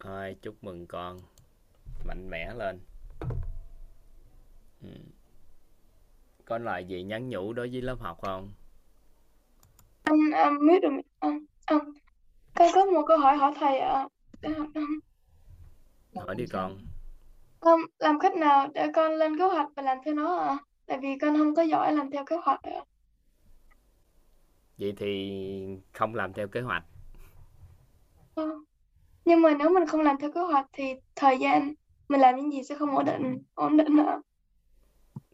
Thôi, chúc mừng con mạnh mẽ lên. Ừ. Có lời gì nhắn nhủ đối với lớp học không? Anh, à, biết rồi. Anh, anh, con có một câu hỏi hỏi thầy ạ. Hỏi đi con. Con làm cách nào để con lên kế hoạch và làm theo nó ạ? À? Tại vì con không có giỏi làm theo kế hoạch ạ. Vậy thì không làm theo kế hoạch. À. Nhưng mà nếu mình không làm theo kế hoạch thì thời gian mình làm những gì sẽ không ổn định, ổn định nữa.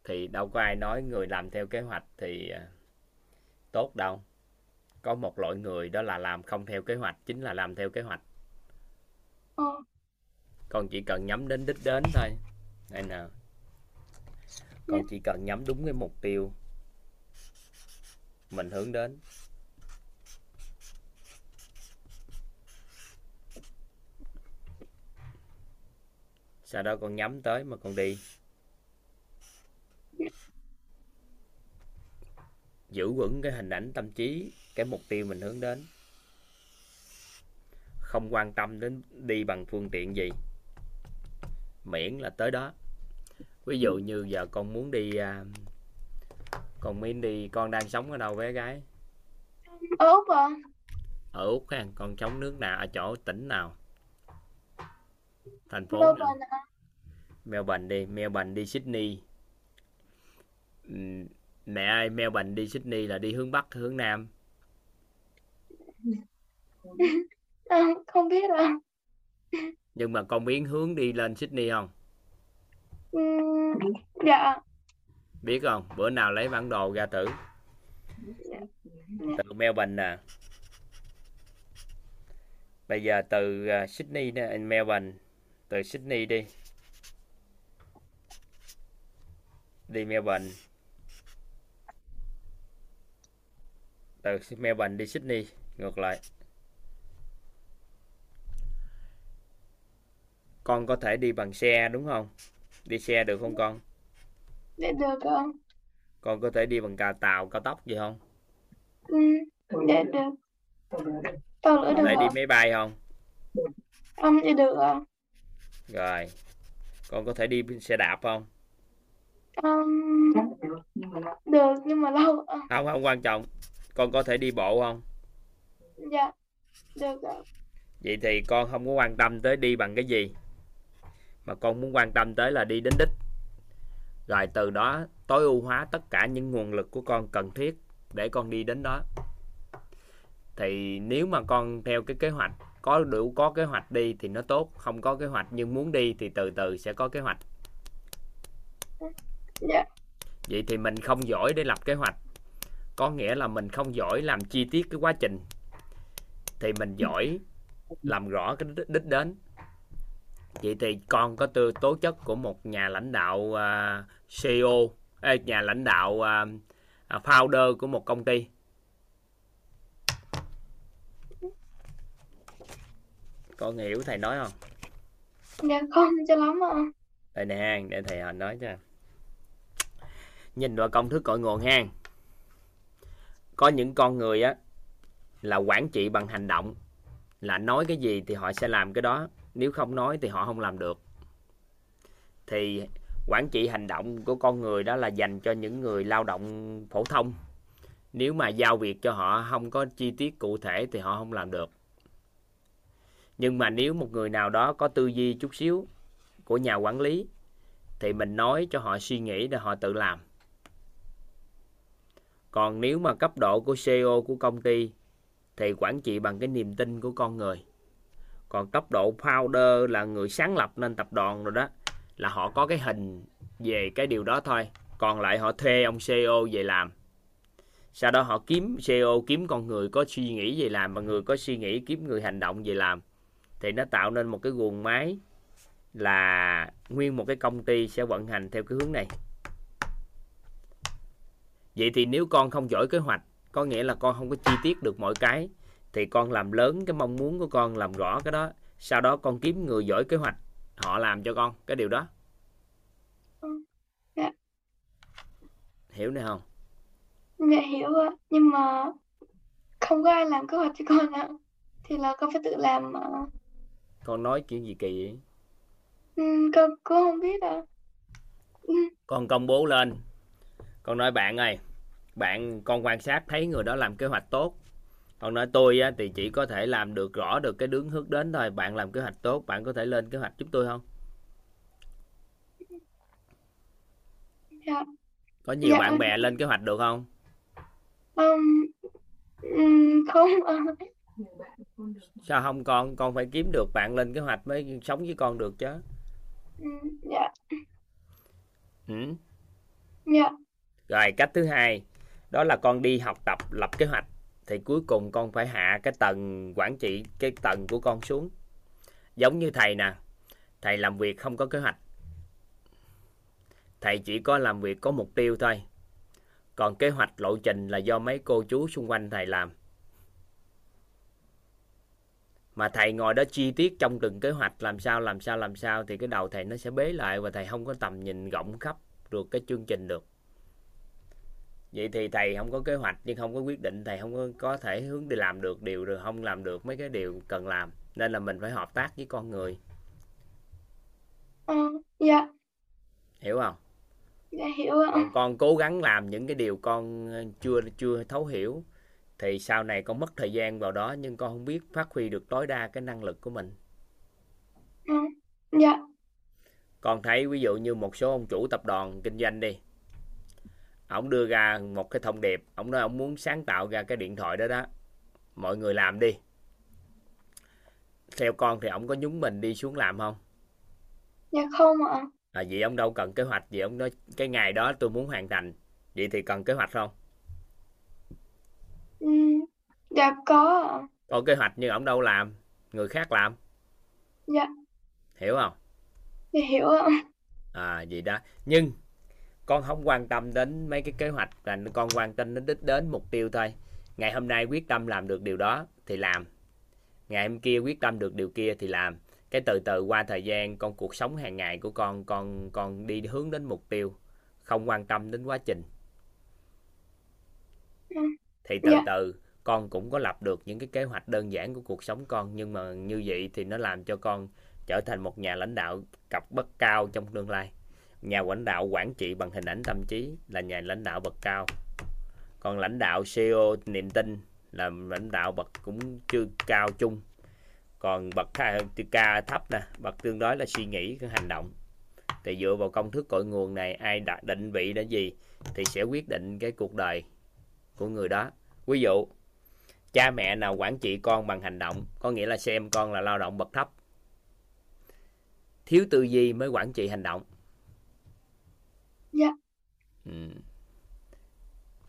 Thì đâu có ai nói người làm theo kế hoạch thì à, tốt đâu. Có một loại người đó là làm không theo kế hoạch, chính là làm theo kế hoạch. Ờ. Con chỉ cần nhắm đến đích đến thôi. Đây nè. Con chỉ cần nhắm đúng cái mục tiêu mình hướng đến. Sau đó con nhắm tới mà con đi. Giữ vững cái hình ảnh tâm trí cái mục tiêu mình hướng đến. Không quan tâm đến đi bằng phương tiện gì. Miễn là tới đó. Ví dụ như giờ con muốn đi à, con muốn đi con đang sống ở đâu bé gái? Ở úc à ở úc ha con sống nước nào ở chỗ tỉnh nào thành phố Melbourne à. Melbourne đi Melbourne đi Sydney. Mẹ ơi Melbourne đi Sydney là đi hướng Bắc hướng Nam? À, không biết à nhưng mà con biết hướng đi lên Sydney không? Uhm, dạ. Biết không? Bữa nào lấy bản đồ ra thử. Dạ. từ Melbourne nè. Bây giờ từ uh, Sydney đến Melbourne từ Sydney đi. Đi Melbourne. Từ Melbourne đi Sydney ngược lại. Con có thể đi bằng xe đúng không? Đi xe được không con? Dạ, được không con có thể đi bằng cà tàu cao tốc gì không? Ừ dạ, được. Tàu lửa được thể đi máy bay không? Không đi được ạ rồi. Con có thể đi xe đạp không? Um, được nhưng mà lâu không không quan trọng. Con có thể đi bộ không? Dạ. Được ạ. Vậy thì con không có quan tâm tới đi bằng cái gì. Mà con muốn quan tâm tới là đi đến đích. Rồi từ đó tối ưu hóa tất cả những nguồn lực của con cần thiết để con đi đến đó. Thì nếu mà con theo cái kế hoạch có đủ có kế hoạch đi thì nó tốt không có kế hoạch nhưng muốn đi thì từ từ sẽ có kế hoạch. Dạ. Vậy thì mình không giỏi để lập kế hoạch. Có nghĩa là mình không giỏi làm chi tiết cái quá trình. Thì mình giỏi làm rõ cái đích đến. Vậy thì con có tư tố chất của một nhà lãnh đạo uh, CEO nhà lãnh đạo uh, founder của một công ty con hiểu thầy nói không? Dạ không cho lắm ạ. Đây nè để thầy nói cho. Nhìn vào công thức cội nguồn ha có những con người á là quản trị bằng hành động. Là nói cái gì thì họ sẽ làm cái đó. Nếu không nói thì họ không làm được. Thì quản trị hành động của con người đó là dành cho những người lao động phổ thông. Nếu mà giao việc cho họ không có chi tiết cụ thể thì họ không làm được nhưng mà nếu một người nào đó có tư duy chút xíu của nhà quản lý, thì mình nói cho họ suy nghĩ để họ tự làm. Còn nếu mà cấp độ của CEO của công ty, thì quản trị bằng cái niềm tin của con người. Còn cấp độ founder là người sáng lập nên tập đoàn rồi đó, là họ có cái hình về cái điều đó thôi. Còn lại họ thuê ông CEO về làm. Sau đó họ kiếm CEO kiếm con người có suy nghĩ về làm và người có suy nghĩ kiếm người hành động về làm thì nó tạo nên một cái guồng máy là nguyên một cái công ty sẽ vận hành theo cái hướng này vậy thì nếu con không giỏi kế hoạch có nghĩa là con không có chi tiết được mọi cái thì con làm lớn cái mong muốn của con làm rõ cái đó sau đó con kiếm người giỏi kế hoạch họ làm cho con cái điều đó ừ. dạ. hiểu nè không dạ hiểu ạ nhưng mà không có ai làm kế hoạch cho con ạ thì là con phải tự làm mà con nói chuyện gì kỳ vậy? Ừ, con cô không biết ừ. con công bố lên. Con nói bạn ơi bạn con quan sát thấy người đó làm kế hoạch tốt. Con nói tôi á, thì chỉ có thể làm được rõ được cái hướng hướng đến thôi. Bạn làm kế hoạch tốt bạn có thể lên kế hoạch giúp tôi không? Dạ. Có nhiều Dạ. bạn bè lên kế hoạch được không? Um, um, không ạ sao không con con phải kiếm được bạn lên kế hoạch mới sống với con được chứ? Ừ, dạ. Ừ. dạ. Rồi cách thứ hai đó là con đi học tập lập kế hoạch. Thì cuối cùng con phải hạ cái tầng quản trị cái tầng của con xuống. Giống như thầy nè thầy làm việc không có kế hoạch. Thầy chỉ có làm việc có mục tiêu thôi. Còn kế hoạch lộ trình là do mấy cô chú xung quanh thầy làm mà thầy ngồi đó chi tiết trong từng kế hoạch làm sao làm sao làm sao thì cái đầu thầy nó sẽ bế lại và thầy không có tầm nhìn rộng khắp được cái chương trình được. Vậy thì thầy không có kế hoạch nhưng không có quyết định thầy không có, có thể hướng đi làm được điều rồi không làm được mấy cái điều cần làm. Nên là mình phải hợp tác với con người. Ờ, dạ. Hiểu không? Dạ hiểu ạ. Con cố gắng làm những cái điều con chưa chưa thấu hiểu thì sau này con mất thời gian vào đó nhưng con không biết phát huy được tối đa cái năng lực của mình. Ừ, dạ. Con thấy ví dụ như một số ông chủ tập đoàn kinh doanh đi ông đưa ra một cái thông điệp ông nói ông muốn sáng tạo ra cái điện thoại đó đó mọi người làm đi. Theo con thì ông có nhúng mình đi xuống làm không? Dạ không ạ. À vậy ông đâu cần kế hoạch gì ông nói cái ngày đó tôi muốn hoàn thành vậy thì cần kế hoạch không ừ, dạ có ạ. Có kế hoạch nhưng ông đâu làm người khác làm. Dạ. Hiểu không? Dạ hiểu ạ. À gì đó. Nhưng con không quan tâm đến mấy cái kế hoạch là con quan tâm đến đích đến mục tiêu thôi. Ngày hôm nay quyết tâm làm được điều đó thì làm. Ngày hôm kia quyết tâm được điều kia thì làm. Cái từ từ qua thời gian con cuộc sống hàng ngày của con con con đi hướng đến mục tiêu. Không quan tâm đến quá trình. Ừ. thì từ Dạ. từ con cũng có lập được những cái kế hoạch đơn giản của cuộc sống con nhưng mà như vậy thì nó làm cho con trở thành một nhà lãnh đạo cặp bất cao trong tương lai. Nhà lãnh đạo quản trị bằng hình ảnh tâm trí là nhà lãnh đạo bậc cao. Còn lãnh đạo CEO niềm tin là lãnh đạo bậc cũng chưa cao chung. Còn bậc tha- ca thấp nè bậc tương đối là suy nghĩ cái hành động. Thì dựa vào công thức cội nguồn này ai đặt định vị đến gì thì sẽ quyết định cái cuộc đời của người đó ví dụ cha mẹ nào quản trị con bằng hành động có nghĩa là xem con là lao động bậc thấp thiếu tư duy mới quản trị hành động Dạ. ừ.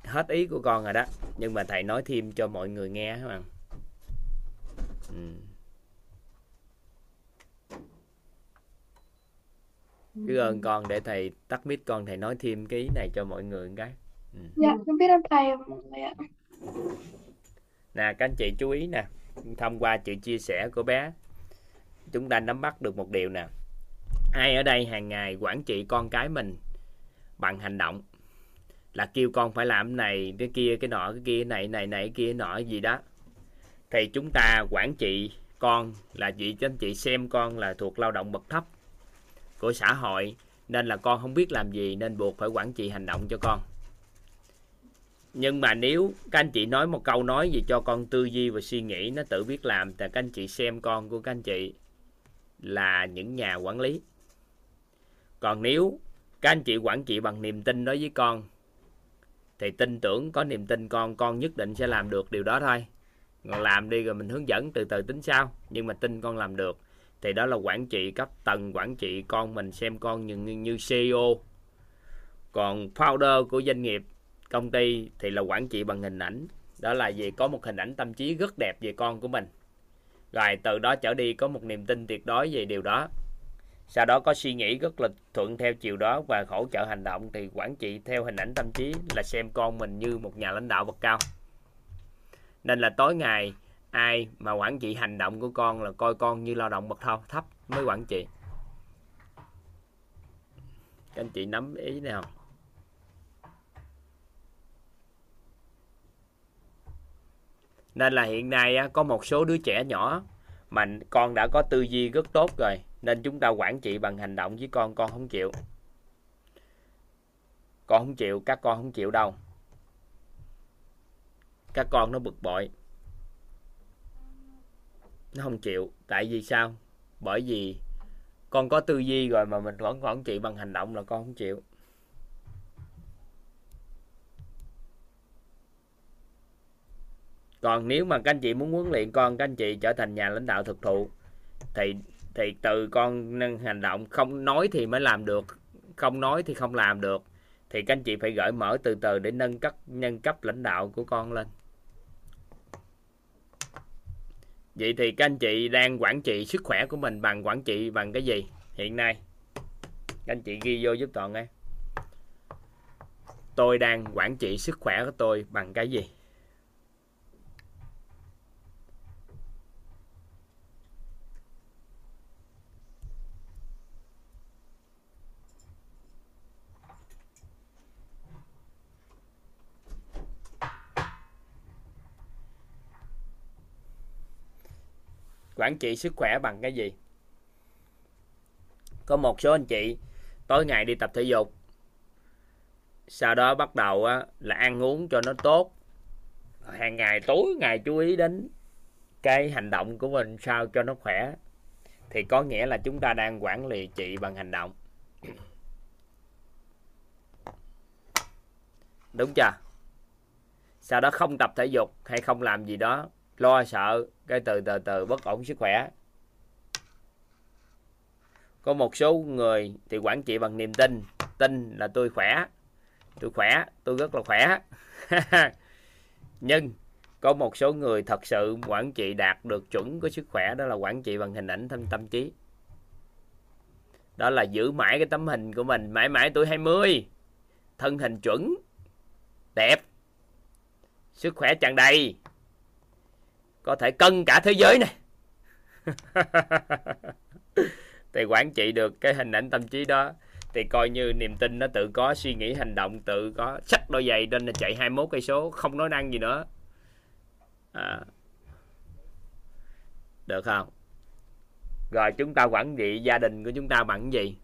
hết ý của con rồi đó nhưng mà thầy nói thêm cho mọi người nghe các bạn ừ. biết ơn con để thầy tắt mic con thầy nói thêm cái ý này cho mọi người cái ừ. dạ con biết ơn thầy mọi người ạ. Nè các anh chị chú ý nè thông qua sự chia sẻ của bé chúng ta nắm bắt được một điều nè. Ai ở đây hàng ngày quản trị con cái mình bằng hành động là kêu con phải làm cái này cái kia cái nọ cái kia này này này kia nọ gì đó. Thì chúng ta quản trị con là chị cho anh chị xem con là thuộc lao động bậc thấp của xã hội nên là con không biết làm gì nên buộc phải quản trị hành động cho con nhưng mà nếu các anh chị nói một câu nói gì cho con tư duy và suy nghĩ nó tự biết làm thì các anh chị xem con của các anh chị là những nhà quản lý. Còn nếu các anh chị quản trị bằng niềm tin đối với con thì tin tưởng có niềm tin con con nhất định sẽ làm được điều đó thôi. Còn làm đi rồi mình hướng dẫn từ từ tính sau nhưng mà tin con làm được thì đó là quản trị cấp tầng quản trị con mình xem con như, như CEO còn founder của doanh nghiệp công ty thì là quản trị bằng hình ảnh. Đó là gì có một hình ảnh tâm trí rất đẹp về con của mình. Rồi từ đó trở đi có một niềm tin tuyệt đối về điều đó. Sau đó có suy nghĩ rất là thuận theo chiều đó và hỗ trợ hành động thì quản trị theo hình ảnh tâm trí là xem con mình như một nhà lãnh đạo bậc cao. Nên là tối ngày, ai mà quản trị hành động của con là coi con như lao động bậc thấp thấp mới quản trị. Các anh chị nắm ý này nên là hiện nay á, có một số đứa trẻ nhỏ mà con đã có tư duy rất tốt rồi nên chúng ta quản trị bằng hành động với con con không chịu. Con không chịu các con không chịu đâu. Các con nó bực bội. Nó không chịu. Tại vì sao? Bởi vì con có tư duy rồi mà mình vẫn quản trị bằng hành động là con không chịu. Còn nếu mà các anh chị muốn huấn luyện con, các anh chị trở thành nhà lãnh đạo thực thụ, thì thì từ con nâng hành động, không nói thì mới làm được, không nói thì không làm được, thì các anh chị phải gợi mở từ từ để nâng cấp nâng cấp lãnh đạo của con lên. Vậy thì các anh chị đang quản trị sức khỏe của mình bằng quản trị bằng cái gì hiện nay? Các anh chị ghi vô giúp toàn nghe. Tôi đang quản trị sức khỏe của tôi bằng cái gì? Quản trị sức khỏe bằng cái gì? Có một số anh chị tối ngày đi tập thể dục sau đó bắt đầu á, là ăn uống cho nó tốt. Hàng ngày tối ngày chú ý đến cái hành động của mình sao cho nó khỏe. Thì có nghĩa là chúng ta đang quản lý trị bằng hành động. Đúng chưa? Sau đó không tập thể dục hay không làm gì đó lo sợ cái từ từ từ, bất ổn sức khỏe. Có một số người thì quản trị bằng niềm tin. Tin là tôi khỏe. Tôi khỏe, tôi rất là khỏe. Nhưng có một số người thật sự quản trị đạt được chuẩn của sức khỏe, đó là quản trị bằng hình ảnh tâm tâm trí. Đó là giữ mãi cái tấm hình của mình. Mãi mãi tuổi 20 thân hình chuẩn, đẹp, sức khỏe tràn đầy có thể cân cả thế giới này. Thì quản trị được cái hình ảnh tâm trí đó, thì coi như niềm tin nó tự có, suy nghĩ, hành động tự có. Sách đôi giày nên là chạy 21 cây số, không nói năng gì nữa. À. được không? Rồi chúng ta quản trị gia đình của chúng ta bằng gì?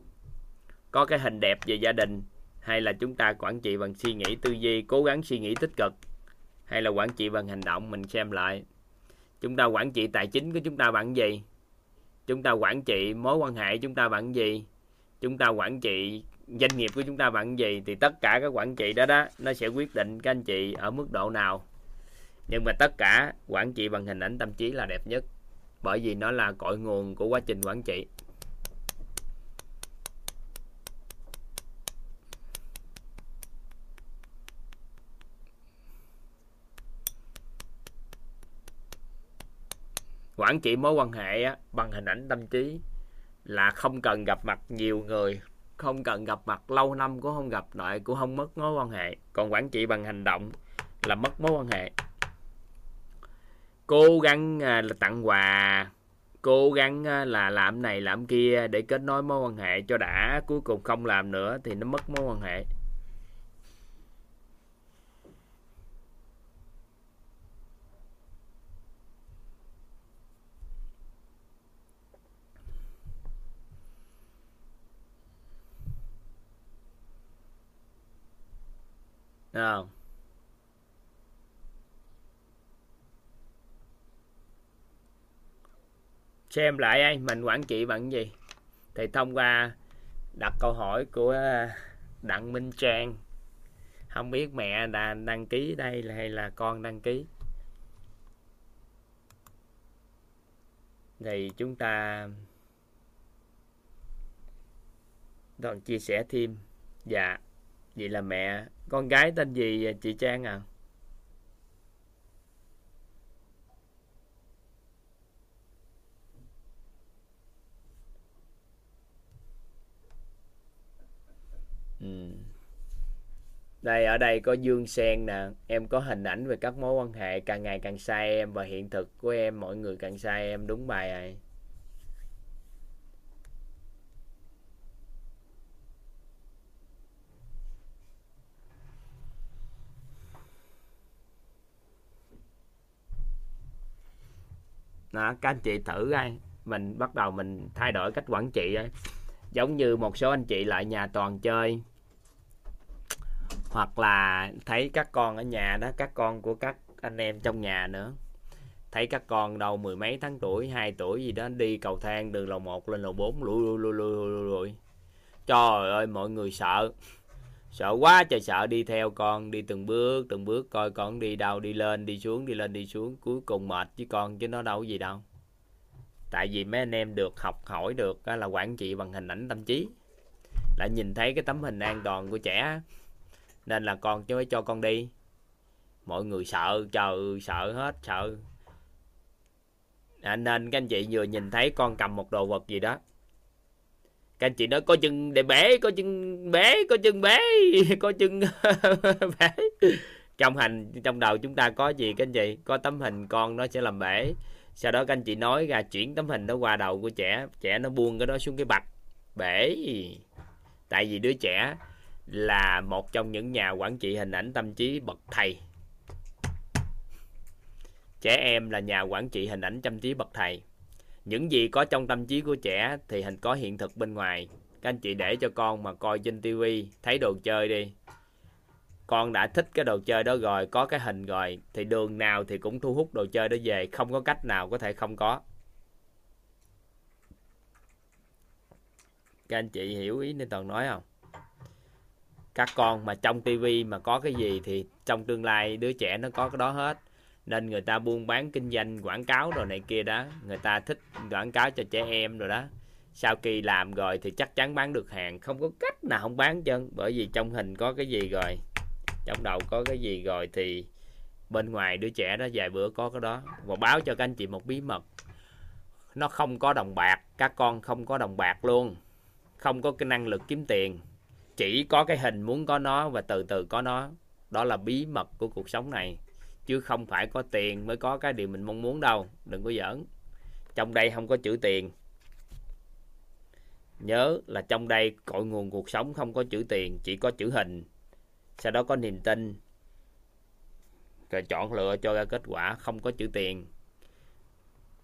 Có cái hình đẹp về gia đình, hay là chúng ta quản trị bằng suy nghĩ tư duy, cố gắng suy nghĩ tích cực, hay là quản trị bằng hành động, mình xem lại chúng ta quản trị tài chính của chúng ta bằng gì? Chúng ta quản trị mối quan hệ chúng ta bằng gì? Chúng ta quản trị doanh nghiệp của chúng ta bằng gì? Thì tất cả các quản trị đó đó, nó sẽ quyết định các anh chị ở mức độ nào. Nhưng mà tất cả quản trị bằng hình ảnh tâm trí là đẹp nhất, bởi vì nó là cội nguồn của quá trình quản trị. Quản trị mối quan hệ á, bằng hình ảnh tâm trí là không cần gặp mặt nhiều người không cần gặp mặt lâu năm cũng không gặp lại cũng không mất mối quan hệ. Còn quản trị bằng hành động là mất mối quan hệ. Cố gắng à, là tặng quà cố gắng à, là làm này làm kia để kết nối mối quan hệ cho đã cuối cùng không làm nữa thì nó mất mối quan hệ. Không? Xem lại ai mình quản trị bằng gì? Thì thông qua đặt câu hỏi của ờ, đặng minh trang. Không biết mẹ đã đăng ký đây hay là con đăng ký? Thì chúng ta đoạn chia sẻ thêm. Dạ vậy là mẹ, con gái tên gì chị Trang à? Ừ. đây, ở đây có Dương Sen nè. Em có hình ảnh về các mối quan hệ, càng ngày càng sai em và hiện thực của em, mọi người càng sai em. Đúng bài này. Đó, các anh chị thử ai mình bắt đầu mình thay đổi cách quản trị ấy. giống như một số anh chị lại nhà toàn chơi. Hoặc là thấy các con ở nhà đó, các con của các anh em trong nhà nữa. Thấy các con đâu, mười mấy tháng tuổi, hai tuổi gì đó, đi cầu thang đường lầu 1 lên lầu 4 lùi lùi lùi lùi lùi. Trời ơi, mọi người sợ sợ quá trời sợ đi theo con đi từng bước từng bước coi con đi đâu đi lên đi xuống đi lên đi xuống cuối cùng mệt với con chứ nó đâu có gì đâu. Tại vì mấy anh em được học hỏi được là quản trị bằng hình ảnh tâm trí. Lại nhìn thấy cái tấm hình an toàn của trẻ nên là con chứ mới cho con đi. Mọi người sợ chờ sợ hết sợ. À, nên các anh chị vừa nhìn thấy con cầm một đồ vật gì đó các anh chị nói có chân để bể, có chân bể, có chân bể, có chân bể. Trong hành, trong đầu chúng ta có gì các anh chị? Có tấm hình con nó sẽ làm bể. Sau đó các anh chị nói ra chuyển tấm hình đó qua đầu của trẻ trẻ nó buông cái đó xuống cái bạch, bể. Tại vì đứa trẻ là một trong những nhà quản trị hình ảnh tâm trí bậc thầy. Trẻ em là nhà quản trị hình ảnh tâm trí bậc thầy những gì có trong tâm trí của trẻ thì hình có hiện thực bên ngoài. Các anh chị để cho con mà coi trên tivi, thấy đồ chơi đi. Con đã thích cái đồ chơi đó rồi, có cái hình rồi, thì đường nào thì cũng thu hút đồ chơi đó về. Không có cách nào có thể không có. Các anh chị hiểu ý nên toàn nói không? Các con mà trong tivi mà có cái gì thì trong tương lai đứa trẻ nó có cái đó hết nên người ta buôn bán kinh doanh quảng cáo rồi này kia đó. Người ta thích quảng cáo cho trẻ em rồi đó. Sau khi làm rồi thì chắc chắn bán được hàng. Không có cách nào không bán chân bởi vì trong hình có cái gì rồi. Trong đầu có cái gì rồi thì bên ngoài đứa trẻ đó vài bữa có cái đó. Và báo cho các anh chị một bí mật. Nó không có đồng bạc. Các con không có đồng bạc luôn. Không có cái năng lực kiếm tiền. Chỉ có cái hình muốn có nó và từ từ có nó. Đó là bí mật của cuộc sống này chứ không phải có tiền mới có cái điều mình mong muốn đâu. Đừng có giỡn. Trong đây không có chữ tiền. Nhớ là trong đây cội nguồn cuộc sống không có chữ tiền, chỉ có chữ hình. Sau đó có niềm tin. Rồi chọn lựa cho ra kết quả không có chữ tiền.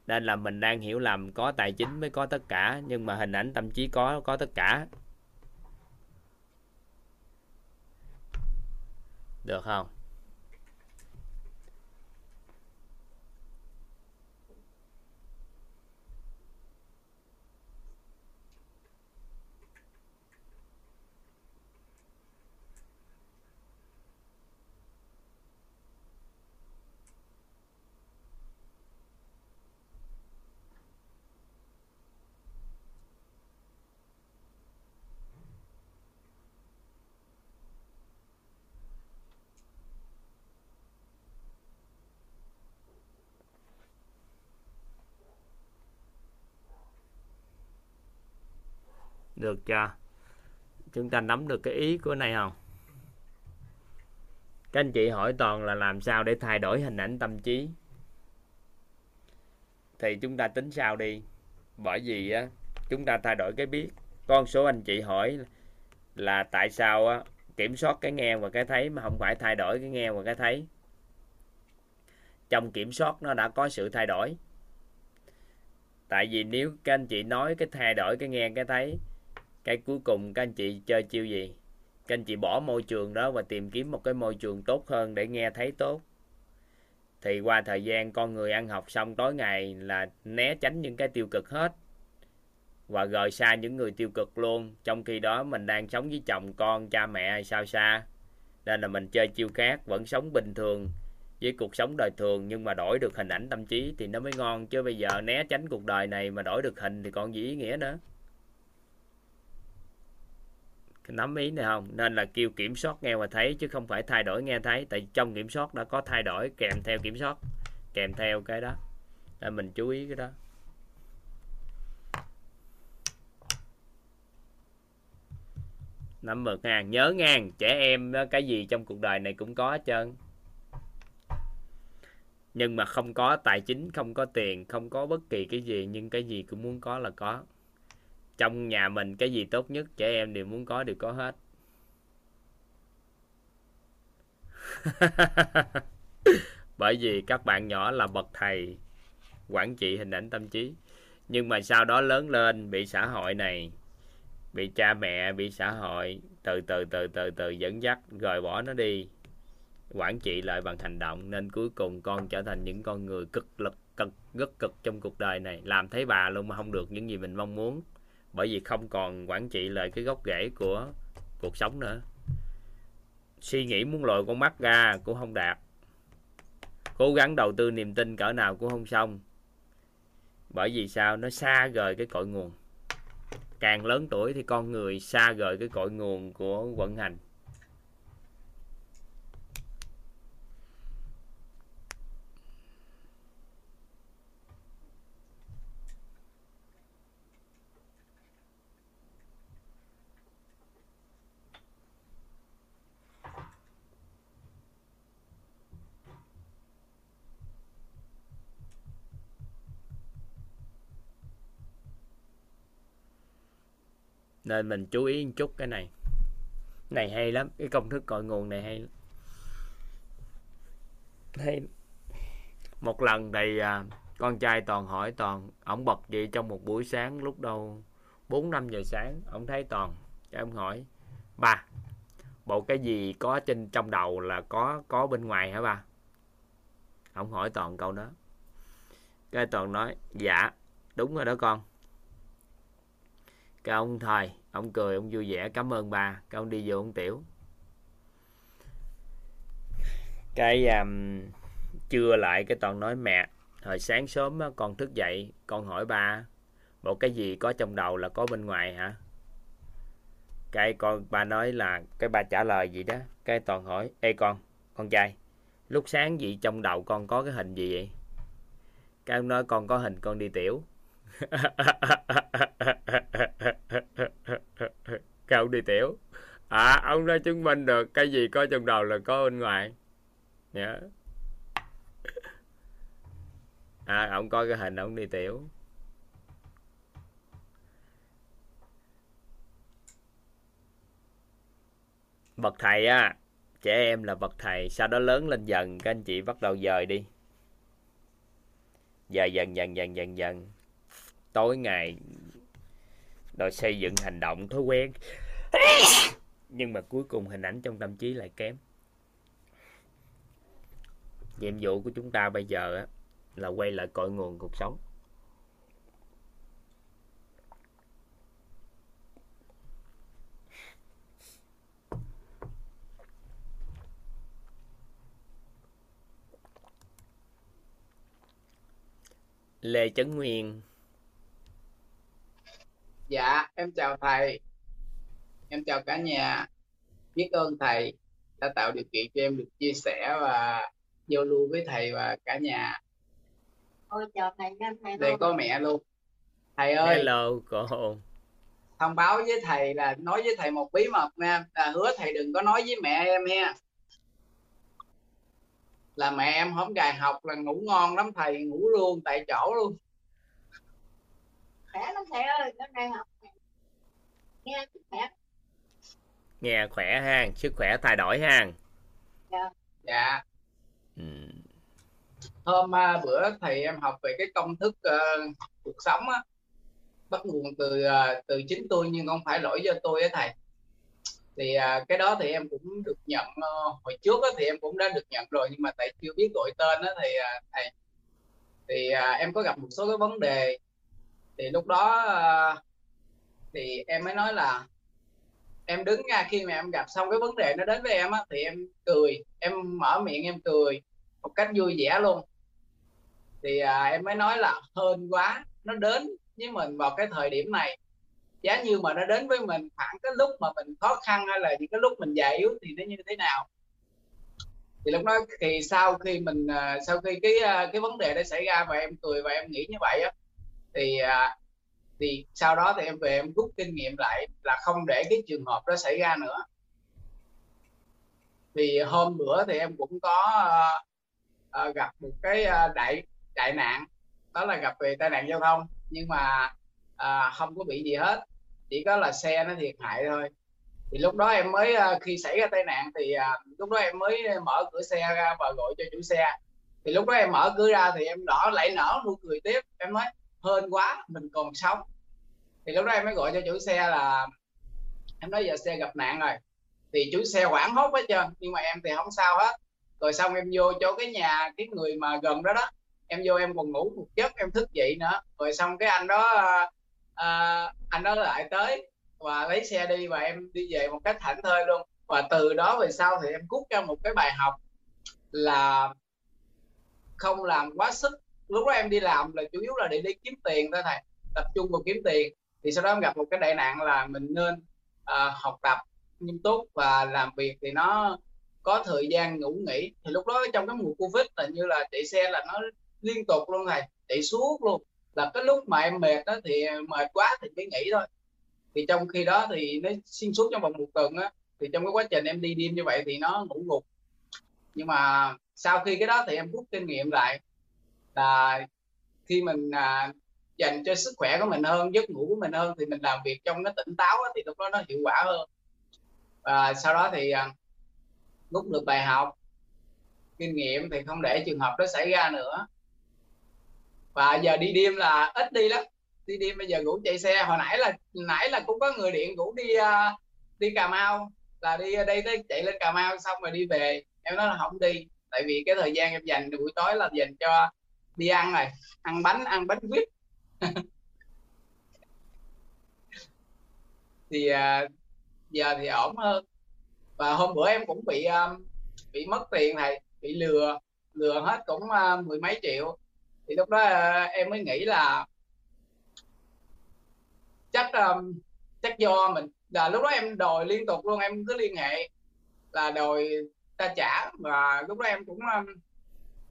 Nên là mình đang hiểu lầm có tài chính mới có tất cả, nhưng mà hình ảnh tâm trí có có tất cả. Được không? Được chưa? Chúng ta nắm được cái ý của này không? Các anh chị hỏi toàn là làm sao để thay đổi hình ảnh tâm trí. Thì chúng ta tính sao đi? Bởi vì á, chúng ta thay đổi cái biết. Con số anh chị hỏi là tại sao á, kiểm soát cái nghe và cái thấy mà không phải thay đổi cái nghe và cái thấy. Trong kiểm soát nó đã có sự thay đổi. Tại vì nếu các anh chị nói cái thay đổi cái nghe, cái thấy cái cuối cùng các anh chị chơi chiêu gì? Các anh chị bỏ môi trường đó và tìm kiếm một cái môi trường tốt hơn để nghe thấy tốt. Thì qua thời gian con người ăn học xong tối ngày là né tránh những cái tiêu cực hết. Và rời xa những người tiêu cực luôn, trong khi đó mình đang sống với chồng, con, cha mẹ hay sao xa. Nên là mình chơi chiêu khác, vẫn sống bình thường với cuộc sống đời thường, nhưng mà đổi được hình ảnh tâm trí thì nó mới ngon. Chứ bây giờ né tránh cuộc đời này mà đổi được hình thì còn gì ý nghĩa nữa nắm ý này không? Nên là kêu kiểm soát nghe và thấy, chứ không phải thay đổi nghe thấy. Tại trong kiểm soát đã có thay đổi, kèm theo kiểm soát, kèm theo cái đó. Để mình chú ý cái đó. Nắm mực ngàn nhớ ngang, trẻ em cái gì trong cuộc đời này cũng có hết trơn. Nhưng mà không có tài chính, không có tiền, không có bất kỳ cái gì, nhưng cái gì cũng muốn có là có trong nhà mình cái gì tốt nhất trẻ em đều muốn có, đều có hết. Bởi vì các bạn nhỏ là bậc thầy, quản trị hình ảnh tâm trí. Nhưng mà sau đó lớn lên, bị xã hội này, bị cha mẹ, bị xã hội, từ từ từ từ từ dẫn dắt rồi bỏ nó đi, quản trị lại bằng hành động. Nên cuối cùng con trở thành những con người cực lực, cực, rất cực trong cuộc đời này. Làm thấy bà luôn mà không được những gì mình mong muốn bởi vì không còn quản trị lại cái gốc rễ của cuộc sống nữa. Suy nghĩ muốn lội con mắt ra cũng không đạt. Cố gắng đầu tư niềm tin cỡ nào cũng không xong. Bởi vì sao? Nó xa rời cái cội nguồn. Càng lớn tuổi thì con người xa rời cái cội nguồn của vận hành. Nên mình chú ý một chút cái này. Này hay lắm cái công thức cội nguồn này hay lắm. hay một lần thì à, con trai toàn hỏi toàn ổng bật dậy trong một buổi sáng lúc đâu? Bốn năm giờ sáng ổng thấy toàn. Cái ông hỏi ba bộ cái gì có trên trong đầu là có có bên ngoài hả ba? Ông hỏi toàn câu đó. Cái toàn nói dạ đúng rồi đó con. Cái ông thầy ông cười ông vui vẻ cảm ơn bà cái ông đi vô ông tiểu. Cái um, trưa lại cái toàn nói mẹ hồi sáng sớm á, con thức dậy con hỏi ba bộ cái gì có trong đầu là có bên ngoài hả? Cái con ba nói là cái ba trả lời gì đó cái toàn hỏi ê con con trai lúc sáng gì trong đầu con có cái hình gì vậy? Cái ông nói con có hình con đi tiểu. cậu đi tiểu. À ông đã chứng minh được cái gì có trong đầu là có bên ngoài. Yeah. à ông coi cái hình ông đi tiểu. Bậc thầy á, trẻ em là bậc thầy, sau đó lớn lên dần, các anh chị bắt đầu dời đi. Dời dần dần dần dần dần tối ngày đòi xây dựng hành động thói quen. Nhưng mà cuối cùng hình ảnh trong tâm trí lại kém. Nhiệm vụ của chúng ta bây giờ á, là quay lại cội nguồn cuộc sống. Lê Trấn Nguyên Dạ, em chào thầy. Em chào cả nhà. Biết ơn thầy đã tạo điều kiện cho em được chia sẻ và giao lưu với thầy và cả nhà. Ôi chào thầy nha thầy Đây có mẹ luôn. Thầy ơi, Hello cô thông báo với thầy là nói với thầy một bí mật nha. Là hứa thầy đừng có nói với mẹ em ha. Là mẹ em hôm gài học là ngủ ngon lắm thầy, ngủ luôn tại chỗ luôn. Khỏe lắm thầy ơi cái này học nghe sức khỏe. Nghe khỏe ha sức khỏe thay đổi ha Dạ, ừ. hôm à, bữa thầy em học về cái công thức ờ, cuộc sống á. Bắt nguồn từ à, từ chính tôi nhưng không phải lỗi do tôi á thầy. Thì à, cái đó thì em cũng được nhận ờ, hồi trước á, thì em cũng đã được nhận rồi nhưng mà tại chưa biết gọi tên á thì à, thầy. Thì à, em có gặp một số cái vấn đề thì lúc đó ờ, thì em mới nói là em đứng ra khi mà em gặp xong cái vấn đề nó đến với em á thì em cười em mở miệng em cười một cách vui vẻ luôn. Thì à, em mới nói là hơn quá nó đến với mình vào cái thời điểm này. Giá như mà nó đến với mình khoảng cái lúc mà mình khó khăn hay là những cái lúc mình già yếu thì nó như thế nào. Thì lúc đó thì sau khi mình à, sau khi cái à, cái vấn đề đó xảy ra và em cười và em nghĩ như vậy á thì à, thì sau đó thì em về em rút kinh nghiệm lại là không để cái trường hợp đó xảy ra nữa. Thì hôm bữa thì em cũng có à, uh, gặp một cái uh, đại đại nạn đó là gặp về tai nạn giao thông nhưng mà uh, không có bị gì hết chỉ có là xe nó thiệt hại thôi. Thì lúc đó em mới uh, khi xảy ra tai nạn thì uh, lúc đó em mới mở cửa xe ra và gọi cho chủ xe. Thì lúc đó em mở cửa ra thì em đỏ lại nở nụ cười tiếp em nói hên quá mình còn sống. Thì lúc đó em mới gọi cho chủ xe là em nói giờ xe gặp nạn rồi. Thì chủ xe hoảng hốt hết trơn nhưng mà em thì không sao hết. Rồi xong em vô chỗ cái nhà cái người mà gần đó đó em vô em còn ngủ một giấc em thức dậy nữa. Rồi xong cái anh đó à, anh đó lại tới và lấy xe đi và em đi về một cách thảnh thơi luôn. Và từ đó về sau thì em rút ra một cái bài học là không làm quá sức lúc đó em đi làm là chủ yếu là để đi kiếm tiền thôi thầy tập trung vào kiếm tiền. Thì sau đó em gặp một cái đại nạn là mình nên uh, học tập nghiêm túc và làm việc thì nó có thời gian ngủ nghỉ. Thì lúc đó trong cái mùa covid là như là chạy xe là nó liên tục luôn thầy chạy suốt luôn. Là cái lúc mà em mệt đó thì mệt quá thì mới nghỉ thôi. Thì trong khi đó thì nó xuyên suốt trong vòng một tuần á thì trong cái quá trình em đi đêm như vậy thì nó ngủ gục nhưng mà sau khi cái đó thì em rút kinh nghiệm lại là khi mình à, dành cho sức khỏe của mình hơn giấc ngủ của mình hơn thì mình làm việc trong nó tỉnh táo thì lúc đó nó hiệu quả hơn. Và sau đó thì à, rút được bài học kinh nghiệm thì không để trường hợp đó xảy ra nữa. Và giờ đi đêm là ít đi lắm. Đi đêm bây giờ ngủ chạy xe hồi nãy là nãy là cũng có người điện ngủ đi uh, đi cà mau là đi à, đây tới chạy lên cà mau xong rồi đi về. Em nói là không đi tại vì cái thời gian em dành buổi tối là dành cho đi ăn rồi ăn bánh ăn bánh quýt. Thì uh, giờ thì ổn hơn. Và hôm bữa em cũng bị um, bị mất tiền thầy bị lừa. Lừa hết cũng uh, mười mấy triệu. Thì lúc đó uh, em mới nghĩ là chắc um, chắc do mình. Là lúc đó em đòi liên tục luôn em cứ liên hệ là đòi ta trả. Và lúc đó em cũng um,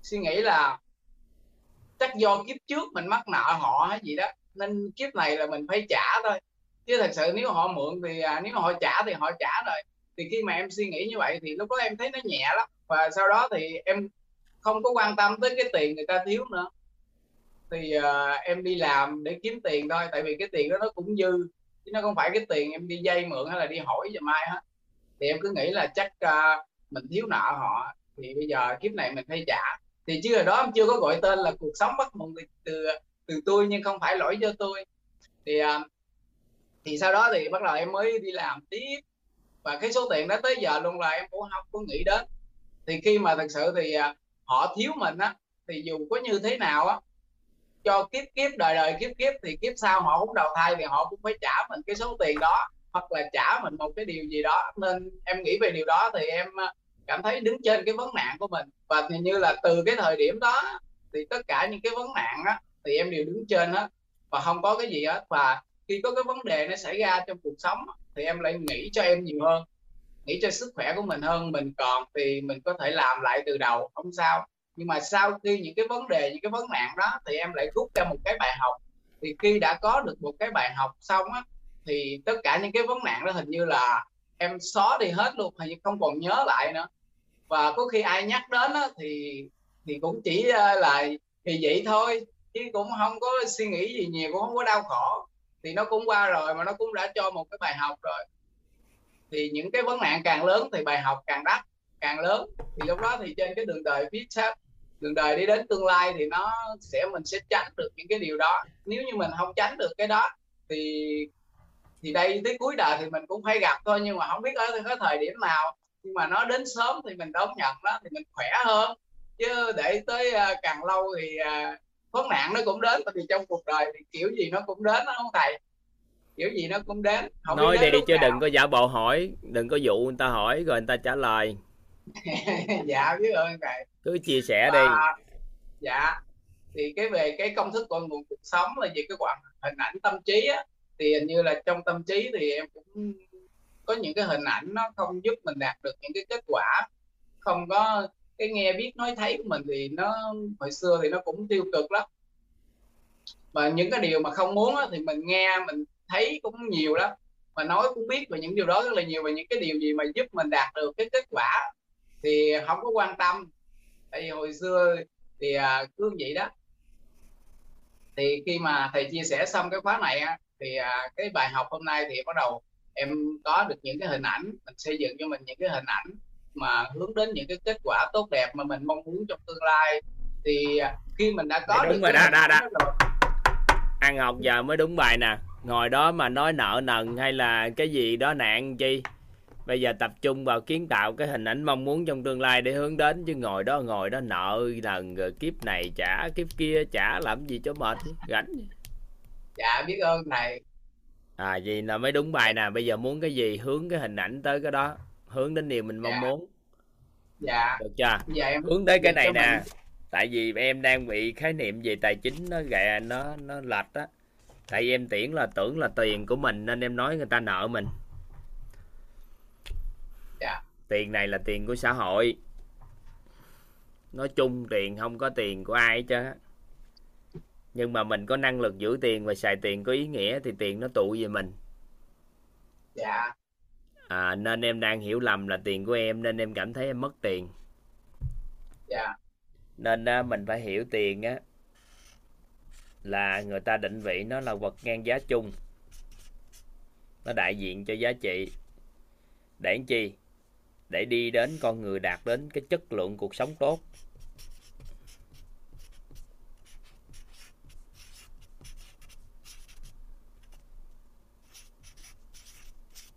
suy nghĩ là chắc do kiếp trước mình mắc nợ họ hay gì đó nên kiếp này là mình phải trả thôi. Chứ thật sự nếu họ mượn thì à, nếu họ trả thì họ trả rồi. Thì khi mà em suy nghĩ như vậy thì lúc đó em thấy nó nhẹ lắm. Và sau đó thì em không có quan tâm tới cái tiền người ta thiếu nữa. Thì à, em đi làm để kiếm tiền thôi tại vì cái tiền đó nó cũng dư. Chứ nó không phải cái tiền em đi dây mượn hay là đi hỏi giờ mai hết. Thì em cứ nghĩ là chắc à, mình thiếu nợ họ thì bây giờ kiếp này mình phải trả thì chưa đó em chưa có gọi tên là cuộc sống bắt nguồn từ, từ từ tôi nhưng không phải lỗi cho tôi. Thì à, thì sau đó thì bắt đầu em mới đi làm tiếp. Và cái số tiền đó tới giờ luôn là em cũng không có nghĩ đến. Thì khi mà thật sự thì à, họ thiếu mình á thì dù có như thế nào á cho kiếp kiếp đời đời kiếp kiếp thì kiếp sau họ cũng đầu thai thì họ cũng phải trả mình cái số tiền đó hoặc là trả mình một cái điều gì đó. Nên em nghĩ về điều đó thì em à, cảm thấy đứng trên cái vấn nạn của mình. Và thì như là từ cái thời điểm đó thì tất cả những cái vấn nạn á, thì em đều đứng trên hết. Và không có cái gì hết. Và khi có cái vấn đề nó xảy ra trong cuộc sống thì em lại nghĩ cho em nhiều hơn, nghĩ cho sức khỏe của mình hơn. Mình còn thì mình có thể làm lại từ đầu, không sao. Nhưng mà sau khi những cái vấn đề, những cái vấn nạn đó thì em lại rút ra một cái bài học. Thì khi đã có được một cái bài học xong á, thì tất cả những cái vấn nạn đó hình như là em xóa đi hết luôn. Hình như không còn nhớ lại nữa và có khi ai nhắc đến á, thì thì cũng chỉ là thì vậy thôi chứ cũng không có suy nghĩ gì nhiều cũng không có đau khổ. Thì nó cũng qua rồi mà nó cũng đã cho một cái bài học rồi. Thì những cái vấn nạn càng lớn thì bài học càng đắt càng lớn. Thì lúc đó thì trên cái đường đời phía sau đường đời đi đến tương lai thì nó sẽ mình sẽ tránh được những cái điều đó. Nếu như mình không tránh được cái đó thì thì đây tới cuối đời thì mình cũng phải gặp thôi nhưng mà không biết ở cái thời điểm nào nhưng mà nó đến sớm thì mình đón nhận đó thì mình khỏe hơn. Chứ để tới uh, càng lâu thì uh, vấn nạn nó cũng đến. Vì trong cuộc đời thì kiểu gì nó cũng đến đó không thầy? Kiểu gì nó cũng đến. Không nói đi đi chứ nào. đừng có giả bộ hỏi đừng có dụ người ta hỏi rồi người ta trả lời. Dạ biết ơn thầy. Cứ chia sẻ đi. dạ thì cái về cái công thức con nguồn cuộc sống là về cái quản hình ảnh tâm trí á thì hình như là trong tâm trí thì em cũng có những cái hình ảnh nó không giúp mình đạt được những cái kết quả. Không có cái nghe biết nói thấy của mình thì nó hồi xưa thì nó cũng tiêu cực lắm. Và những cái điều mà không muốn á, thì mình nghe mình thấy cũng nhiều lắm. Mà nói cũng biết về những điều đó rất là nhiều về những cái điều gì mà giúp mình đạt được cái kết quả thì không có quan tâm. Tại vì hồi xưa thì à, cứ vậy đó. Thì khi mà thầy chia sẻ xong cái khóa này á, thì à, cái bài học hôm nay thì bắt đầu em có được những cái hình ảnh mình xây dựng cho mình những cái hình ảnh mà hướng đến những cái kết quả tốt đẹp mà mình mong muốn trong tương lai. Thì à, khi mình đã có Dạ, đúng được rồi đó, đó, ăn học giờ mới đúng bài nè. Ngồi đó mà nói nợ nần hay là cái gì đó nạn chi? Bây giờ tập trung vào kiến tạo cái hình ảnh mong muốn trong tương lai để hướng đến chứ ngồi đó ngồi đó nợ nần rồi kiếp này trả kiếp kia trả làm gì cho mệt? Gánh dạ biết ơn thầy à gì là mới đúng bài nè. Bây giờ muốn cái gì hướng cái hình ảnh tới cái đó. Hướng đến điều mình mong Dạ. muốn. Dạ. Được chưa? Giờ em hướng tới cái Dạ, này nè mình- tại vì em đang bị khái niệm về tài chính nó gẹ nó nó lệch á. Tại vì em tiễn là tưởng là tiền của mình nên em nói người ta nợ mình. Dạ. tiền này là tiền của xã hội. Nói chung tiền không có tiền của ai hết trơn á nhưng mà mình có năng lực giữ tiền và xài tiền có ý nghĩa thì tiền nó tụ về mình. Dạ. À, nên em đang hiểu lầm là tiền của em nên em cảm thấy em mất tiền. Dạ. Nên á, mình phải hiểu tiền á là người ta định vị nó là vật ngang giá chung. Nó đại diện cho giá trị. Để làm chi? Để đi đến con người đạt đến cái chất lượng cuộc sống tốt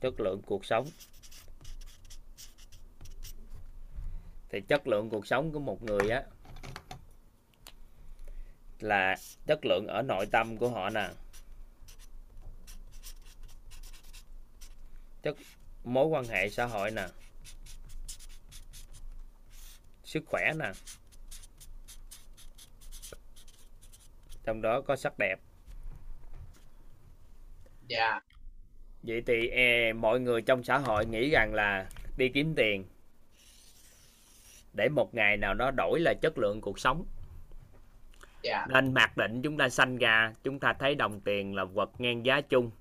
chất lượng cuộc sống. Thì chất lượng cuộc sống của một người á, là chất lượng ở nội tâm của họ nè. Chất, mối quan hệ xã hội nè. Sức khỏe nè. Trong đó có sắc đẹp. Dạ vậy thì e, mọi người trong xã hội nghĩ rằng là đi kiếm tiền để một ngày nào đó đổi là chất lượng cuộc sống. Dạ. Nên mặc định chúng ta sanh ra chúng ta thấy đồng tiền là vật ngang giá chung.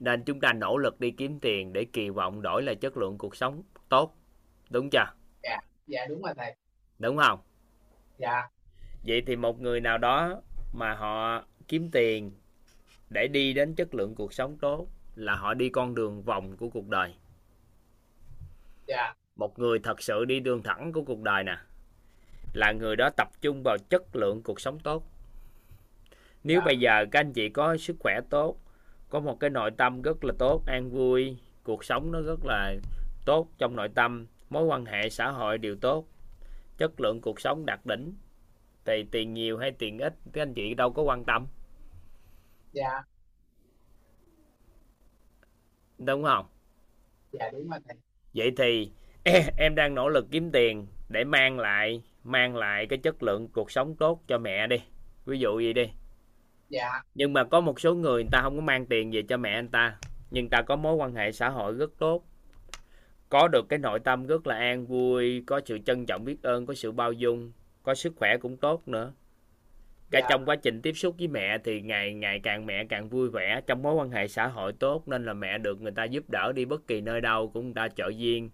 Nên chúng ta nỗ lực đi kiếm tiền để kỳ vọng đổi lại chất lượng cuộc sống. Tốt đúng chưa? Dạ đúng rồi thầy. Đúng không? Dạ. Vậy thì một người nào đó mà họ kiếm tiền để đi đến chất lượng cuộc sống tốt là họ đi con đường vòng của cuộc đời. Dạ. Một người thật sự đi đường thẳng của cuộc đời nè là người đó tập trung vào chất lượng cuộc sống tốt. Nếu Dạ. bây giờ các anh chị có sức khỏe tốt có một cái nội tâm rất là tốt an vui cuộc sống nó rất là tốt trong nội tâm mối quan hệ xã hội đều tốt chất lượng cuộc sống đạt đỉnh thì tiền nhiều hay tiền ít các anh chị đâu có quan tâm dạ. Đúng không? Dạ đúng rồi thầy. Vậy thì em đang nỗ lực kiếm tiền để mang lại mang lại cái chất lượng cuộc sống tốt cho mẹ đi. Ví dụ gì đi. Dạ. Nhưng mà có một số người người ta không có mang tiền về cho mẹ anh ta nhưng ta có mối quan hệ xã hội rất tốt. Có được cái nội tâm rất là an vui có sự trân trọng biết ơn có sự bao dung có sức khỏe cũng tốt nữa cả Dạ. trong quá trình tiếp xúc với mẹ thì ngày ngày càng mẹ càng vui vẻ trong mối quan hệ xã hội tốt nên là mẹ được người ta giúp đỡ đi bất kỳ nơi đâu cũng người ta trợ duyên.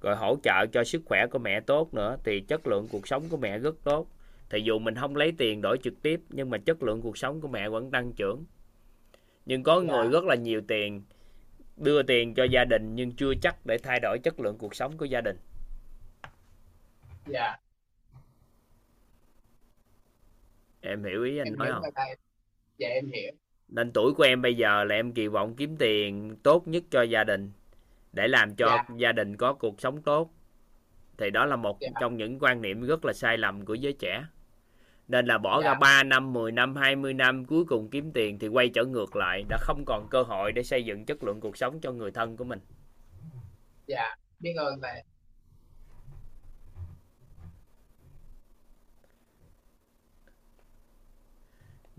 Rồi hỗ trợ cho sức khỏe của mẹ tốt nữa thì chất lượng cuộc sống của mẹ rất tốt. Thì dù mình không lấy tiền đổi trực tiếp nhưng mà chất lượng cuộc sống của mẹ vẫn tăng trưởng. Nhưng có Dạ. người rất là nhiều tiền đưa tiền cho gia đình nhưng chưa chắc để thay đổi chất lượng cuộc sống của gia đình. Dạ em hiểu ý anh em nói không? dạ em hiểu. Nên tuổi của em bây giờ là em kỳ vọng kiếm tiền tốt nhất cho gia đình để làm cho Dạ. gia đình có cuộc sống tốt. Thì đó là một Dạ. trong những quan niệm rất là sai lầm của giới trẻ. Nên là bỏ Dạ. ra 3 năm 10 năm 20 năm cuối cùng kiếm tiền thì quay trở ngược lại đã không còn cơ hội để xây dựng chất lượng cuộc sống cho người thân của mình. Dạ biết ơn thầy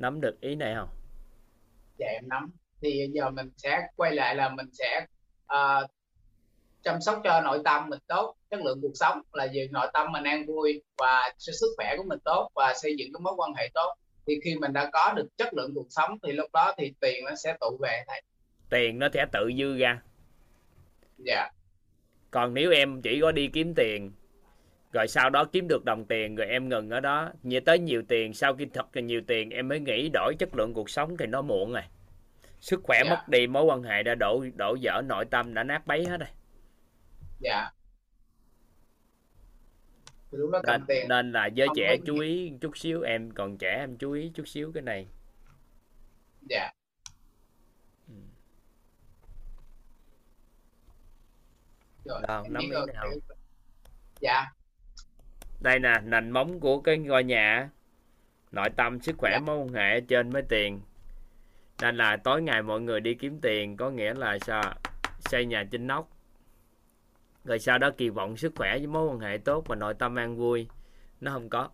nắm được ý này không? Dạ em nắm. Thì giờ mình sẽ quay lại là mình sẽ ờ, chăm sóc cho nội tâm mình tốt. Chất lượng cuộc sống là gì? Nội tâm mình an vui và sức khỏe của mình tốt và xây dựng cái mối quan hệ tốt. Thì khi mình đã có được chất lượng cuộc sống thì lúc đó thì tiền nó sẽ tụ về thầy. Tiền nó sẽ tự dư ra. Dạ. Còn nếu em chỉ có đi kiếm tiền rồi sau đó kiếm được đồng tiền rồi em ngừng ở đó. Như tới nhiều tiền sau khi thật là nhiều tiền em mới nghĩ đổi chất lượng cuộc sống thì nó muộn rồi. Sức khỏe Dạ. mất đi mối quan hệ đã đổ đổ vỡ nội tâm đã nát bấy hết rồi. Dạ. Đó cầm nên, tiền. nên là giới không trẻ chú ý chút xíu em còn trẻ em chú ý chút xíu cái này. Dạ. Ừ. rồi Đâu, em biết rồi nào? dạ đây nè nền móng của cái ngôi nhà nội tâm sức khỏe Dạ. mối quan hệ trên mới tiền. Nên là tối ngày mọi người đi kiếm tiền có nghĩa là sao xây nhà trên nóc rồi sau đó kỳ vọng sức khỏe với mối quan hệ tốt và nội tâm an vui. Nó không có.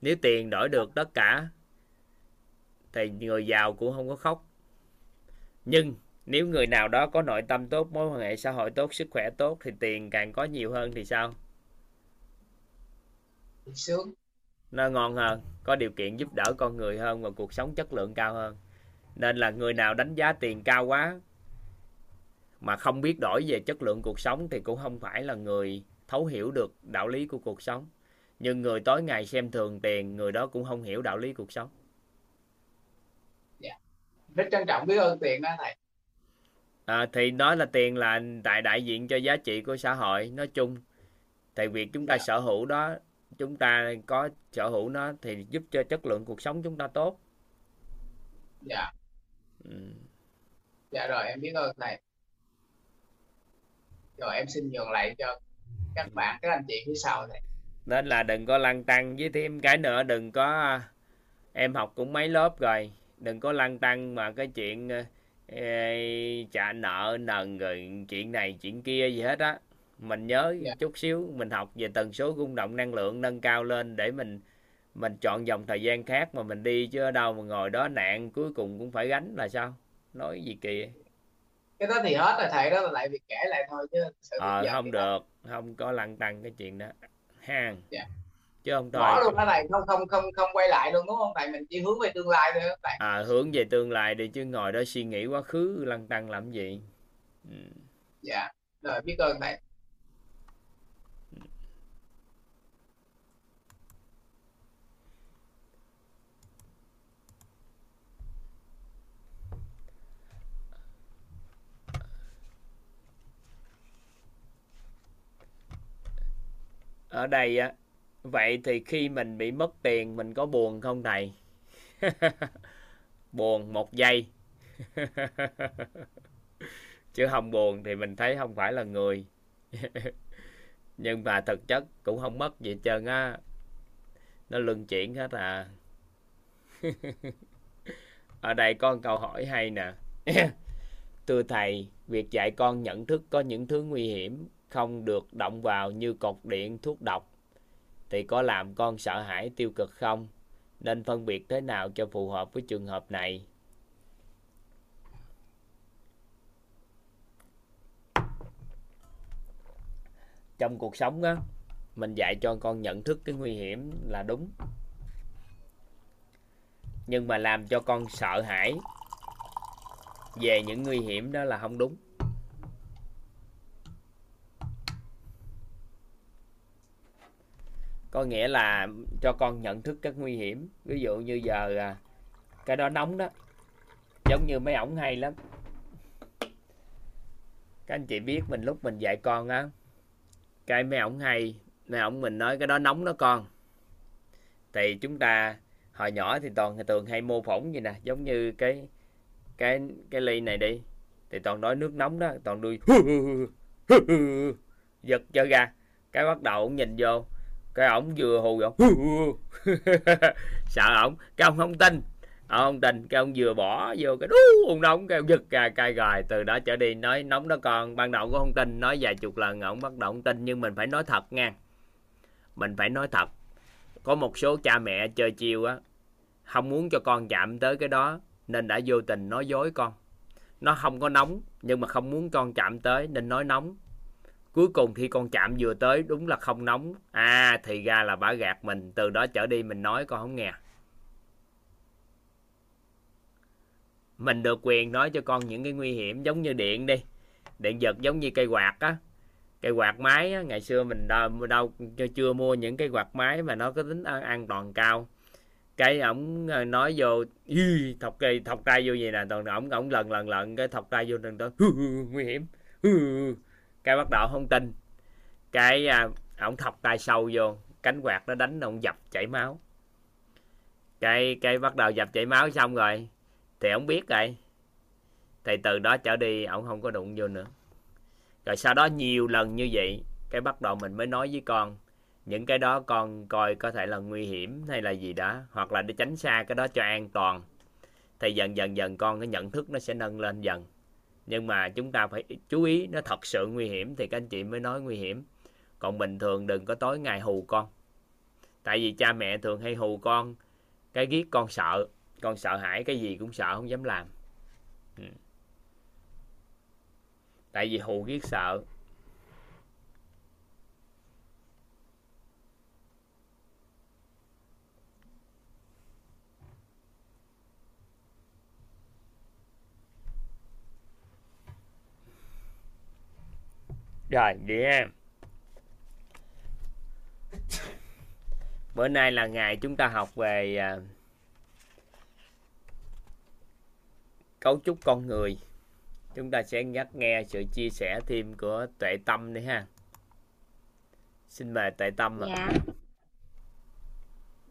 Nếu tiền đổi được tất cả thì người giàu cũng không có khóc. Nhưng nếu người nào đó có nội tâm tốt mối quan hệ xã hội tốt sức khỏe tốt thì tiền càng có nhiều hơn thì sao sướng. Nó ngon hơn có điều kiện giúp đỡ con người hơn và cuộc sống chất lượng cao hơn. Nên là người nào đánh giá tiền cao quá mà không biết đổi về chất lượng cuộc sống thì cũng không phải là người thấu hiểu được đạo lý của cuộc sống. Nhưng người tối ngày xem thường tiền người đó cũng không hiểu đạo lý cuộc sống. Rất trân trọng biết ơn tiền đó thầy. À, thì nói là tiền là tại đại diện cho giá trị của xã hội. Nói chung thì việc chúng ta Dạ. sở hữu đó chúng ta có sở hữu nó thì giúp cho chất lượng cuộc sống chúng ta tốt. Dạ. Ừ. dạ rồi em biết ơn thầy. Rồi em xin nhường lại cho các bạn các anh chị phía sau thầy nên là đừng có lăn tăng với thêm cái nữa đừng có em học cũng mấy lớp rồi đừng có lăn tăng mà cái chuyện ê, trả nợ nần rồi chuyện này chuyện kia gì hết á mình nhớ Dạ. chút xíu mình học về tần số rung động năng lượng nâng cao lên để mình mình chọn dòng thời gian khác mà mình đi chứ ở đâu mà ngồi đó nạn cuối cùng cũng phải gánh là sao? Nói gì kỳ cái đó thì hết rồi thầy đó là lại việc kể lại thôi chứ sự ờ không được không có lăn tăng cái chuyện đó. Ha Dạ. chứ không thôi. Bỏ luôn đó thầy không không không không quay lại luôn đúng không thầy? Mình chỉ hướng về tương lai thôi đó thầy à, hướng về tương lai đi chứ ngồi đó suy nghĩ quá khứ lăn tăng làm gì? Ừ. dạ. Rồi biết ơn thầy ở đây á, vậy thì khi mình bị mất tiền mình có buồn không thầy? Buồn một giây. Chứ không buồn thì mình thấy không phải là người. Nhưng mà thực chất cũng không mất gì hết trơn á. Nó luân chuyển hết à. Ở đây có một câu hỏi hay nè. Thưa thầy, việc dạy con nhận thức có những thứ nguy hiểm không được động vào như cột điện thuốc độc, thì có làm con sợ hãi tiêu cực không? Nên phân biệt thế nào cho phù hợp với trường hợp này? Trong cuộc sống á, mình dạy cho con nhận thức cái nguy hiểm là đúng. Nhưng mà làm cho con sợ hãi về những nguy hiểm đó là không đúng. Có nghĩa là cho con nhận thức các nguy hiểm. Ví dụ như giờ à, cái đó nóng đó. Giống như mấy ổng hay lắm. Các anh chị biết mình lúc mình dạy con á, cái mấy ổng hay, mấy ổng mình nói cái đó nóng đó con. Thì chúng ta, hồi nhỏ thì toàn, thường hay mô phỏng vậy nè, giống như cái cái cái ly này đi. Thì toàn nói nước nóng đó, toàn đuôi giật cho ra. Cái bắt đầu cũng nhìn vô cái ổng vừa hù ổng sợ ổng, cái ông không tin. Ông không tin, cái ông vừa bỏ vô cái đú ông nóng cái ông giật ra cài gài, từ đó trở đi nói, nóng đó con. Ban đầu cũng không tin, nói vài chục lần ổng bắt đầu không tin, nhưng mình phải nói thật nha. Mình phải nói thật. Có một số cha mẹ chơi chiêu á, không muốn cho con chạm tới cái đó, nên đã vô tình nói dối con. Nó không có nóng, nhưng mà không muốn con chạm tới, nên nói nóng cuối cùng khi con chạm vừa tới đúng là không nóng. À thì ra là bả gạt mình từ đó trở đi mình nói con không nghe. Mình được quyền nói cho con những cái nguy hiểm giống như điện đi. Điện giật giống như cây quạt á. Cây quạt máy á, ngày xưa mình đâu, đâu chưa mua những cái quạt máy mà nó có tính an, an toàn cao. Cái ổng ờ, nói vô "Ý, thọc cây thọc tay vô gì nè. Toàn ổng ổng lần lần lần cái thọc tay vô đừng đó nguy hiểm cái bắt đầu không tin. Cái à, ông thọc tay sâu vô cánh quạt nó đánh ông dập chảy máu. Cái cái bắt đầu dập chảy máu xong rồi thì ông biết rồi. Thì từ đó trở đi ông không có đụng vô nữa. Rồi sau đó nhiều lần như vậy cái bắt đầu mình mới nói với con những cái đó con coi có thể là nguy hiểm hay là gì đó hoặc là để tránh xa cái đó cho an toàn. Thì dần dần dần con cái nhận thức nó sẽ nâng lên dần nhưng mà chúng ta phải chú ý, nó thật sự nguy hiểm thì các anh chị mới nói nguy hiểm. Còn bình thường đừng có tối ngày hù con. Tại vì cha mẹ thường hay hù con, cái ghét con sợ. Con sợ hãi cái gì cũng sợ, không dám làm. Ừ. Tại vì hù ghét sợ. Rồi vậy ha bữa nay là ngày chúng ta học về uh, cấu trúc con người chúng ta sẽ nhắc nghe sự chia sẻ thêm của tuệ tâm đi ha xin mời tuệ tâm ạ. Dạ.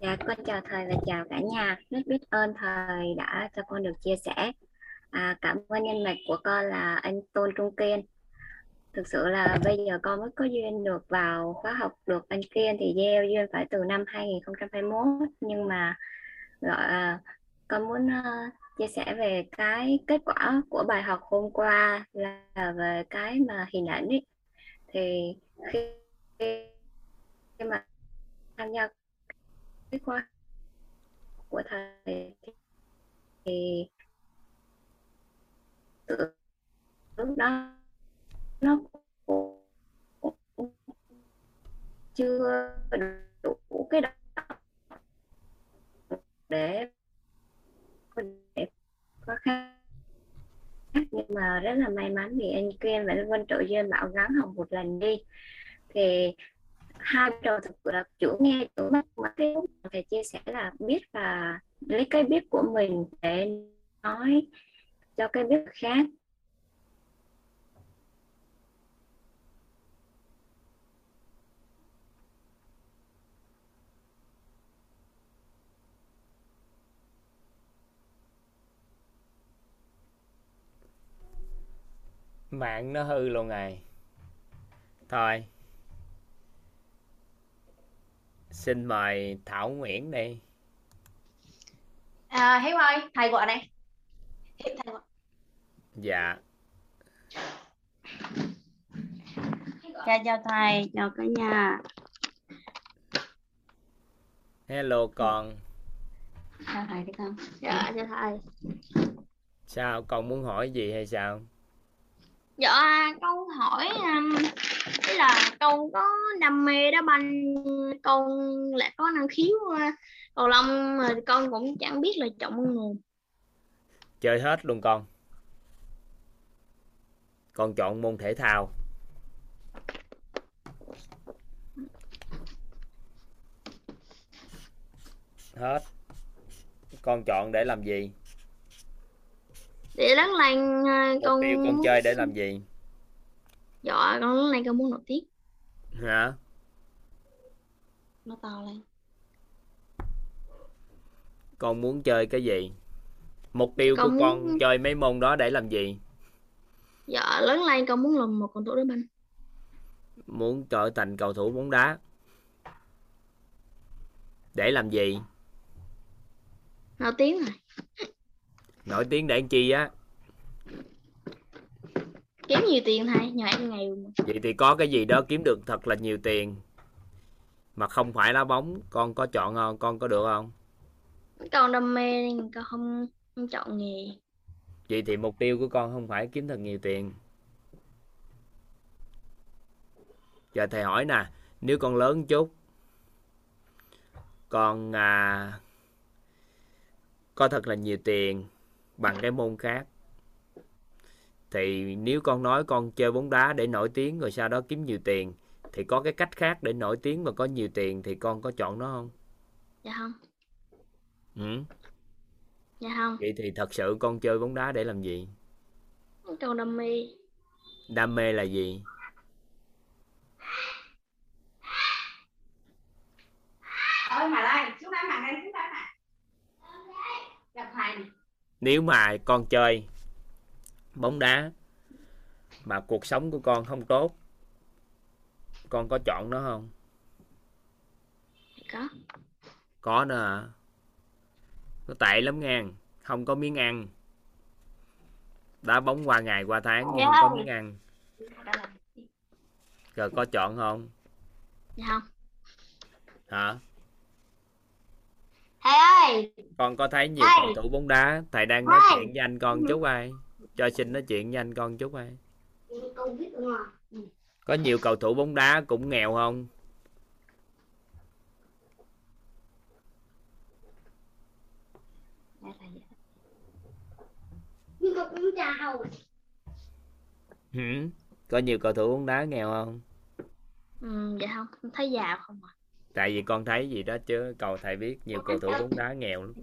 Dạ, con chào thầy và chào cả nhà. Rất biết ơn thầy đã cho con được chia sẻ. À, cảm ơn nhân mạch của con là anh Tôn Trung Kiên. Thực sự là bây giờ con mới có duyên được vào khóa học được anh Kiên thì gieo duyên phải từ năm 2021 nhưng mà gọi là con muốn uh, chia sẻ về cái kết quả của bài học hôm qua là về cái mà hình ảnh ấy. Thì khi, khi mà tham gia cái khóa của thầy thì tự lúc đó nó cũng chưa đủ cái đó để để có khác. Nhưng mà rất là may mắn vì anh Kiên và anh Vân Trợ Duyên bảo gắng học một lần đi. Thì hai đầu thực sự là chủ nghe, chủ mắt mà cái thầy chia sẻ là biết và lấy cái biết của mình để nói cho cái biết khác. Mạng nó hư luôn rồi thôi xin mời thảo nguyễn đi À, Hiếu ơi, thầy gọi này. Hiếu, thầy gọi. dạ Dạ chào thầy, chào cả nhà. hello con Chào thầy đi con. Dạ, thưa thầy. sao con muốn hỏi gì hay sao Dạ, con hỏi um, là con có đam mê đá banh, con lại có năng khiếu uh, cầu lông mà con cũng chẳng biết là chọn môn nào. chơi hết luôn con. Con chọn môn thể thao. Hết. Con chọn để làm gì? Để lớn lên uh, mục con tiêu con muốn chơi để làm gì? Dạ con lớn lên con muốn nổi tiếng, hả? Nó to lên. con muốn chơi cái gì? Mục tiêu của Con con muốn- chơi mấy môn đó để làm gì? Dạ, lớn lên con muốn làm một cầu thủ đá banh. muốn trở thành cầu thủ bóng đá. Để làm gì? Nổi tiếng rồi. Nổi tiếng để làm chi á Kiếm nhiều tiền thầy, nhỏ em nghèo mà. vậy thì có cái gì đó kiếm được thật là nhiều tiền mà không phải đá bóng con có chọn không con có được không Con đam mê nên con không, không chọn nghề. vậy thì mục tiêu của con không phải kiếm thật nhiều tiền giờ thầy hỏi nè nếu con lớn chút con à, có thật là nhiều tiền bằng cái môn khác. Thì nếu con nói con chơi bóng đá để nổi tiếng rồi sau đó kiếm nhiều tiền thì có cái cách khác để nổi tiếng và có nhiều tiền thì con có chọn nó không? Dạ không, ừ? dạ không. vậy thì thật sự con chơi bóng đá để làm gì? Con đam mê. đam mê là gì? Ơi mà đây xuống đây mà đây xuống đây mà gặp thầy nếu mà con chơi bóng đá mà cuộc sống của con không tốt con có chọn nó không? Có. Có nữa hả nó tệ lắm nghe. Không có miếng ăn. Đá bóng qua ngày qua tháng nhưng không có miếng ăn. Rồi có chọn không? Dạ không. Hả thầy ơi! Con có thấy nhiều Thầy! cầu thủ bóng đá thầy đang nói Thầy! chuyện với anh con chút ai? Cho xin nói chuyện với anh con chút ai? Con biết rồi có nhiều cầu thủ bóng đá cũng nghèo không? Có nhiều cầu thủ bóng đá nghèo không? Ừ, dạ không thấy giàu không à tại vì con thấy gì đó chứ cầu thầy biết nhiều cầu thủ bóng đá nghèo lắm.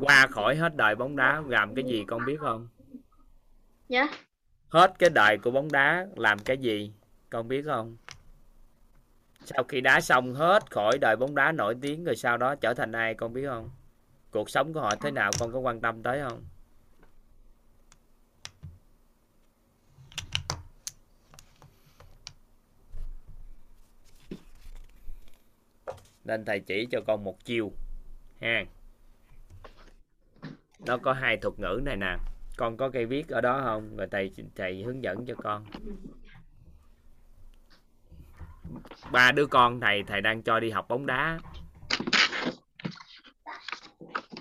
Qua khỏi hết đời bóng đá làm cái gì con biết không? Dạ. Hết cái đời của bóng đá làm cái gì con biết không? Sau khi đá xong hết khỏi đời bóng đá nổi tiếng rồi sau đó trở thành ai con biết không? Cuộc sống của họ thế nào con có quan tâm tới không nên thầy chỉ cho con một chiêu. Ha. Nó có hai thuật ngữ này nè. Con có cây viết ở đó không? Rồi thầy thầy hướng dẫn cho con. Ba đứa con thầy thầy đang cho đi học bóng đá.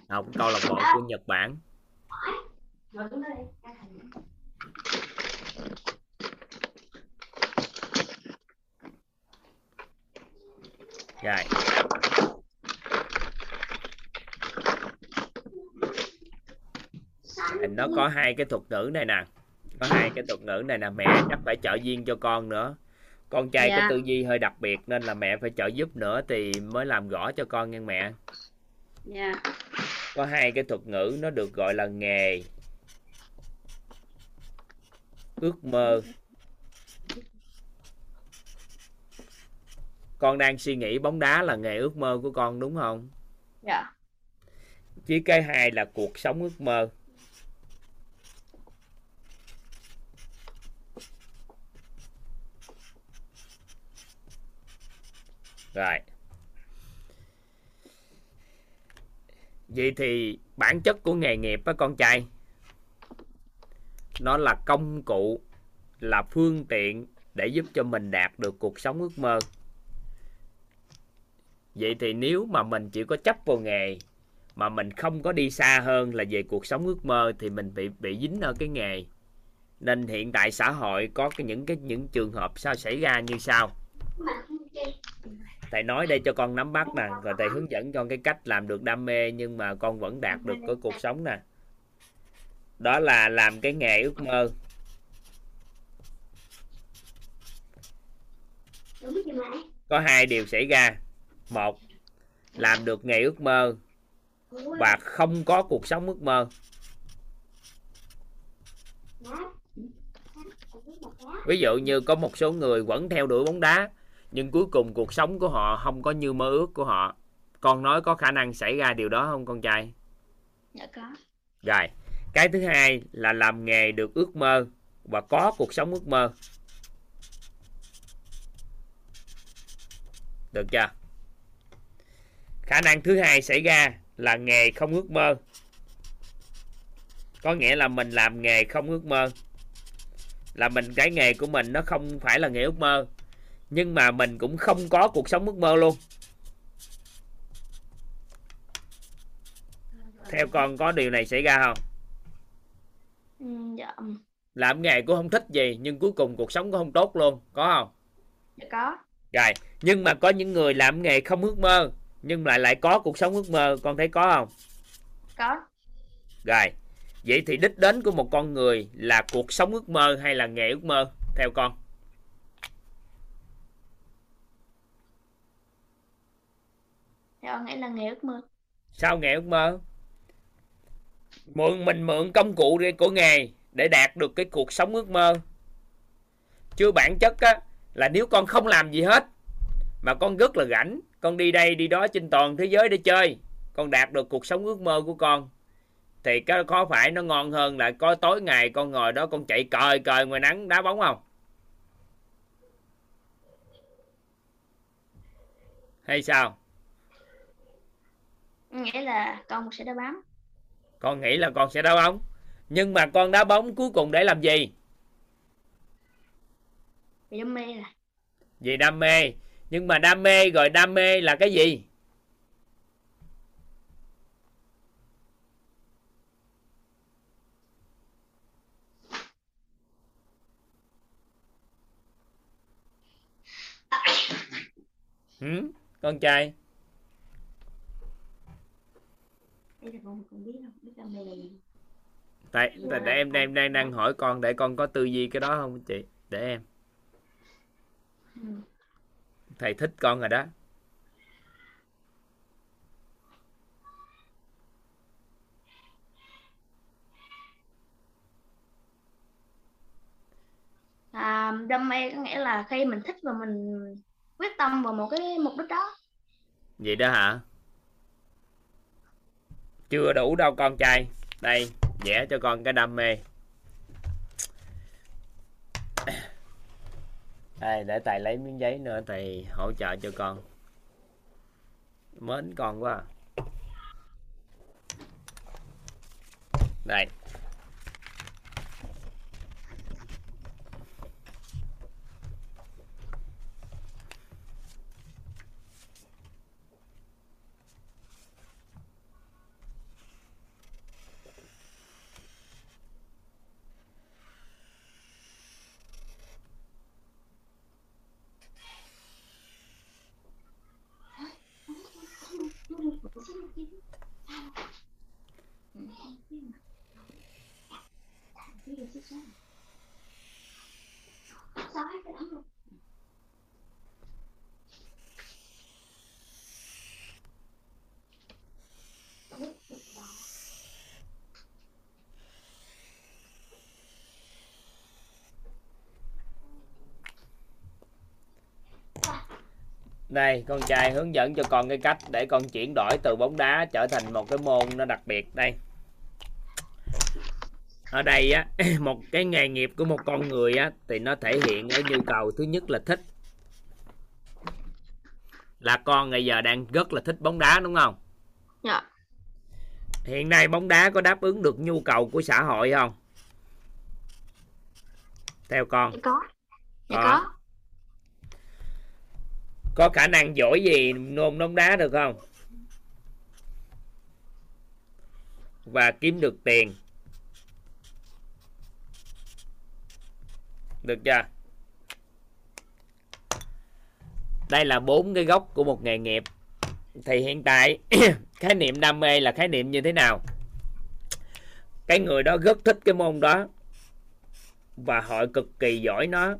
Học câu lạc bộ của Nhật Bản ngồi xuống đây rồi. Thì nó có hai cái thuật ngữ này nè. Có hai cái thuật ngữ này nè mẹ chắc phải trợ duyên cho con nữa. Con trai có Dạ. tư duy hơi đặc biệt nên là mẹ phải trợ giúp nữa thì mới làm rõ cho con nha mẹ. Dạ. Có hai cái thuật ngữ nó được gọi là nghề ước mơ con đang suy nghĩ bóng đá là nghề ước mơ của con đúng không? Dạ. Chứ cái hai là cuộc sống ước mơ. Rồi. Vậy thì bản chất của nghề nghiệp á con trai nó là công cụ là phương tiện để giúp cho mình đạt được cuộc sống ước mơ vậy thì nếu mà mình chỉ có chấp vào nghề, mà mình không có đi xa hơn là về cuộc sống ước mơ thì mình bị bị dính ở cái nghề. Nên hiện tại xã hội có cái những cái, những trường hợp sao xảy ra như sau. Thầy nói đây cho con nắm bắt nè rồi thầy hướng dẫn con cái cách làm được đam mê nhưng mà con vẫn đạt được cái cuộc sống nè. Đó là làm cái nghề ước mơ. Có hai điều xảy ra một làm được nghề ước mơ và không có cuộc sống ước mơ. Ví dụ như có một số người vẫn theo đuổi bóng đá nhưng cuối cùng cuộc sống của họ không có như mơ ước của họ. Con nói có khả năng xảy ra điều đó không con trai? Dạ có. Rồi cái thứ hai là làm nghề được ước mơ và có cuộc sống ước mơ. Được chưa khả năng thứ hai xảy ra là nghề không ước mơ. Có nghĩa là mình làm nghề không ước mơ. Là mình cái nghề của mình nó không phải là nghề ước mơ nhưng mà mình cũng không có cuộc sống ước mơ luôn. Theo con có điều này xảy ra không? Ừ, dạ. Làm nghề cũng không thích gì nhưng cuối cùng cuộc sống cũng không tốt luôn. Có không? Dạ có. Rồi nhưng mà có những người làm nghề không ước mơ nhưng lại lại có cuộc sống ước mơ con thấy có không? Có. Rồi vậy thì đích đến của một con người là cuộc sống ước mơ hay là nghề ước mơ? Theo con. Theo con nghĩ là nghề ước mơ. Sao nghề ước mơ? Mượn mình mượn công cụ đi của nghề để đạt được cái cuộc sống ước mơ. Chứ bản chất á là nếu con không làm gì hết mà con rất là rảnh con đi đây đi đó trên toàn thế giới để chơi. Con đạt được cuộc sống ước mơ của con. Thì có có phải nó ngon hơn là có tối ngày con ngồi đó con chạy cời cời ngoài nắng đá bóng không? Hay sao? Nghĩa là con sẽ đá bóng. Con nghĩ là con sẽ đá bóng. Nhưng mà con đá bóng cuối cùng để làm gì? Vì đam mê là. Vì đam mê nhưng mà đam mê rồi đam mê là cái gì? Ừ? con trai. Gì. Tại tại để em đang đang đang hỏi con để con có tư duy cái đó không chị? Để em. Ừ. thầy thích con rồi đó. À, đam mê có nghĩa là khi mình thích và mình quyết tâm vào một cái mục đích đó. Vậy đó hả? Chưa đủ đâu con trai. Đây vẽ cho con cái đam mê đây để thầy lấy miếng giấy nữa thầy hỗ trợ cho con mến con quá à. đây đây con trai hướng dẫn cho con cái cách để con chuyển đổi từ bóng đá trở thành một cái môn nó đặc biệt đây. Ở đây á một cái nghề nghiệp của một con người á thì nó thể hiện ở nhu cầu thứ nhất là thích. Là con bây giờ đang rất là thích bóng đá đúng không? Dạ. Hiện nay bóng đá có đáp ứng được nhu cầu của xã hội không? Theo con. Dạ có. Dạ Có có khả năng giỏi gì nôn bóng đá được không? Và kiếm được tiền. Được chưa? Đây là bốn cái gốc của một nghề nghiệp. Thì hiện tại, khái niệm đam mê là khái niệm như thế nào? Cái người đó rất thích cái môn đó và họ cực kỳ giỏi nó.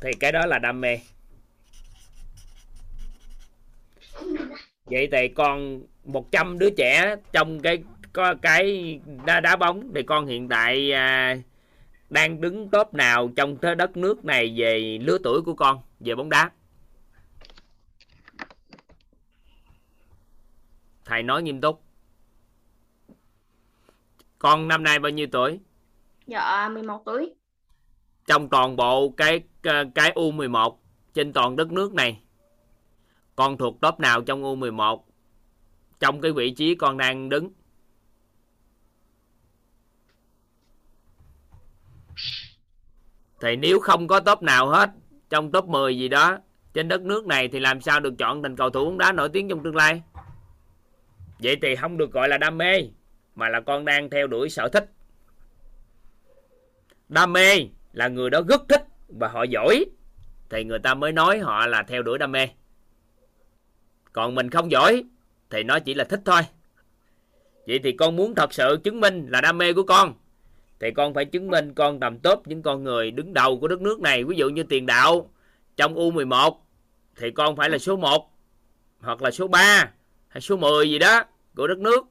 Thì cái đó là đam mê. Vậy thì con 100 đứa trẻ trong cái có cái đá, đá bóng thì con hiện tại à, đang đứng top nào trong thế đất nước này về lứa tuổi của con về bóng đá? Thầy nói nghiêm túc. Con năm nay bao nhiêu tuổi? Dạ 11 tuổi. Trong toàn bộ cái cái U11 trên toàn đất nước này con thuộc top nào trong U11 trong cái vị trí con đang đứng. Thì nếu không có top nào hết trong top 10 gì đó, trên đất nước này thì làm sao được chọn thành cầu thủ bóng đá nổi tiếng trong tương lai? Vậy thì không được gọi là đam mê, mà là con đang theo đuổi sở thích. Đam mê là người đó rất thích và họ giỏi, thì người ta mới nói họ là theo đuổi đam mê còn mình không giỏi, thì nó chỉ là thích thôi. Vậy thì con muốn thật sự chứng minh là đam mê của con, thì con phải chứng minh con tầm top những con người đứng đầu của đất nước này. Ví dụ như tiền đạo trong U11 thì con phải là số 1 hoặc là số 3 hay số 10 gì đó của đất nước,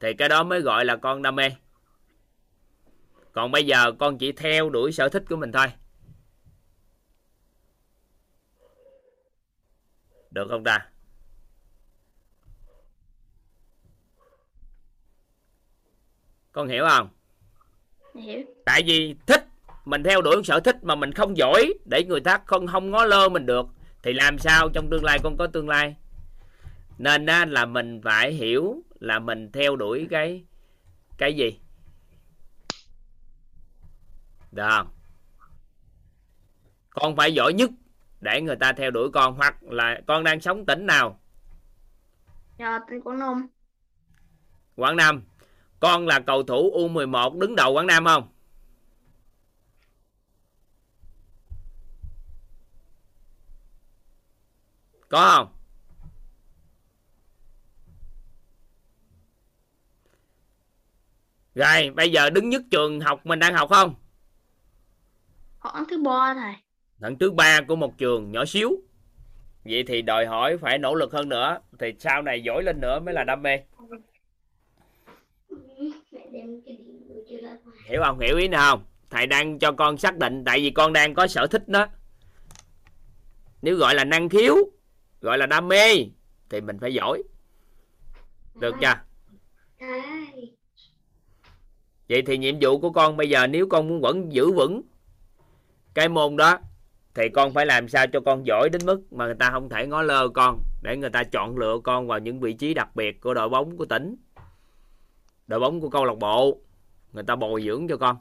thì cái đó mới gọi là con đam mê. Còn bây giờ con chỉ theo đuổi sở thích của mình thôi. Được không ta? Con hiểu không? Hiểu. Tại vì thích mình theo đuổi sở thích mà mình không giỏi để người ta không không ngó lơ mình được thì làm sao trong tương lai con có tương lai? Nên á, là mình phải hiểu là mình theo đuổi cái cái gì? Được không? Con phải giỏi nhất để người ta theo đuổi con hoặc là con đang sống tỉnh nào? Dạ tỉnh quảng nam quảng nam con là cầu thủ u11 đứng đầu quảng nam không? Có không? Rồi bây giờ đứng nhất trường học mình đang học không? Khoảng thứ ba thầy. Lần thứ ba của một trường nhỏ xíu. Vậy thì đòi hỏi phải nỗ lực hơn nữa thì sau này giỏi lên nữa mới là đam mê đem cái điện vừa chưa ngoài. hiểu không? Hiểu ý nào không? Thầy đang cho con xác định tại vì con đang có sở thích đó. Nếu gọi là năng khiếu gọi là đam mê thì mình phải giỏi. Được chưa? Vậy thì nhiệm vụ của con bây giờ nếu con muốn vẫn giữ vững cái môn đó thì con phải làm sao cho con giỏi đến mức mà người ta không thể ngó lơ con để người ta chọn lựa con vào những vị trí đặc biệt của đội bóng của tỉnh đội bóng của câu lạc bộ. Người ta bồi dưỡng cho con.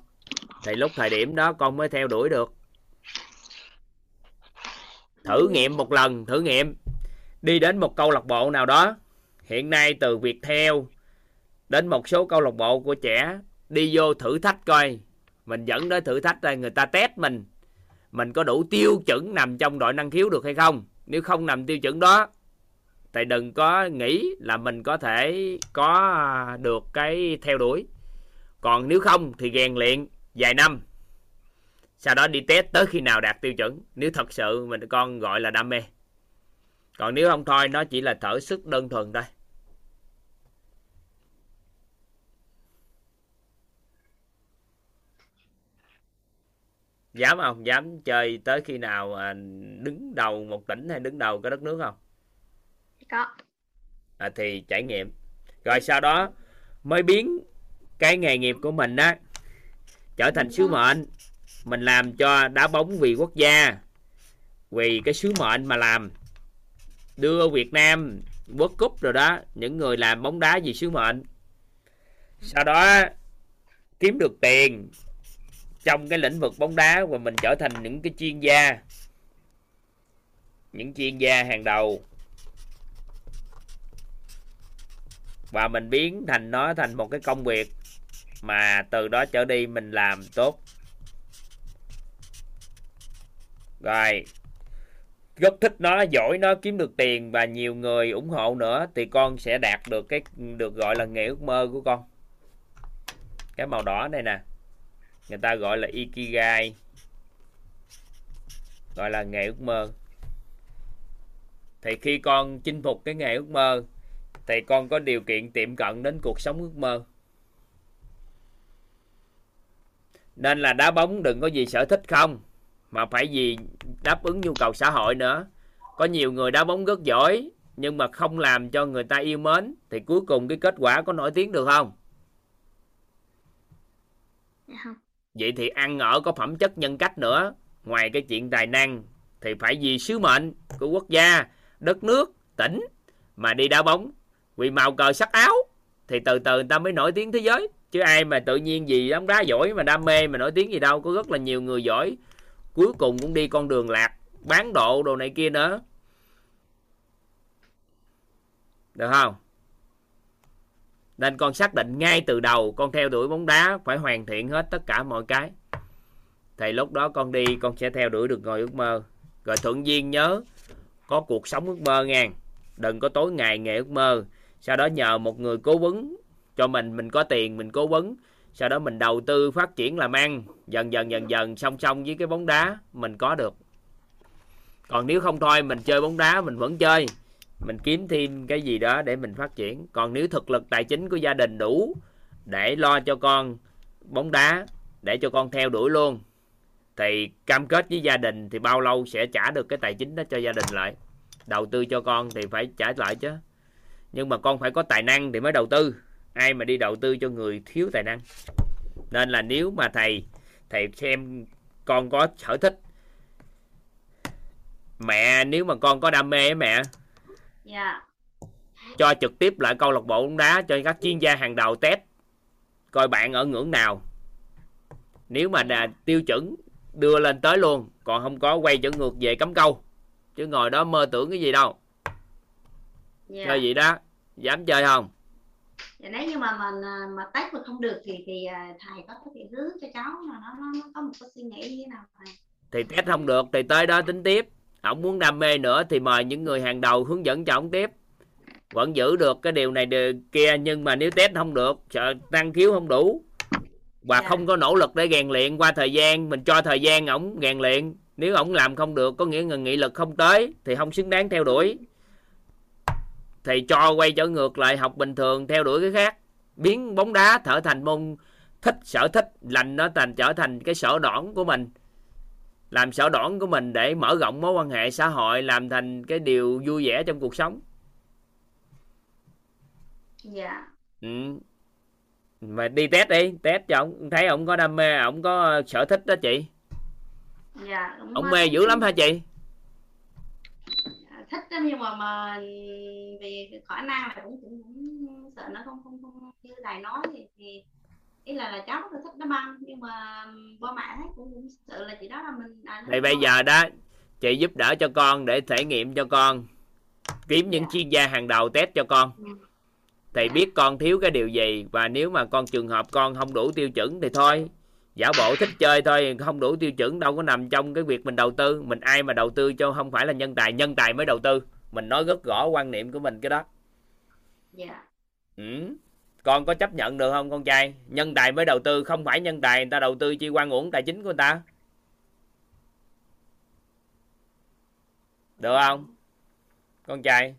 Thì lúc thời điểm đó con mới theo đuổi được. Thử nghiệm một lần, thử nghiệm. Đi đến một câu lạc bộ nào đó, hiện nay từ việc theo đến một số câu lạc bộ của trẻ, đi vô thử thách coi. Mình dẫn đến thử thách đây, người ta test mình. Mình có đủ tiêu chuẩn nằm trong đội năng khiếu được hay không? Nếu không nằm tiêu chuẩn đó thì đừng có nghĩ là mình có thể có à, được cái theo đuổi. Còn nếu không thì rèn luyện vài năm. Sau đó đi test tới khi nào đạt tiêu chuẩn, nếu thật sự mình con gọi là đam mê. Còn nếu không thôi, nó chỉ là thở sức đơn thuần thôi. Dám không? Dám chơi tới khi nào à, đứng đầu một tỉnh hay đứng đầu cái đất nước không? Có. À, thì trải nghiệm. Rồi sau đó mới biến cái nghề nghiệp của mình á trở thành sứ mệnh. Mình làm cho đá bóng vì quốc gia vì cái sứ mệnh mà làm. Đưa Việt Nam World Cup rồi đó những người làm bóng đá vì sứ mệnh. Sau đó kiếm được tiền trong cái lĩnh vực bóng đá và mình trở thành những cái chuyên gia những chuyên gia hàng đầu. Và mình biến thành nó thành một cái công việc mà từ đó trở đi mình làm tốt. Rồi rất thích nó, giỏi nó, kiếm được tiền và nhiều người ủng hộ nữa thì con sẽ đạt được cái, được gọi là nghề ước mơ của con. Cái màu đỏ này nè, người ta gọi là ikigai, gọi là nghề ước mơ. Thì khi con chinh phục cái nghề ước mơ thì con có điều kiện tiệm cận đến cuộc sống ước mơ. Nên là đá bóng đừng có gì sở thích không mà phải vì đáp ứng nhu cầu xã hội nữa. Có nhiều người đá bóng rất giỏi nhưng mà không làm cho người ta yêu mến thì cuối cùng cái kết quả có nổi tiếng được không? Dạ không. Vậy thì ăn ở có phẩm chất nhân cách nữa. Ngoài cái chuyện tài năng thì phải vì sứ mệnh của quốc gia đất nước tỉnh mà đi đá bóng vì màu cờ sắc áo, thì từ từ người ta mới nổi tiếng thế giới. Chứ ai mà tự nhiên gì bóng đá giỏi mà đam mê mà nổi tiếng gì đâu, có rất là nhiều người giỏi. Cuối cùng cũng đi con đường lạc, bán độ đồ này kia nữa. Được không? Nên con xác định ngay từ đầu con theo đuổi bóng đá phải hoàn thiện hết tất cả mọi cái. Thì lúc đó con đi, con sẽ theo đuổi được ngồi ước mơ. Rồi thuận duyên nhớ, có cuộc sống ước mơ ngang. Đừng có tối ngày nghề ước mơ sau đó nhờ một người cố vấn cho mình mình có tiền, mình cố vấn. Sau đó mình đầu tư phát triển làm ăn, dần dần dần dần, song song với cái bóng đá mình có được. Còn nếu không thôi, mình chơi bóng đá, mình vẫn chơi. Mình kiếm thêm cái gì đó để mình phát triển. Còn nếu thực lực tài chính của gia đình đủ để lo cho con bóng đá, để cho con theo đuổi luôn, thì cam kết với gia đình thì bao lâu sẽ trả được cái tài chính đó cho gia đình lại? Đầu tư cho con thì phải trả lại chứ nhưng mà con phải có tài năng thì mới đầu tư. Ai mà đi đầu tư cho người thiếu tài năng? Nên là nếu mà thầy thầy xem con có sở thích mẹ nếu mà con có đam mê á mẹ dạ. cho trực tiếp lại câu lạc bộ bóng đá cho các chuyên gia hàng đầu test coi bạn ở ngưỡng nào. Nếu mà là tiêu chuẩn đưa lên tới luôn còn không có quay trở ngược về cấm câu chứ ngồi đó mơ tưởng cái gì đâu dạ. Chơi gì đó. Dám chơi không? Dạ, nếu như mà mình à, mà test mà không được thì thì à, thầy có thể hướng cho cháu là nó nó, nó có một cái suy nghĩ như thế nào thầy? Thì test không được thì tới đó tính tiếp. Ông muốn đam mê nữa thì mời những người hàng đầu hướng dẫn cho ông tiếp. Vẫn giữ được cái điều này điều kia nhưng mà nếu test không được sợ năng khiếu không đủ. Và Dạ. không có nỗ lực để rèn luyện qua thời gian mình cho thời gian ổng rèn luyện. Nếu ổng làm không được có nghĩa là nghị lực không tới thì không xứng đáng theo đuổi thì cho quay trở ngược lại học bình thường theo đuổi cái khác. Biến bóng đá trở thành môn thích sở thích lành nó thành trở thành cái sở đoản của mình. Làm sở đoản của mình để mở rộng mối quan hệ xã hội làm thành cái điều vui vẻ trong cuộc sống. Dạ. Ừ. mà đi test đi test cho ông thấy ông có đam mê ông có sở thích đó chị. Dạ đúng ông mê dữ lắm hả chị thích đó, nhưng mà mà vì khả năng là cũng cũng, cũng sợ nó không không không như thầy nói thì, thì ý là là cháu rất thích đá banh nhưng mà ba mẹ thấy cũng cũng sợ là chỉ đó là mình à, thì bây không- giờ đó chị giúp đỡ cho con để thể nghiệm cho con kiếm những Dạ. chuyên gia hàng đầu test cho con. Thì biết con thiếu cái điều gì và nếu mà con trường hợp con không đủ tiêu chuẩn thì thôi giả bộ thích chơi thôi không đủ tiêu chuẩn đâu có nằm trong cái việc mình đầu tư. Mình ai mà đầu tư cho không phải là nhân tài nhân tài mới đầu tư. Mình nói rất rõ quan niệm của mình cái đó. Dạ. Ừ. con có chấp nhận được không con trai? Nhân tài mới đầu tư không phải nhân tài người ta đầu tư chi quan uổng tài chính của người ta. Được không? Con trai.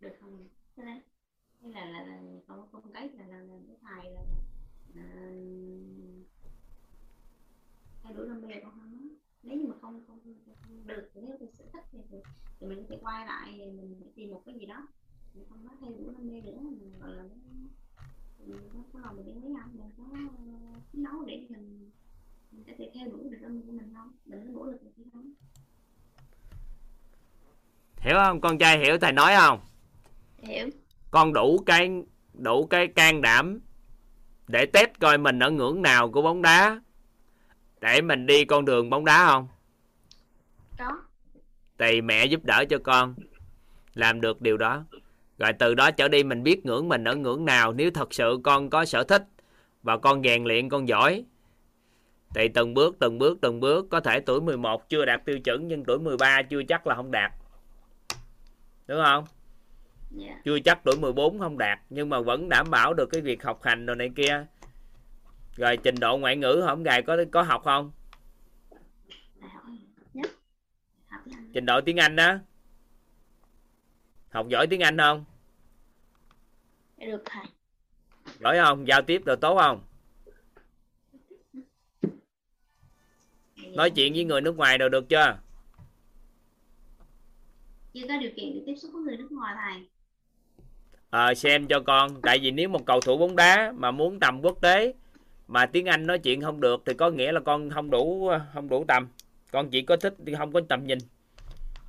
Được không? Là là, là con con cái là là, là cái thầy là, là đổi đam mê con không nếu như mà không không, không được thì nếu tôi sẽ thích thì, thì, mình sẽ quay lại thì mình tìm một cái gì đó. Mình không có thay đổi đam mê nữa mình gọi là nó- mình có có lòng mình đi mấy năm mình có phấn đấu để mình mình có thể theo đuổi được đam mê của mình không? Mình có nỗ lực được không? Hiểu không? Con trai hiểu thầy nói không? Hiểu. Con đủ cái đủ cái can đảm để test coi mình ở ngưỡng nào của bóng đá để mình đi con đường bóng đá không? Có. Thì mẹ giúp đỡ cho con. Làm được điều đó. Rồi từ đó trở đi mình biết ngưỡng mình ở ngưỡng nào nếu thật sự con có sở thích và con rèn luyện con giỏi. Thì từng bước từng bước từng bước có thể tuổi 11 chưa đạt tiêu chuẩn nhưng tuổi 13 chưa chắc là không đạt. Đúng không? Dạ. Chưa chắc tuổi 14 không đạt nhưng mà vẫn đảm bảo được cái việc học hành rồi này kia rồi trình độ ngoại ngữ không gài có có học không? Anh trình độ tiếng Anh đó. Học giỏi tiếng Anh không? Được thầy. Giỏi không? Giao tiếp được tốt không? Nói chuyện với người nước ngoài đều được chưa? Chưa có điều kiện để tiếp xúc với người nước ngoài thầy. Ờ xem cho con. Tại vì nếu một cầu thủ bóng đá mà muốn tầm quốc tế mà tiếng Anh nói chuyện không được thì có nghĩa là con không đủ không đủ tầm. Con chỉ có thích không có tầm nhìn.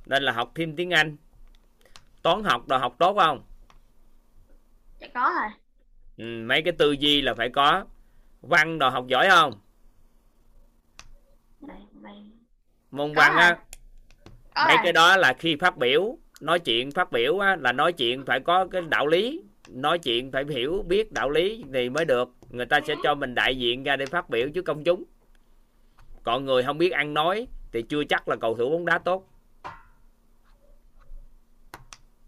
Nên là học thêm tiếng Anh. Toán học đồ học tốt không? Dạ có thầy ừ, mấy cái tư duy là phải có. Văn đồ học giỏi không? Đây đây môn Có văn á. à. có mấy cái đó là khi phát biểu nói chuyện phát biểu á, là nói chuyện phải có cái đạo lý. Nói chuyện phải hiểu biết đạo lý thì mới được người ta sẽ cho mình đại diện ra để phát biểu trước công chúng. Còn người không biết ăn nói thì chưa chắc là cầu thủ bóng đá tốt.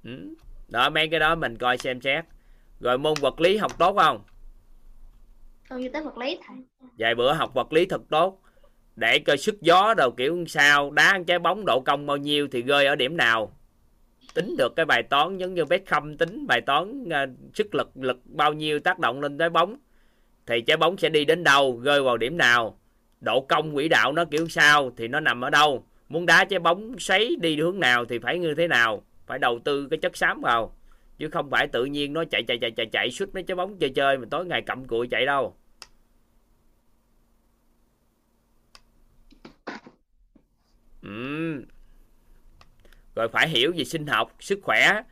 Ừ. đó mấy cái đó mình coi xem xét. Rồi môn vật lý học tốt không? Như tới vật lý thầy. Vài bữa học vật lý thật tốt. Để coi sức gió đầu kiểu sao đá một trái bóng độ công bao nhiêu thì rơi ở điểm nào. Tính được cái bài toán giống như Beckham tính bài toán à, sức lực lực bao nhiêu tác động lên trái bóng thì trái bóng sẽ đi đến đâu, rơi vào điểm nào? Độ cong quỹ đạo nó kiểu sao thì nó nằm ở đâu? Muốn đá trái bóng xoáy đi hướng nào thì phải như thế nào? Phải đầu tư cái chất xám vào. Chứ không phải tự nhiên nó chạy chạy chạy chạy chạy suốt mấy trái bóng chơi chơi mà tối ngày cầm cụi chạy đâu. Ừ. rồi phải hiểu về sinh học, sức khỏe.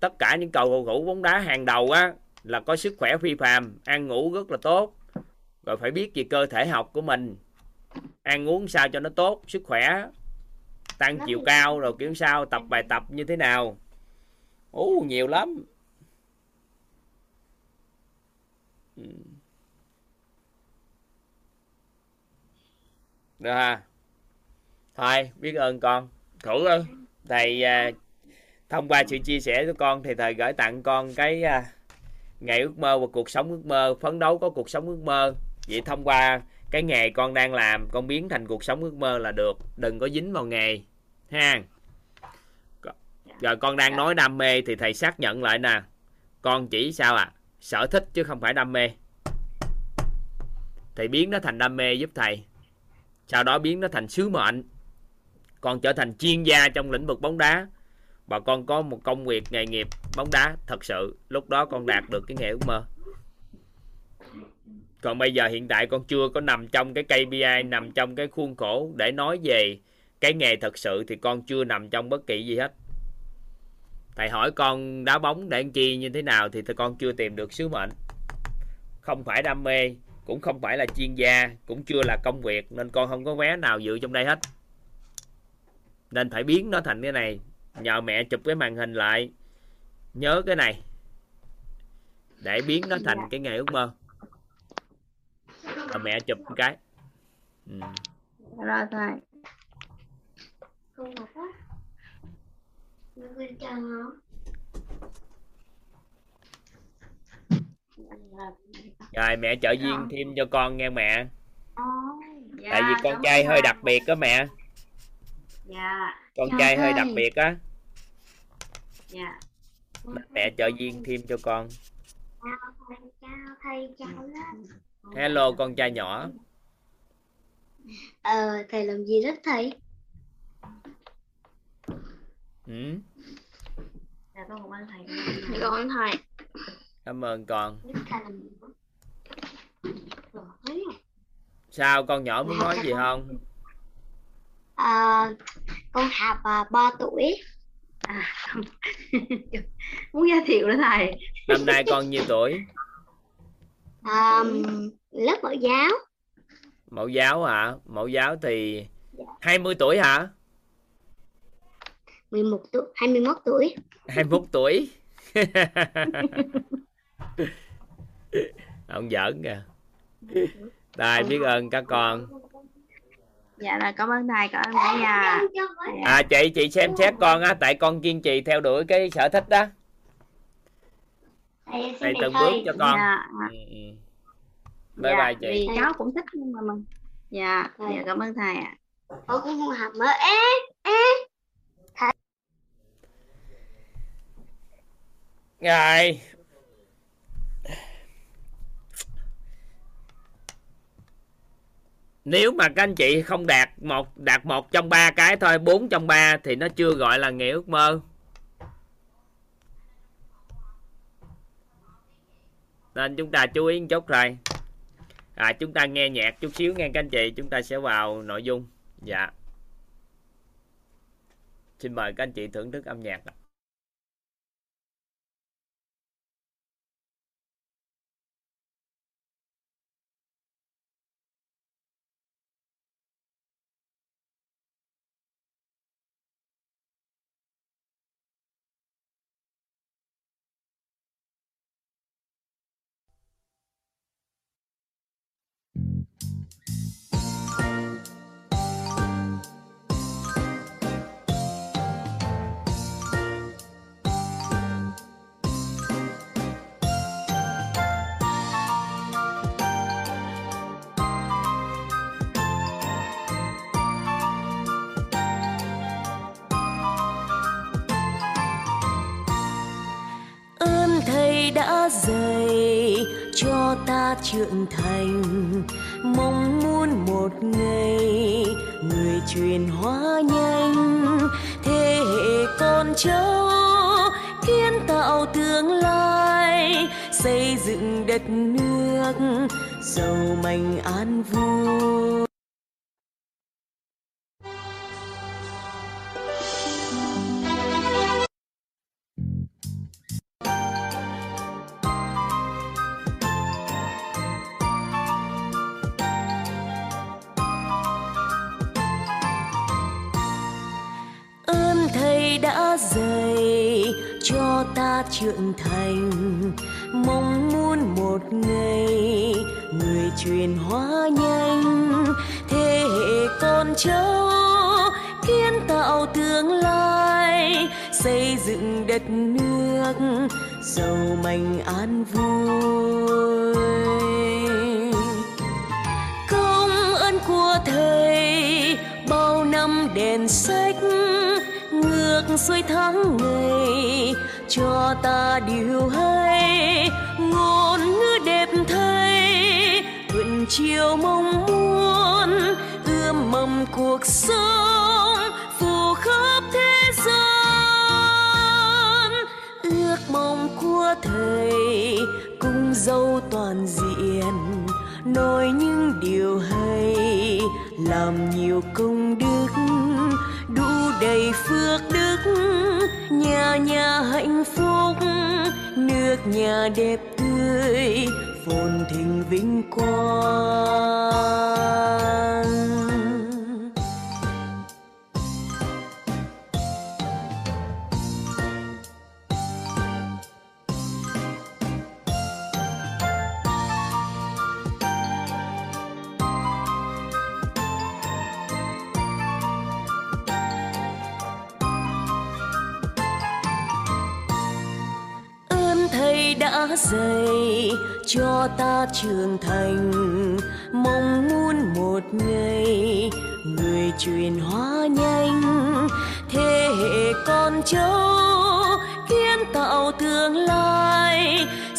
Tất cả những cầu thủ bóng đá hàng đầu á là có sức khỏe phi phàm ăn ngủ rất là tốt. Rồi phải biết về cơ thể học của mình. Ăn uống sao cho nó tốt sức khỏe tăng chiều cao rồi kiểu sao tập bài tập như thế nào. Ú nhiều lắm. Ừ. được ha. Thôi biết ơn con. Thủ ơi thầy à, thông qua sự chia sẻ của con thì thầy gửi tặng con cái nghề ngày ước mơ và cuộc sống ước mơ, phấn đấu có cuộc sống ước mơ. Vậy thông qua cái nghề con đang làm, con biến thành cuộc sống ước mơ là được. Đừng có dính vào nghề, ha? Rồi con đang nói đam mê thì thầy xác nhận lại nè. Con chỉ sao à sở thích chứ không phải đam mê. Thầy biến nó thành đam mê giúp thầy. Sau đó biến nó thành sứ mệnh. Con trở thành chuyên gia trong lĩnh vực bóng đá. Và con có một công việc nghề nghiệp bóng đá, thật sự, lúc đó con đạt được cái nghề ước mơ. Còn bây giờ hiện tại con chưa có nằm trong cái KPI nằm trong cái khuôn khổ để nói về cái nghề thật sự thì con chưa nằm trong bất kỳ gì hết. Thầy hỏi con đá bóng để ăn chi, như thế nào thì con chưa tìm được sứ mệnh. Không phải đam mê, cũng không phải là chuyên gia, cũng chưa là công việc, nên con không có vé nào dự trong đây hết. Nên phải biến nó thành cái này, nhờ mẹ chụp cái màn hình lại nhớ cái này. Để biến nó thành cái nghề ước mơ. Và mẹ chụp một cái. Ừ. rồi thầy không ngọt á quên chào hả rồi mẹ trợ duyên dạ. thêm cho con nghe mẹ. Dạ, tại vì con trai hơi đặc biệt đó mẹ. Dạ. Con trai hơi đặc biệt á. Dạ mẹ trợ duyên thêm cho con. Chào thầy chào lên hello con trai nhỏ. Ờ thầy làm gì rất thầy? Ừ. Dạ con cảm ơn thầy. Dạ con thầy. Cảm ơn con. Sao con nhỏ muốn nói gì không? À, con Hạp à, 3 tuổi à, muốn giới thiệu nữa thầy. Năm nay con nhiêu tuổi? À, lớp mẫu giáo. Mẫu giáo hả? Mẫu giáo thì dạ. 20 tuổi hả? 11 tuổi. 21 tuổi 21 tuổi. Ông giỡn kìa. Đây biết ơn các con dạ là cảm ơn thầy cảm ơn cả nhà. À chị chị xem xét con á tại con kiên trì theo đuổi cái sở thích đó. Thầy từng bước cho con. Dạ. ừ, ừ. bye dạ, bye chị. vì cháu cũng thích nhưng mà mình dạ dạ cảm ơn thầy ạ. À. con cũng muốn học mở ế ế rồi nếu mà các anh chị không đạt một đạt một trong ba cái thôi bốn trong ba thì nó chưa gọi là nghề ước mơ. Nên chúng ta chú ý một chút rồi. À, chúng ta nghe nhạc chút xíu nghe các anh chị chúng ta sẽ vào nội dung. Dạ. Xin mời các anh chị thưởng thức âm nhạc ạ. Ta trưởng thành. Mong muốn một ngày người truyền hóa nhanh. Thế hệ con cháu kiến tạo tạo tương lai, xây dựng đất nước giàu mạnh an vui. Nhà đẹp tươi phồn thịnh vinh quang.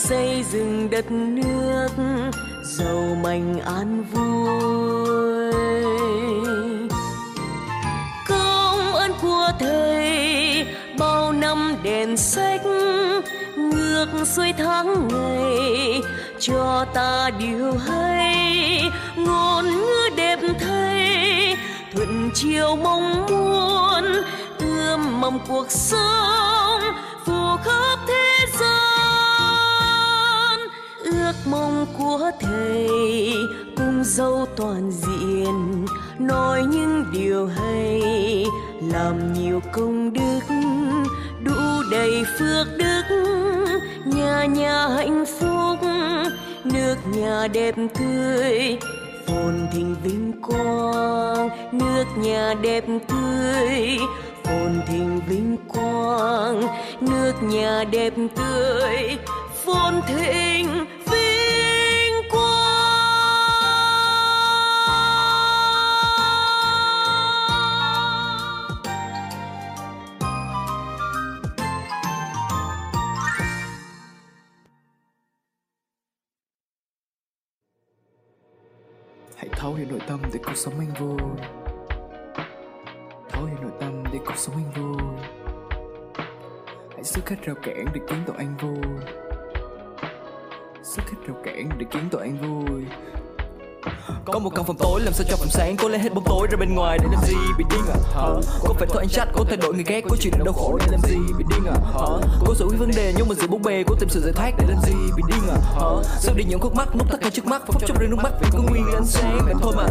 Xây dựng đất nước giàu mạnh an vui. Công ơn của thầy bao năm đèn sách, ngược xuôi tháng ngày, cho ta điều hay, ngôn ngữ đẹp thầy thuận chiều mong muốn, ươm mầm cuộc sống, phù khắp thế mong của thầy cùng dâu toàn diện nói những điều hay, làm nhiều công đức, đủ đầy phước đức, nhà nhà hạnh phúc, nước nhà đẹp tươi, phồn thịnh vinh quang, nước nhà đẹp tươi, phồn thịnh vinh quang, nước nhà đẹp tươi, phồn thịnh vinh thấu hiểu nội tâm để cuộc sống anh vui. Thấu hiểu nội tâm để cuộc sống anh vui. Hãy sức hết rào cản để kiến tạo anh vui. Sức hết rào cản để kiến tạo anh vui có một căn phòng tối làm sao cho phòng sáng? Cố lấy hết bóng tối ra bên ngoài để làm gì? Bị điên à hả? Có phải thôi anh trách cố thay đổi người ghét, Có chuyện đau khổ để làm gì? Bị điên à hả? Cố giải quyết vấn đề nhưng mà giữ bút bề Cố tìm sự giải thoát để làm gì? Bị điên à hả? Sao đi những khúc mắc nút tất cả trước mắt Phóng trong rơi nước mắt vì có nguyên ánh sáng. Vậy thôi mà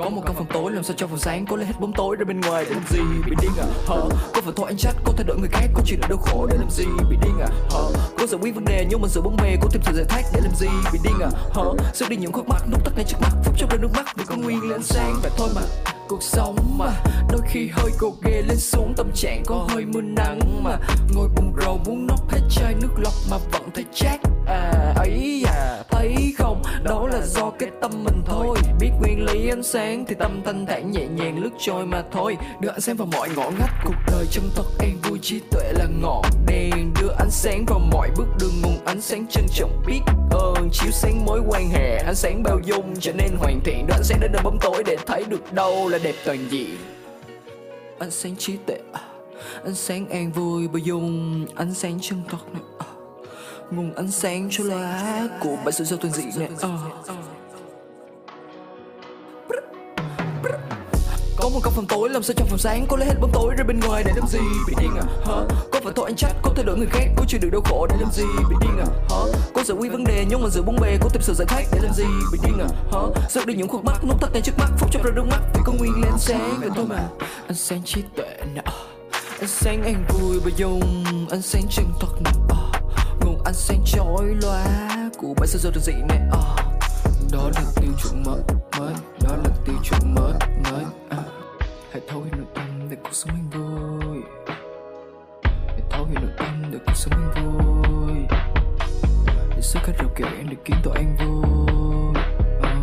có một căn phòng tối làm sao cho phòng sáng? Cố lấy hết bóng tối ra bên ngoài để làm gì? Bị điên à? Hả? Có phải thôi anh trách có thay đổi người khác, Có chuyện là đau khổ để làm gì? Bị điên à? Hả? Có giải quyết vấn đề nhưng mà sự bóng bề Cố tìm sự giải thoát để làm gì? Bị điên à? Hả? Sao đi những khúc mắt nút tắt ngay trước mắt, phút trong rơi nước mắt vì có nguyên lên sáng. Vậy thôi mà, cuộc sống mà, đôi khi hơi gồ ghề lên xuống tâm trạng có hơi mưa nắng mà. Ngồi bùng rầu muốn nốc hết chai nước lọc mà vẫn thấy chát à ấy à thấy không? Đó là do cái tâm mình thôi. Biết nguyên lý ánh sáng thì tâm thanh thản nhẹ nhàng lướt trôi mà thôi. Đưa ánh sáng vào mọi ngõ ngách cuộc đời trong thật em vui trí tuệ là ngọn đèn. Đưa ánh sáng vào mọi bước đường nguồn ánh sáng trân trọng. Biết ơn chiếu sáng mối quan hệ. Ánh sáng bao dung trở nên hoàn thiện. Đưa ánh sáng đến nơi bóng tối để thấy được đâu là đẹp toàn diện. Ánh sáng trí tuệ. Ánh sáng an vui bao dung. Ánh sáng chân thật này nguồn ánh sáng cho lá của bản sự giao tuần dị này à. Ờ, ờ. có một căn phòng tối làm sao trong phòng sáng có lấy hết bóng tối ra bên ngoài để làm gì? Bị điên à? Hả? Có phải thôi anh trách? Có thay đổi người khác? Có chịu được đau khổ để làm gì? Bị điên à? Hả? Có giải quyết vấn đề nhưng mà giữa bốn bề có tìm sự giải thoát để làm gì? Bị điên à? Hả? Giật đi những khuôn mắt, nút tắt ngay trước mắt phút chốc ra nước mắt vì có nguyên lên sáng. Vậy thôi mà, anh sáng trí tuệ nè. Ờ, à. ánh sáng an vui và dùng ánh sáng chân thật nè. À ánh sáng chói lóa của bản sao giao được dị nè à. đó là tiêu chuẩn mới mới đó là tiêu chuẩn mới mới à. hãy thấu hiểu nội tâm để cuộc sống anh vui hãy thấu hiểu nội tâm để cuộc sống anh vui để khách các rào em được kiến tụi anh vui à.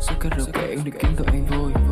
khách các rào em được kiến tụi anh vui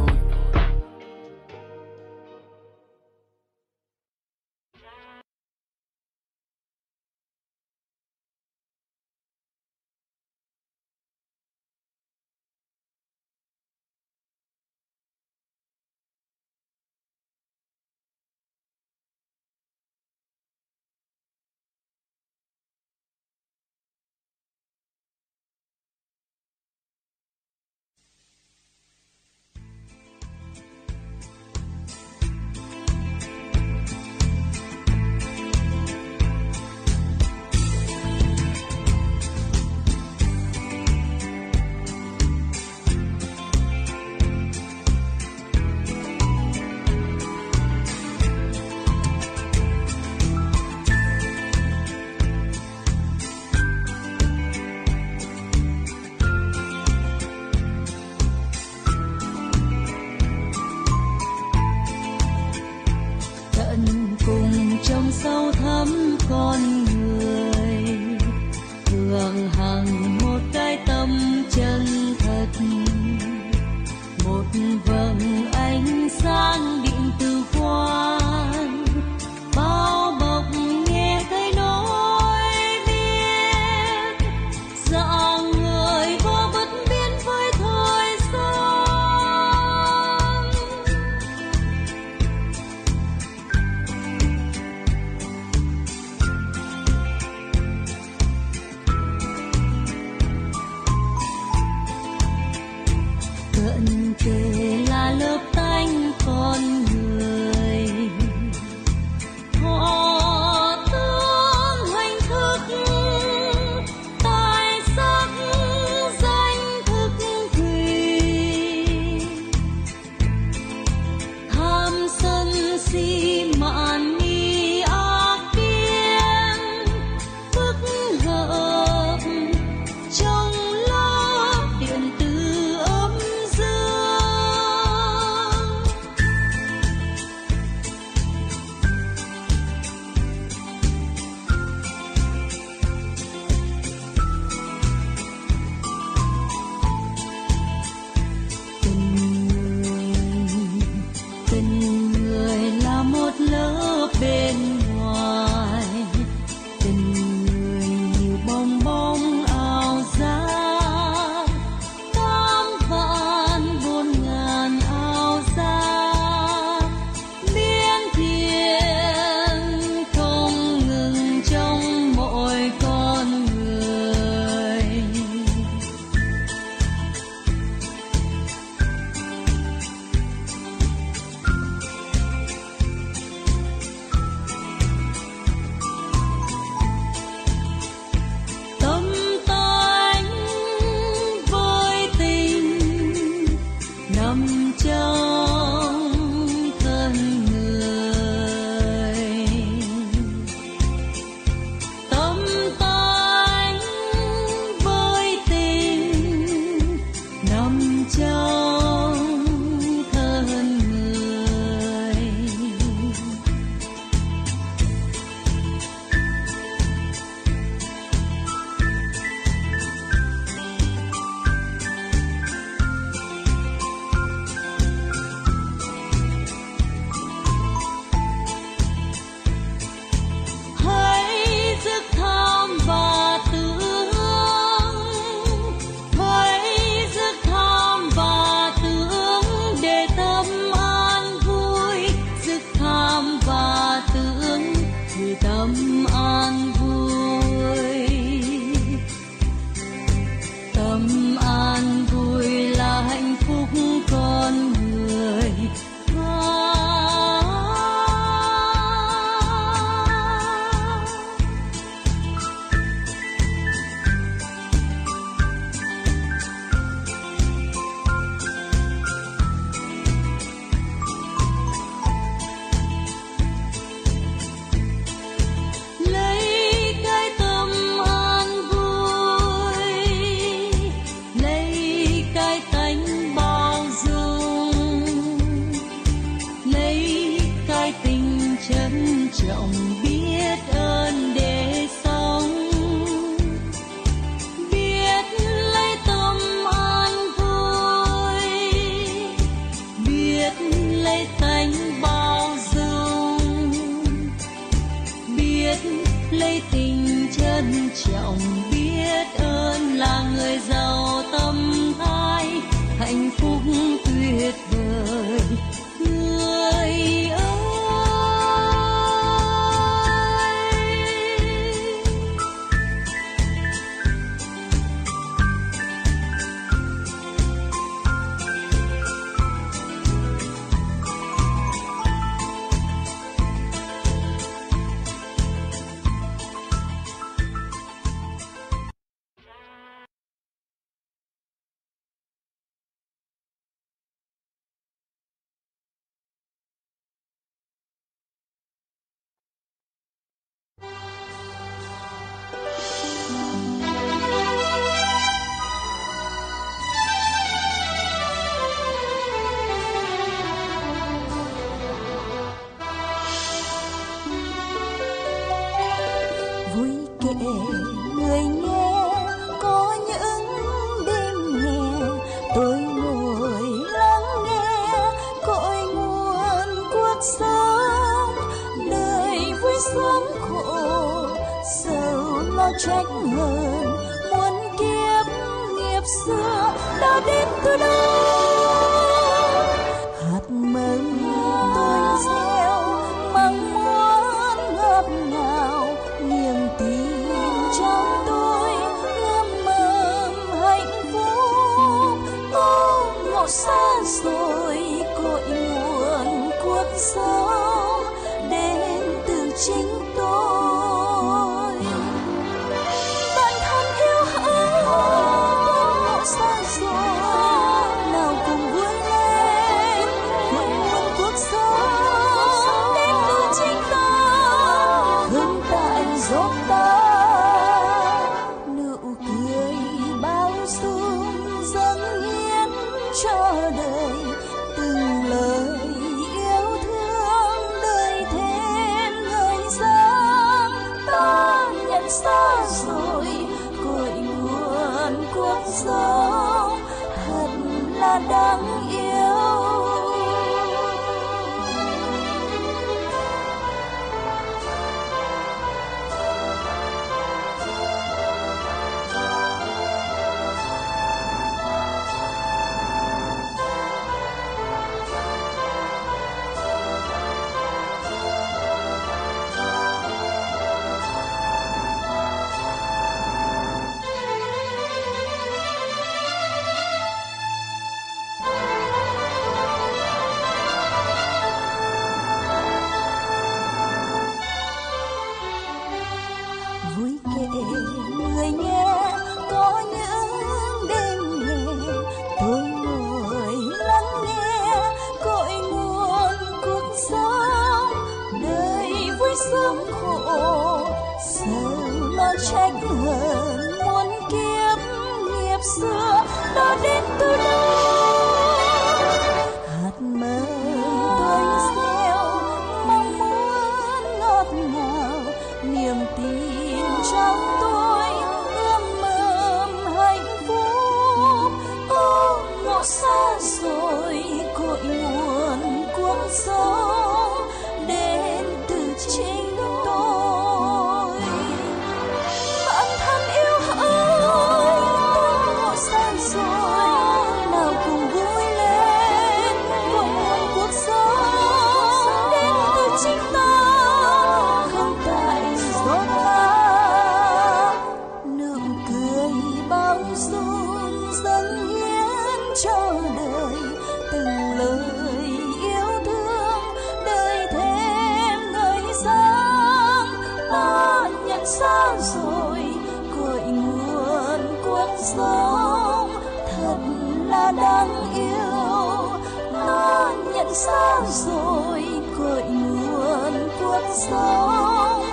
xa rồi cội nguồn cuộc sống?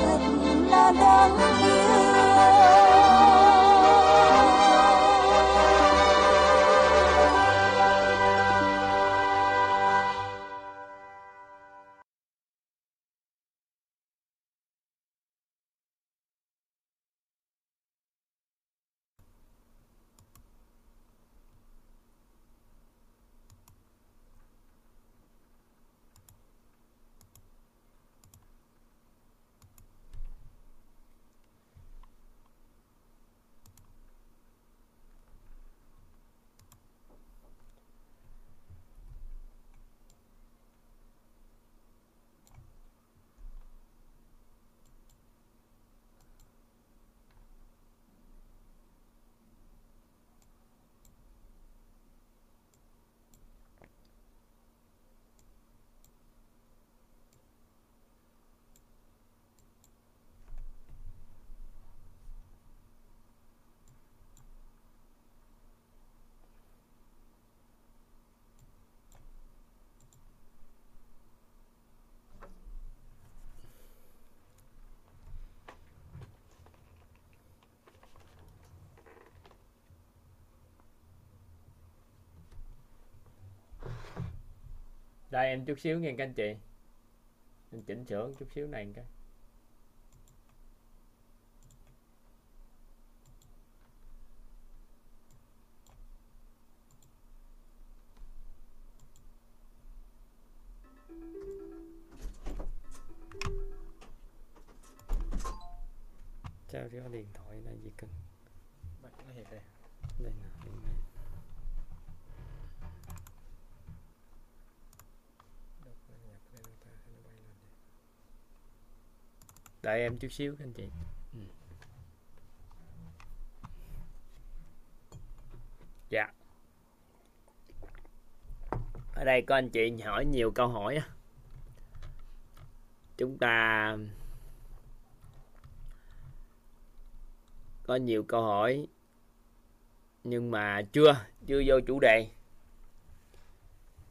Thật là đáng đây, em chút xíu nghe các anh chị. Em chỉnh sửa chút xíu này cái. Tại em chút xíu các anh chị. Ừ. Dạ. Ở đây có anh chị hỏi nhiều câu hỏi á. Chúng ta có nhiều câu hỏi, nhưng mà chưa chưa vô chủ đề.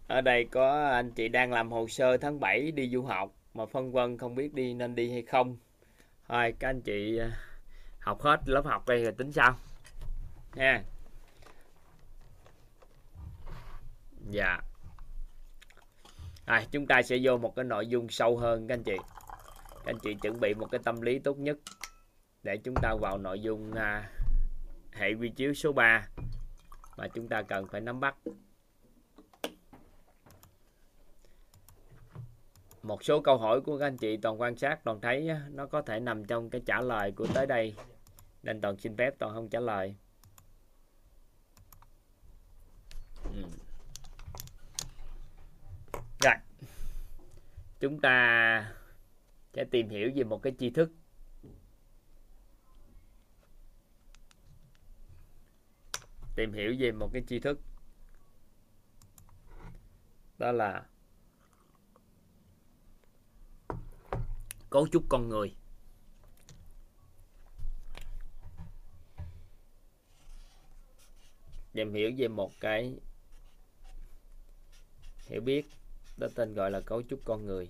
Ở đây có anh chị đang làm hồ sơ tháng 7 đi du học, mà phân vân không biết đi nên đi hay không thôi các anh chị ờ, học hết lớp học đây rồi tính sau. Nha. Dạ. Rồi chúng ta sẽ vô một cái nội dung sâu hơn các anh chị. Các anh chị chuẩn bị một cái tâm lý tốt nhất để chúng ta vào nội dung à, hệ quy chiếu số 3 mà chúng ta cần phải nắm bắt. Một số câu hỏi của các anh chị toàn quan sát, toàn thấy nó có thể nằm trong cái trả lời của tới đây. Nên toàn xin phép, toàn không trả lời. Ừ. rồi. Chúng ta sẽ tìm hiểu về một cái tri thức. Tìm hiểu về một cái tri thức. Đó là cấu trúc con người. Tìm hiểu về một cái hiểu biết, đó tên gọi là cấu trúc con người.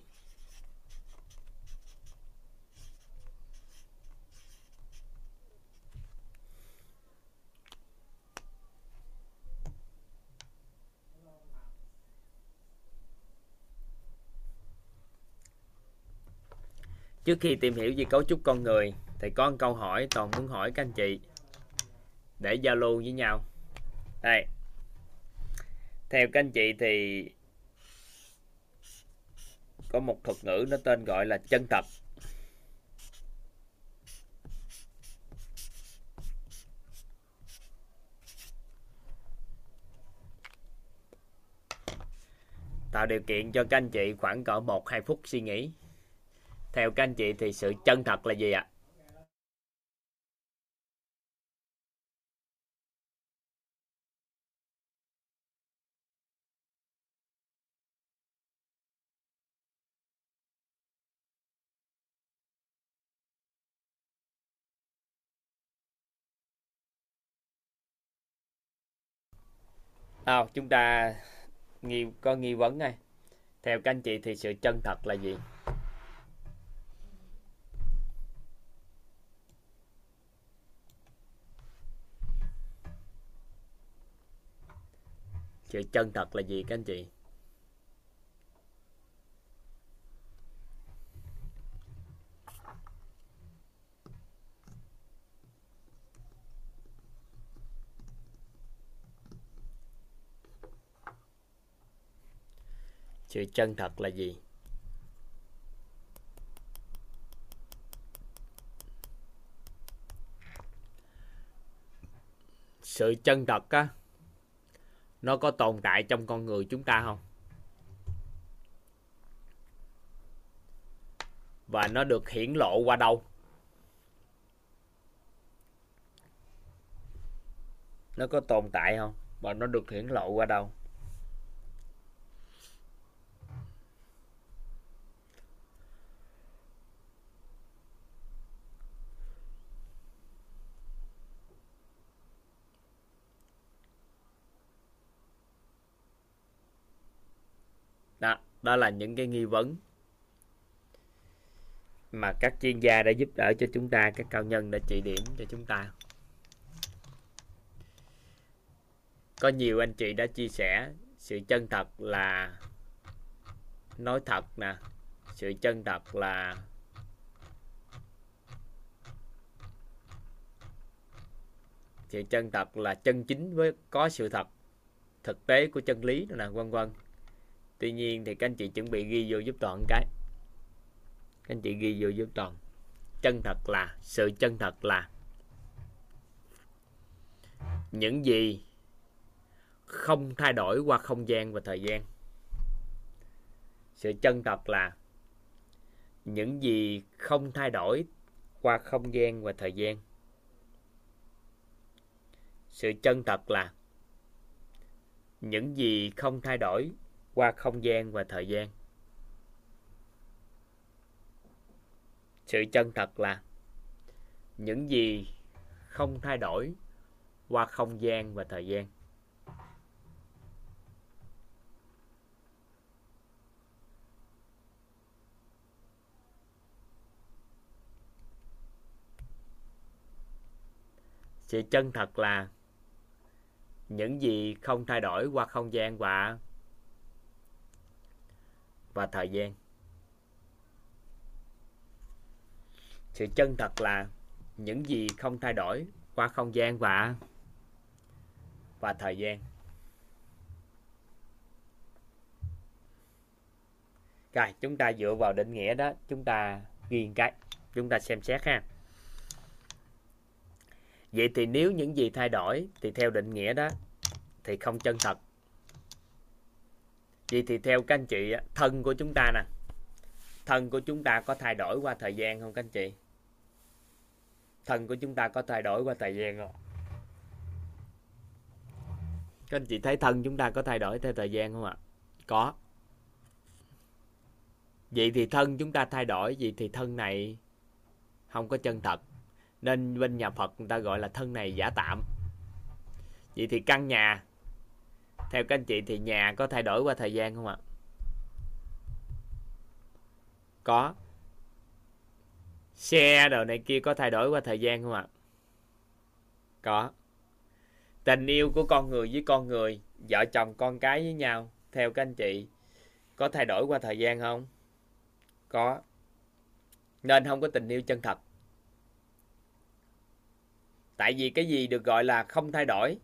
Trước khi tìm hiểu về cấu trúc con người, thì có một câu hỏi toàn muốn hỏi các anh chị. Để giao lưu với nhau. Đây. Theo các anh chị thì có một thuật ngữ nó tên gọi là chân thật. Tạo điều kiện cho các anh chị khoảng cỡ một, hai phút suy nghĩ theo các anh chị thì sự chân thật là gì ạ? À, chúng ta nghi có nghi vấn này theo các anh chị thì sự chân thật là gì? Sự chân thật là gì các anh chị? Sự chân thật là gì? Sự chân thật á? Nó có tồn tại trong con người chúng ta không? Và nó được hiển lộ qua đâu? Nó có tồn tại không? Và nó được hiển lộ qua đâu? Đó là những cái nghi vấn mà các chuyên gia đã giúp đỡ cho chúng ta, các cao nhân đã chỉ điểm cho chúng ta. Có nhiều anh chị đã chia sẻ sự chân thật là nói thật nè, sự chân thật là sự chân thật là chân chính với, có sự thật thực tế của chân lý nữa nè, vân vân tuy nhiên thì các anh chị chuẩn bị ghi vô giúp toàn cái. Các anh chị ghi vô giúp toàn. Chân thật là, sự chân thật là. Những gì không thay đổi qua không gian và thời gian. Sự chân thật là, những gì không thay đổi qua không gian và thời gian. Sự chân thật là, những gì không thay đổi qua không gian và thời gian. Sự chân thật là, những gì không thay đổi qua không gian và thời gian. Sự chân thật là, những gì không thay đổi qua không gian và và thời gian. Sự chân thật là những gì không thay đổi qua không gian và và thời gian. Rồi, chúng ta dựa vào định nghĩa đó, chúng ta ghi cái, chúng ta xem xét ha. Vậy thì nếu những gì thay đổi thì theo định nghĩa đó thì không chân thật vậy thì theo các anh chị thân của chúng ta nè. Thân của chúng ta có thay đổi qua thời gian không các anh chị? Thân của chúng ta có thay đổi qua thời gian không? Các anh chị thấy thân chúng ta có thay đổi theo thời gian không ạ? Có. Vậy thì thân chúng ta thay đổi, vậy thì thân này không có chân thật. Nên bên nhà Phật người ta gọi là thân này giả tạm. Vậy thì căn nhà theo các anh chị thì nhà có thay đổi qua thời gian không ạ? Có. Xe đồ này kia có thay đổi qua thời gian không ạ? Có. Tình yêu của con người với con người, vợ chồng con cái với nhau, theo các anh chị, có thay đổi qua thời gian không? Có. Nên không có tình yêu chân thật. Tại vì cái gì được gọi là không thay đổi?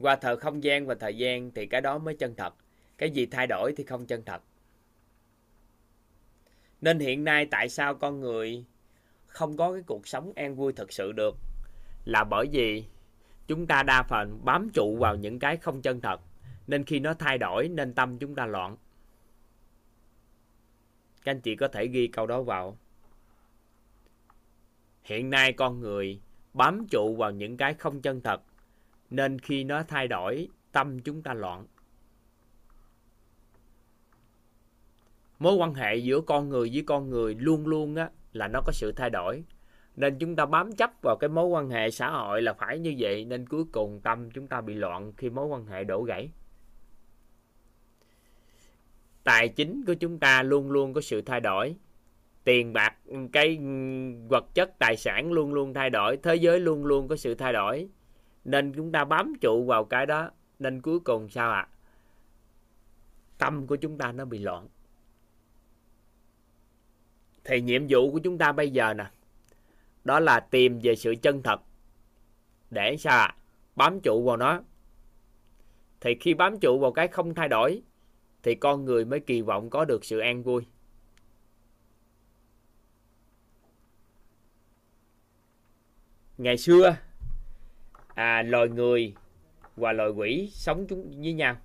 Qua thời không gian và thời gian thì cái đó mới chân thật. Cái gì thay đổi thì không chân thật. Nên hiện nay tại sao con người không có cái cuộc sống an vui thật sự được? Là bởi vì chúng ta đa phần bám trụ vào những cái không chân thật. Nên khi nó thay đổi, nên tâm chúng ta loạn. Các anh chị có thể ghi câu đó vào. Hiện nay con người bám trụ vào những cái không chân thật nên khi nó thay đổi, tâm chúng ta loạn. Mối quan hệ giữa con người với con người luôn luôn á, là nó có sự thay đổi. Nên chúng ta bám chấp vào cái mối quan hệ xã hội là phải như vậy, nên cuối cùng tâm chúng ta bị loạn khi mối quan hệ đổ gãy. Tài chính của chúng ta luôn luôn có sự thay đổi. Tiền bạc, cái vật chất, tài sản luôn luôn thay đổi. Thế giới luôn luôn có sự thay đổi nên chúng ta bám trụ vào cái đó. Nên cuối cùng sao ạ? À? tâm của chúng ta nó bị loạn. Thì nhiệm vụ của chúng ta bây giờ nè, đó là tìm về sự chân thật. Để sao ạ? À? bám trụ vào nó. Thì khi bám trụ vào cái không thay đổi, thì con người mới kỳ vọng có được sự an vui. Ngày xưa à, loài người và loài quỷ sống chúng với nhau.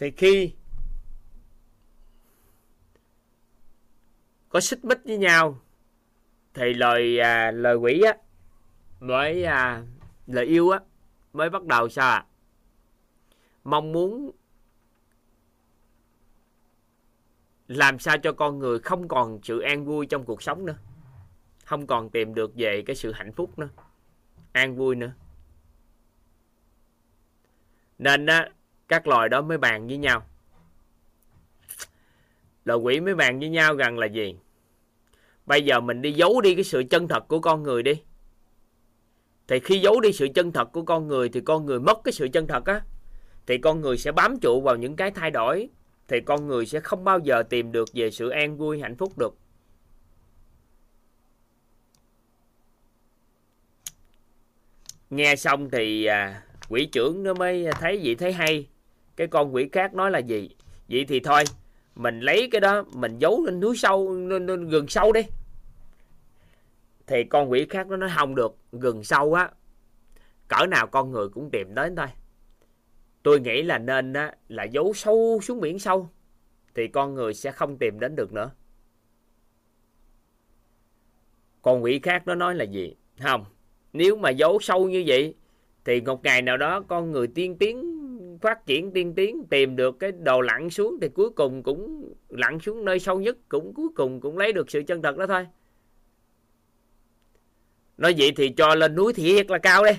Thì khi có xích mích với nhau. Thì lời à, lời quỷ á mới à, lời yêu á mới bắt đầu sao à? mong muốn làm sao cho con người không còn sự an vui trong cuộc sống nữa. Không còn tìm được về cái sự hạnh phúc nữa an vui nữa. Nên á các loài đó mới bàn với nhau loài quỷ mới bàn với nhau rằng là gì? Bây giờ mình đi giấu đi cái sự chân thật của con người đi. Thì khi giấu đi sự chân thật của con người thì con người mất cái sự chân thật á. Thì con người sẽ bám trụ vào những cái thay đổi. Thì con người sẽ không bao giờ tìm được về sự an vui hạnh phúc được. Nghe xong thì à, quỷ trưởng nó mới thấy gì thấy hay. Cái con quỷ khác nói là gì? Vậy thì thôi mình lấy cái đó mình giấu lên núi sâu lên, lên gần sâu đi. Thì con quỷ khác nó nói không được gần sâu á cỡ nào con người cũng tìm đến thôi. Tôi nghĩ là nên á, là giấu sâu xuống biển sâu thì con người sẽ không tìm đến được nữa. Con quỷ khác nó nói là gì? Không nếu mà giấu sâu như vậy thì một ngày nào đó con người tiên tiến phát triển tiên tiến, tìm được cái đồ lặn xuống thì cuối cùng cũng lặn xuống nơi sâu nhất, cũng cuối cùng cũng lấy được sự chân thật đó thôi. Nói vậy thì cho lên núi thiệt là cao đi.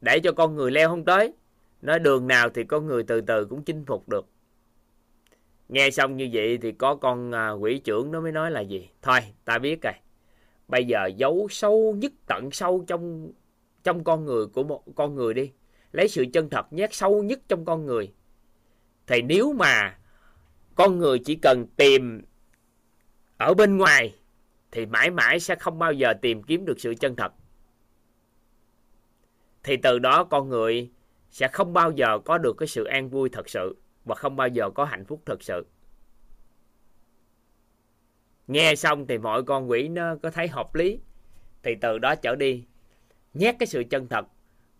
Để cho con người leo không tới, nói đường nào thì con người từ từ cũng chinh phục được. Nghe xong như vậy thì có con à, quỷ trưởng nó mới nói là gì? Thôi, ta biết rồi. Bây giờ giấu sâu nhất tận sâu trong trong con người của một, con người đi lấy sự chân thật nhét sâu nhất trong con người. Thì nếu mà con người chỉ cần tìm ở bên ngoài, thì mãi mãi sẽ không bao giờ tìm kiếm được sự chân thật. Thì từ đó con người sẽ không bao giờ có được cái sự an vui thật sự và không bao giờ có hạnh phúc thật sự. Nghe xong thì mọi con quỷ nó có thấy hợp lý, thì từ đó trở đi, nhét cái sự chân thật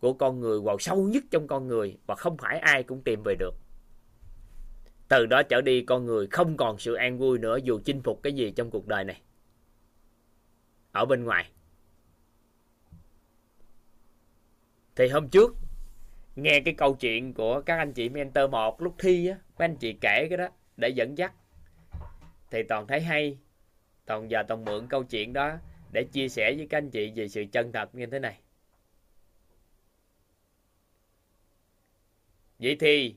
của con người vào sâu nhất trong con người và không phải ai cũng tìm về được. Từ đó trở đi, con người không còn sự an vui nữa dù chinh phục cái gì trong cuộc đời này. Ở bên ngoài, thì hôm trước, nghe cái câu chuyện của các anh chị mentor một lúc thi á các anh chị kể cái đó để dẫn dắt. Thì toàn thấy hay, toàn giờ toàn mượn câu chuyện đó để chia sẻ với các anh chị về sự chân thật như thế này. Vậy thì,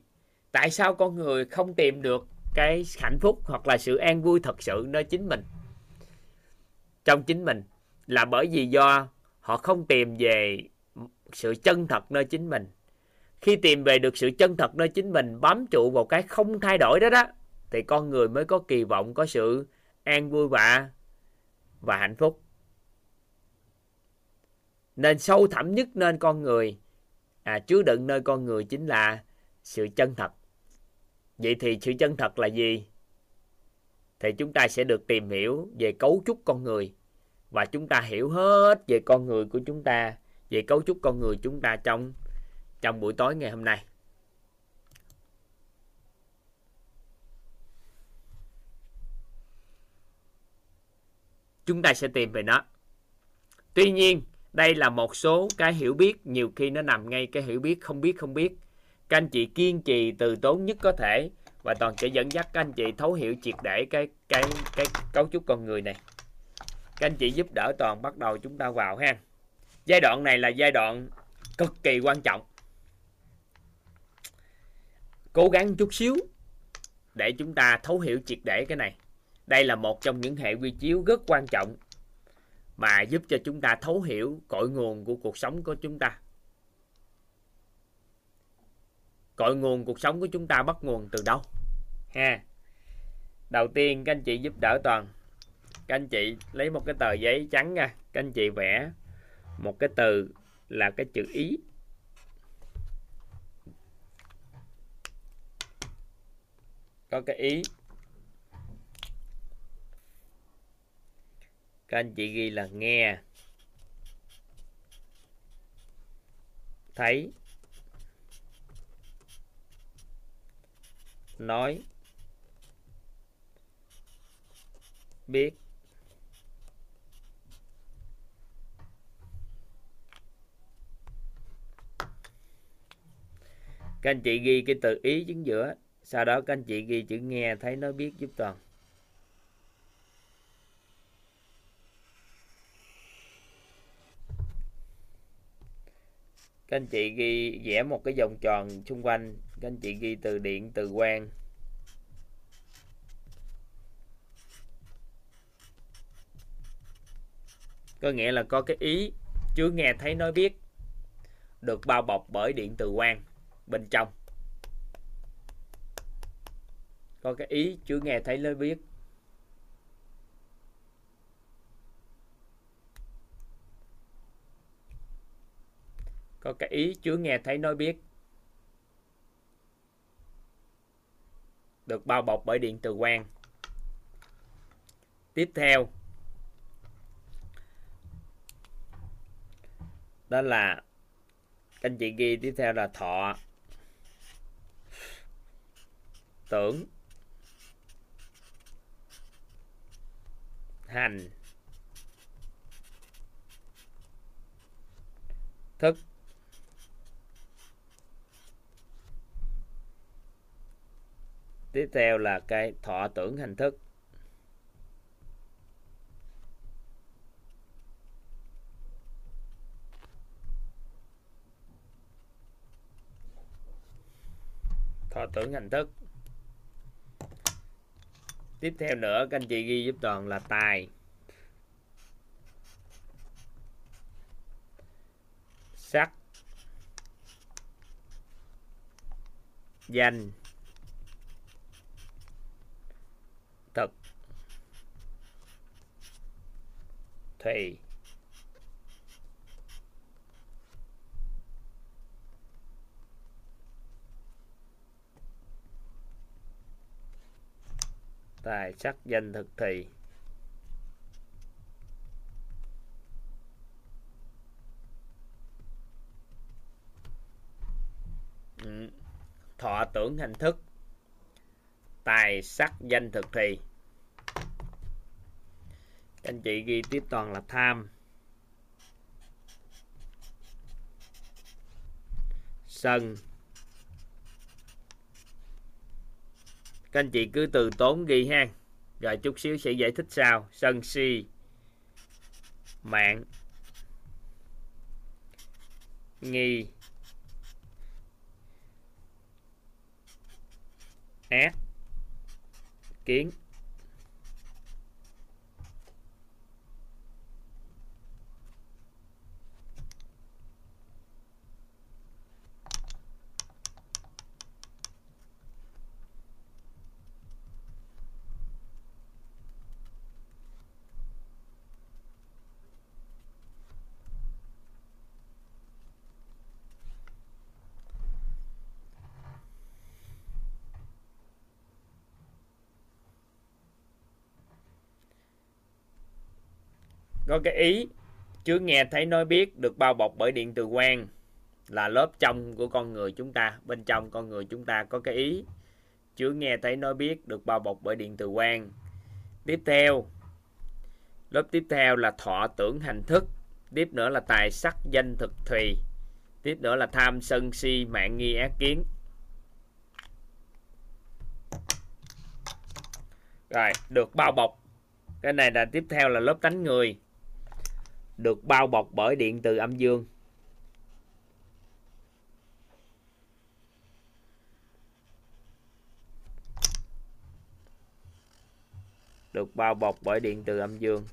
tại sao con người không tìm được cái hạnh phúc hoặc là sự an vui thật sự nơi chính mình? Trong chính mình là bởi vì do họ không tìm về sự chân thật nơi chính mình. Khi tìm về được sự chân thật nơi chính mình, bám trụ vào cái không thay đổi đó đó, thì con người mới có kỳ vọng, có sự an vui và và hạnh phúc. Nên sâu thẳm nhất nên con người à chứa đựng nơi con người chính là sự chân thật. Vậy thì sự chân thật là gì? Thì chúng ta sẽ được tìm hiểu về cấu trúc con người và chúng ta hiểu hết về con người của chúng ta, về cấu trúc con người chúng ta trong trong buổi tối ngày hôm nay. Chúng ta sẽ tìm về nó. Tuy nhiên, đây là một số cái hiểu biết, nhiều khi nó nằm ngay cái hiểu biết không biết không biết các anh chị kiên trì từ tốn nhất có thể và toàn sẽ dẫn dắt các anh chị thấu hiểu triệt để cái cái cái cấu trúc con người này. Các anh chị giúp đỡ toàn bắt đầu chúng ta vào ha. Giai đoạn này là giai đoạn cực kỳ quan trọng. Cố gắng chút xíu để chúng ta thấu hiểu triệt để cái này. Đây là một trong những hệ quy chiếu rất quan trọng mà giúp cho chúng ta thấu hiểu cội nguồn của cuộc sống của chúng ta. Cội nguồn cuộc sống của chúng ta bắt nguồn từ đâu? Ha. Đầu tiên, các anh chị giúp đỡ toàn. Các anh chị lấy một cái tờ giấy trắng nha. Các anh chị vẽ một cái từ là cái chữ ý. Có cái ý. Các anh chị ghi là nghe. Thấy. nói. Biết. Các anh chị ghi cái từ ý chính giữa, sau đó các anh chị ghi chữ nghe thấy nói biết giúp toàn. Các anh chị ghi vẽ một cái vòng tròn xung quanh các anh chị ghi từ điện, từ quang. Có nghĩa là có cái ý, chưa nghe thấy nói biết, được bao bọc bởi điện từ quang bên trong. Có cái ý, chưa nghe thấy nói biết. Có cái ý, chưa nghe thấy nói biết. Được bao bọc bởi điện từ quang. Tiếp theo, đó là anh chị ghi tiếp theo là thọ, tưởng, hành, thức tiếp theo là cái thọ tưởng hành thức. Thọ tưởng hành thức. Tiếp theo nữa, các anh chị ghi giúp toàn là tài. Sắc. Danh thực thùy tài sắc danh thực thị, ừ. thọ tưởng hành thức. Tài sắc danh thực thị anh chị ghi tiếp toàn là tham. Sân. Các anh chị cứ từ tốn ghi ha. Rồi chút xíu sẽ giải thích sau. Sân si. Mạng. Nghi. Ác. Kiến. Có cái ý chưa nghe thấy nói biết được bao bọc bởi điện từ quang là lớp trong của con người chúng ta, bên trong con người chúng ta có cái ý. Chưa nghe thấy nói biết được bao bọc bởi điện từ quang tiếp theo, lớp tiếp theo là thọ tưởng hành thức. Tiếp nữa là tài sắc danh thực thùy. Tiếp nữa là tham sân si mạng nghi ác kiến. Rồi, được bao bọc. Cái này là tiếp theo là lớp tánh người được bao bọc bởi điện từ âm dương. Được bao bọc bởi điện từ âm dương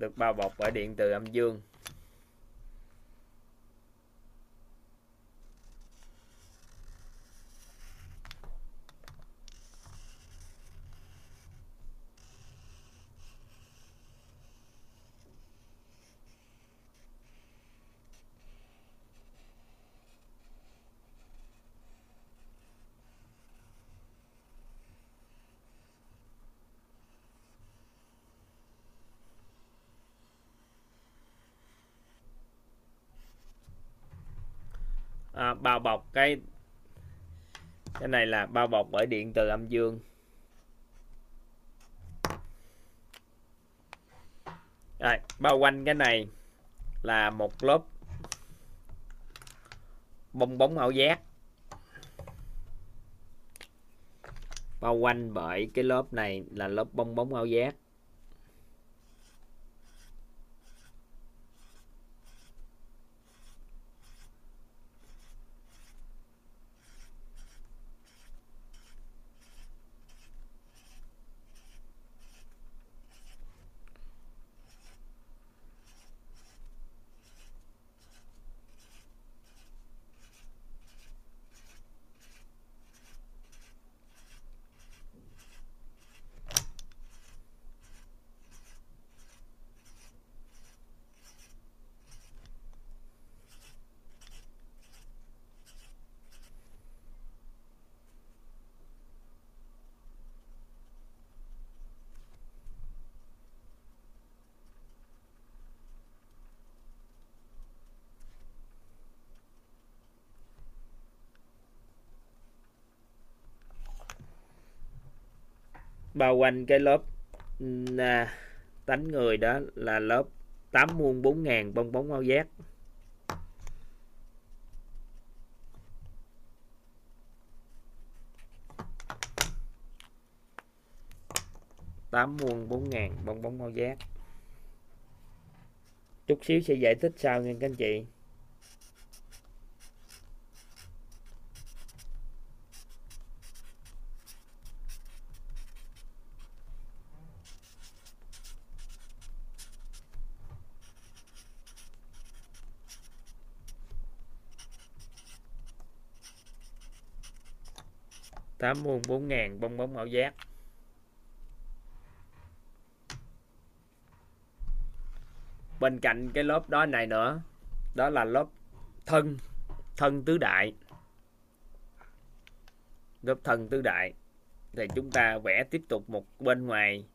được bao bọc bởi điện từ âm dương. bao bọc cái cái này là bao bọc bởi điện từ âm dương. Rồi, bao quanh cái này là một lớp bong bóng ảo giác. Bao quanh bởi cái lớp này là lớp bong bóng ảo giác. Bao quanh cái lớp à, tánh người đó là lớp 8 muôn 4 ngàn bong bóng áo giác. Tám muôn bốn ngàn bong bóng áo giác. Chút xíu sẽ giải thích sau nha các anh chị. Tám muôn bốn ngàn bong bóng ảo giác. Bên cạnh cái lớp đó này nữa, đó là lớp thân thân tứ đại. Lớp thân tứ đại. Thì chúng ta vẽ tiếp tục một bên ngoài.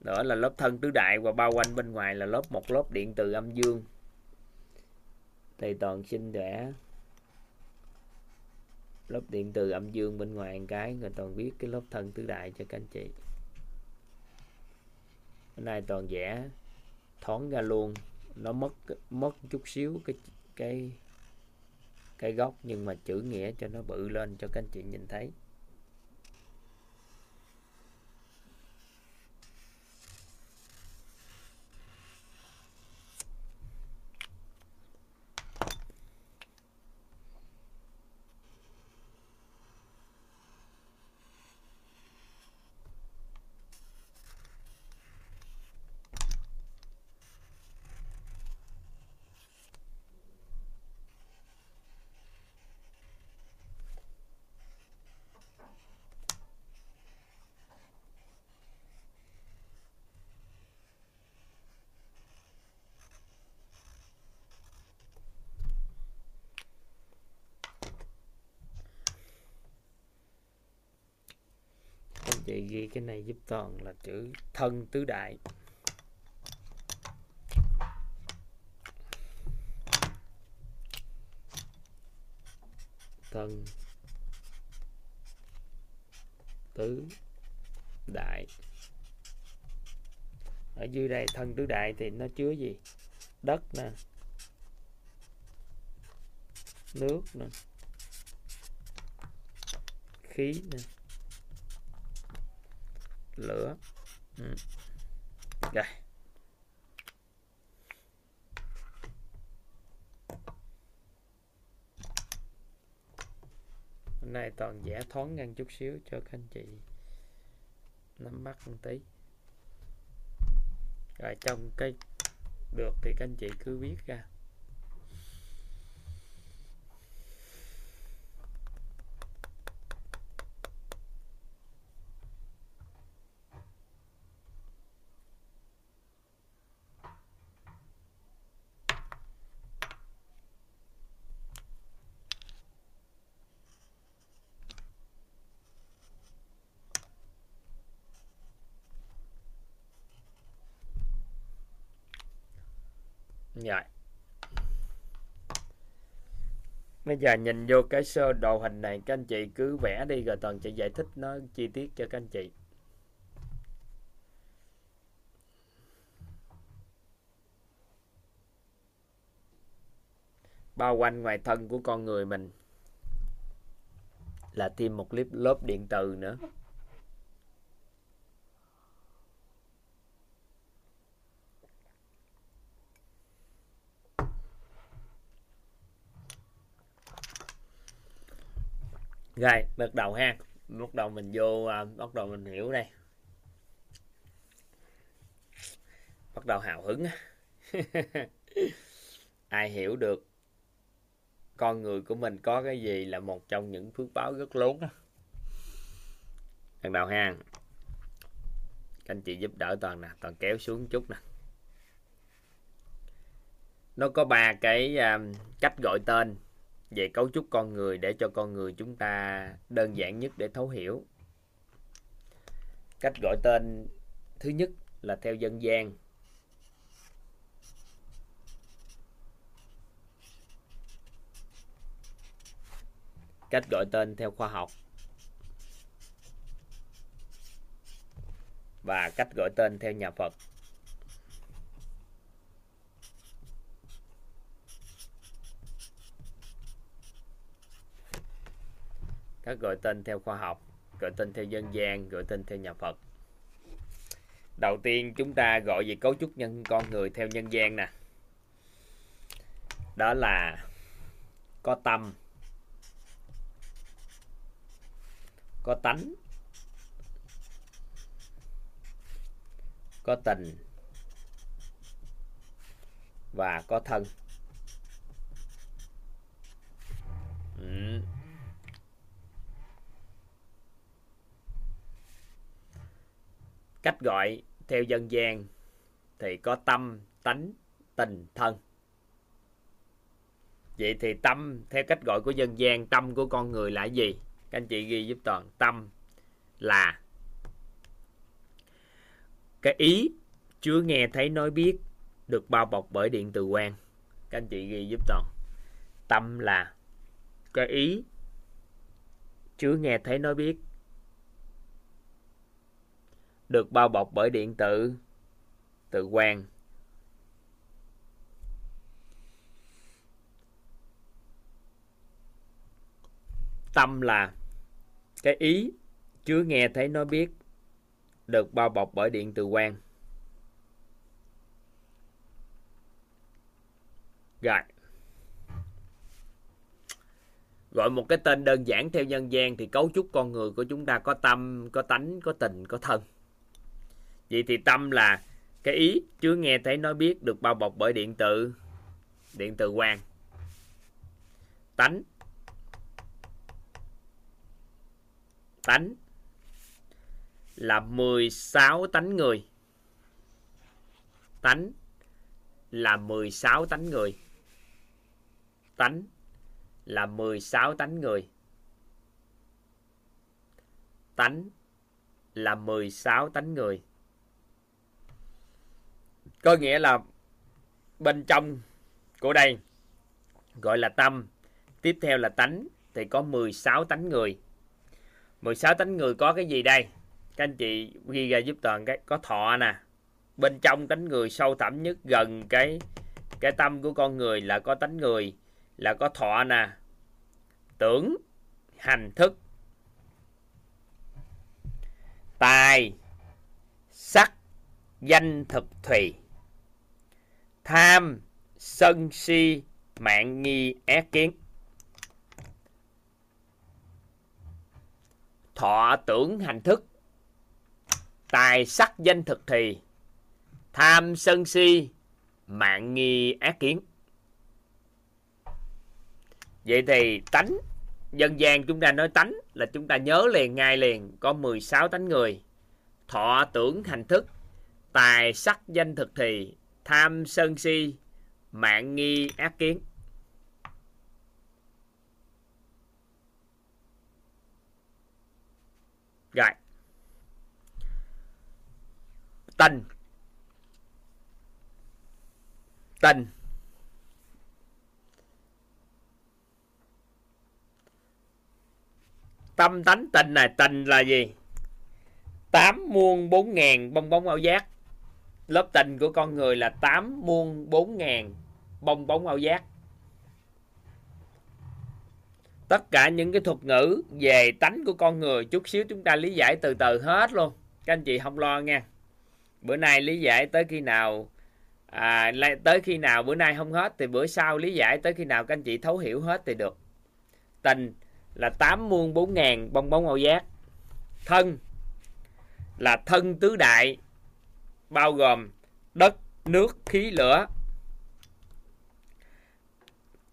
Nữa là lớp thân tứ đại và bao quanh bên ngoài là lớp một lớp điện từ âm dương. Thì toàn xin vẽ lớp điện từ âm dương bên ngoài một cái, người toàn viết cái lớp thân tứ đại cho các anh chị. Hôm nay toàn vẽ, thoáng ra luôn. Nó mất mất chút xíu cái cái cái góc nhưng mà chữ nghĩa cho nó bự lên cho các anh chị nhìn thấy. Anh ghi cái này giúp toàn là chữ thân tứ đại. Thân tứ đại. Ở dưới đây thân tứ đại thì nó chứa gì? Đất nè. Nước nè. Khí nè lửa. Ừ. rồi hôm nay toàn vẽ thoáng ngang chút xíu cho các anh chị nắm bắt một tí. Rồi trong cái được thì các anh chị cứ viết ra. Rồi. Bây giờ nhìn vô cái sơ đồ hình này, các anh chị cứ vẽ đi rồi toàn sẽ giải thích nó chi tiết cho các anh chị. bao quanh ngoài thân của con người mình là thêm một lớp lớp điện từ nữa rồi bắt đầu ha. Bắt đầu mình vô à, bắt đầu mình hiểu đây. Bắt đầu hào hứng á. ai hiểu được con người của mình có cái gì là một trong những phước báo rất lớn đó bắt đầu ha. Các anh chị giúp đỡ toàn nè, toàn kéo xuống chút nè. Nó có ba cái à, cách gọi tên về cấu trúc con người để cho con người chúng ta đơn giản nhất để thấu hiểu. Cách gọi tên thứ nhất là theo dân gian. Cách gọi tên theo khoa học. Và cách gọi tên theo nhà Phật. Các gọi tên theo khoa học, gọi tên theo dân gian, gọi tên theo nhà Phật. Đầu tiên chúng ta gọi về cấu trúc nhân, con người theo nhân gian nè. Đó là có tâm, có tánh, có tình và có thân. Ừ. cách gọi theo dân gian thì có tâm, tánh, tình, thân. Vậy thì tâm, theo cách gọi của dân gian, tâm của con người là gì? Các anh chị ghi giúp toàn, tâm là cái ý chưa nghe thấy nói biết được bao bọc bởi điện từ quan. Các anh chị ghi giúp toàn. Tâm là cái ý chưa nghe thấy nói biết được bao bọc bởi điện tử tự quan tâm là cái ý chưa nghe thấy nó biết, được bao bọc bởi điện từ quan rồi. Gọi một cái tên đơn giản theo nhân gian thì cấu trúc con người của chúng ta có tâm, có tánh, có tình, có thân vậy thì tâm là cái ý chưa nghe thấy nói biết được bao bọc bởi điện tử, điện từ quan tánh tánh là 16 tánh người. Tánh là 16 tánh người. Tánh là 16 tánh người. Tánh là 16 tánh người. Có nghĩa là bên trong của đây gọi là tâm, tiếp theo là tánh thì có 16 tánh người 16 tánh người có cái gì đây? Các anh chị ghi ra giúp toàn cái có thọ nè. Bên trong tánh người sâu thẳm nhất gần cái cái tâm của con người là có tánh người là có thọ nè. Tưởng, hành thức. Tài, sắc, danh thực thùy. Tham, sân si, mạng nghi, ác kiến. thọ tưởng hành thức. Tài sắc danh thực thì. Tham sân si mạng nghi ác kiến. Vậy thì tánh dân gian chúng ta nói tánh là chúng ta nhớ liền ngay liền có 16 tánh người. Thọ tưởng hành thức tài sắc danh thực thì tham sân si mạng nghi ác kiến Rồi. Tình. Tình. Tâm tánh tình này, tình là gì? Tám muôn bốn ngàn bong bóng ảo giác. Lớp tình của con người là tám muôn bốn ngàn bong bóng ảo giác. tất cả những cái thuật ngữ về tánh của con người chút xíu chúng ta lý giải từ từ hết luôn. Các anh chị không lo nha. Bữa nay lý giải tới khi nào à, tới khi nào bữa nay không hết thì bữa sau lý giải tới khi nào các anh chị thấu hiểu hết thì được. Tình là tám muôn bốn ngàn bong bóng ảo giác. Thân là thân tứ đại bao gồm đất, nước, khí, lửa.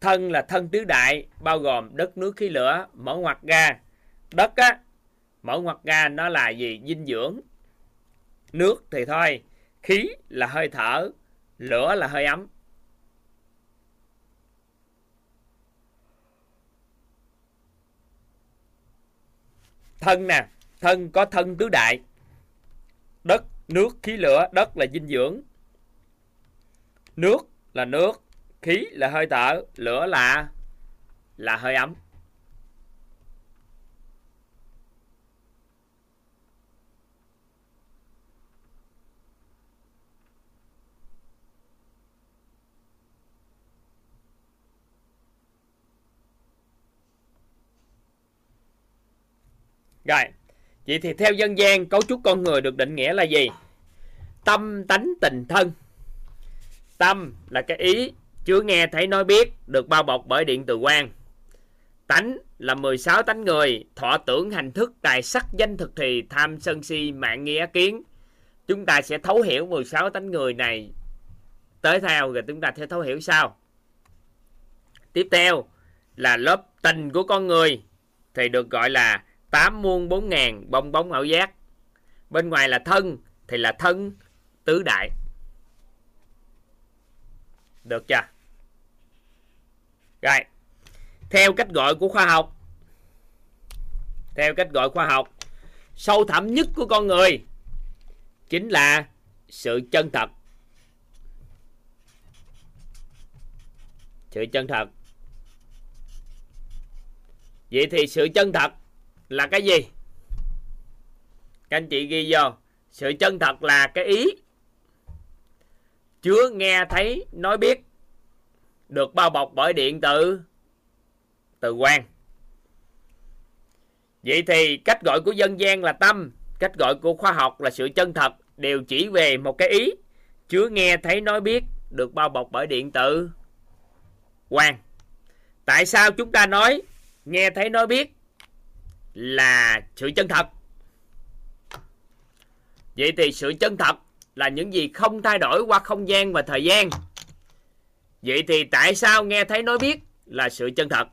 Thân là thân tứ đại, bao gồm đất, nước, khí, lửa mở ngoặt ra đất á mở ngoặt ra nó là gì? Dinh dưỡng. Nước thì thôi, khí là hơi thở, lửa là hơi ấm. Thân nè, thân có thân tứ đại. Đất nước khí lửa đất là dinh dưỡng. Nước là nước khí là hơi thở lửa là là hơi ấm. Rồi, vậy thì theo dân gian cấu trúc con người được định nghĩa là gì? Tâm tánh tình thân. Tâm là cái ý chưa nghe thấy nói biết được bao bọc bởi điện từ quan. Tánh là 16 tánh người, thọ tưởng hành thức, tài sắc danh thực thì, tham sân si, mạng nghĩa kiến. Chúng ta sẽ thấu hiểu 16 tánh người này tới theo rồi chúng ta sẽ thấu hiểu sao. Tiếp theo là lớp tình của con người thì được gọi là tám muôn bốn ngàn bong bóng ảo giác. Bên ngoài là thân thì là thân tứ đại. Được chưa? Rồi. Theo cách gọi của khoa học. Theo cách gọi khoa học, sâu thẳm nhất của con người chính là sự chân thật. Sự chân thật. Vậy thì sự chân thật là cái gì? Các anh chị ghi vô. Sự chân thật là cái ý chứa nghe thấy, nói biết, được bao bọc bởi điện từ từ quan vậy thì cách gọi của dân gian là tâm, cách gọi của khoa học là sự chân thật, đều chỉ về một cái ý chứa nghe thấy, nói biết, được bao bọc bởi điện tử quan tại sao chúng ta nói nghe thấy, nói biết là sự chân thật. Vậy thì sự chân thật là những gì không thay đổi qua không gian và thời gian. Vậy thì tại sao nghe thấy nói biết là sự chân thật?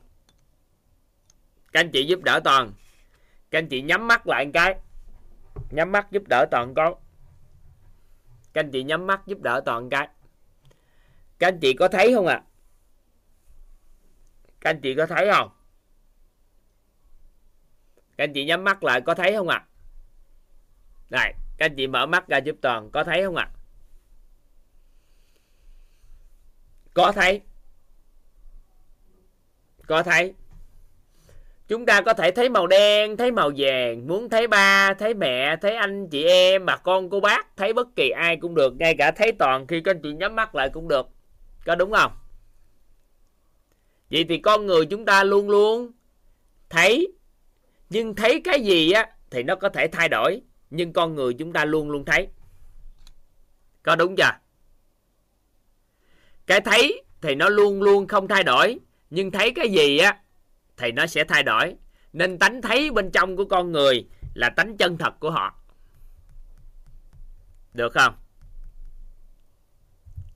Các anh chị giúp đỡ toàn. Các anh chị nhắm mắt lại một cái. Nhắm mắt giúp đỡ toàn con các anh chị nhắm mắt giúp đỡ toàn cái. Các anh chị có thấy không ạ? À? các anh chị có thấy không? Các anh chị nhắm mắt lại có thấy không ạ à? này, các anh chị mở mắt ra giúp toàn, có thấy không ạ à? có thấy có thấy chúng ta có thể thấy màu đen, thấy màu vàng, muốn thấy ba, thấy mẹ, thấy anh chị em, bà con, cô bác, thấy bất kỳ ai cũng được, ngay cả thấy toàn khi các anh chị nhắm mắt lại cũng được có đúng không vậy thì con người chúng ta luôn luôn thấy nhưng thấy cái gì á, thì nó có thể thay đổi. Nhưng con người chúng ta luôn luôn thấy. Có đúng chưa? Cái thấy thì nó luôn luôn không thay đổi. Nhưng thấy cái gì á, thì nó sẽ thay đổi. Nên tánh thấy bên trong của con người là tánh chân thật của họ. Được không?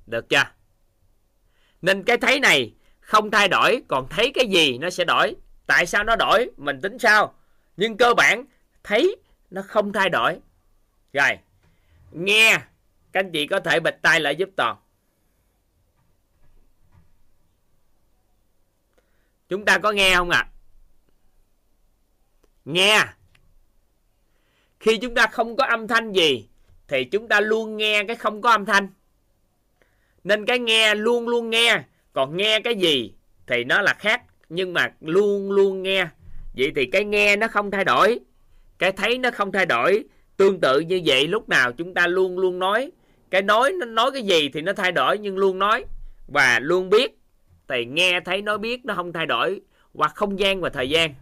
Được chưa? Nên cái thấy này không thay đổi, còn thấy cái gì nó sẽ đổi. Tại sao nó đổi? Mình tính sao? Nhưng cơ bản, thấy nó không thay đổi. Rồi, nghe, các anh chị có thể bịt tay lại giúp toàn. Chúng ta có nghe không ạ? À? nghe. Khi chúng ta không có âm thanh gì, thì chúng ta luôn nghe cái không có âm thanh. Nên cái nghe luôn luôn nghe, còn nghe cái gì thì nó là khác, nhưng mà luôn luôn nghe vậy thì cái nghe nó không thay đổi, cái thấy nó không thay đổi, tương tự như vậy lúc nào chúng ta luôn luôn nói. Cái nói nó nói cái gì thì nó thay đổi nhưng luôn nói và luôn biết. Thì nghe thấy nói biết nó không thay đổi hoặc không gian và thời gian.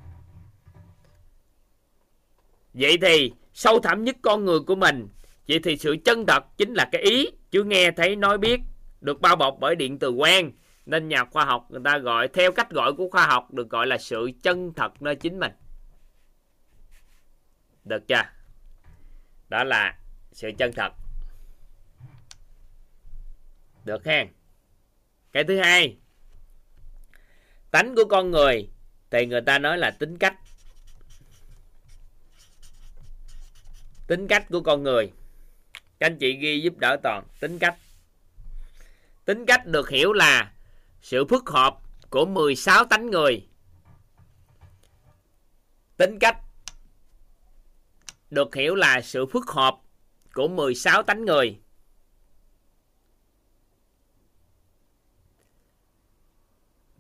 Vậy thì sâu thẳm nhất con người của mình, vậy thì sự chân thật chính là cái ý, chứ nghe thấy nói biết được bao bọc bởi điện từ quan nên nhà khoa học người ta gọi, theo cách gọi của khoa học, được gọi là sự chân thật nơi chính mình. Được chưa? Đó là sự chân thật. Được hen? Cái thứ hai, tánh của con người thì người ta nói là tính cách. Tính cách của con người. Các anh chị ghi giúp đỡ toàn, tính cách. Tính cách được hiểu là sự phức hợp của 16 tánh người. Tính cách được hiểu là sự phức hợp của 16 tánh người.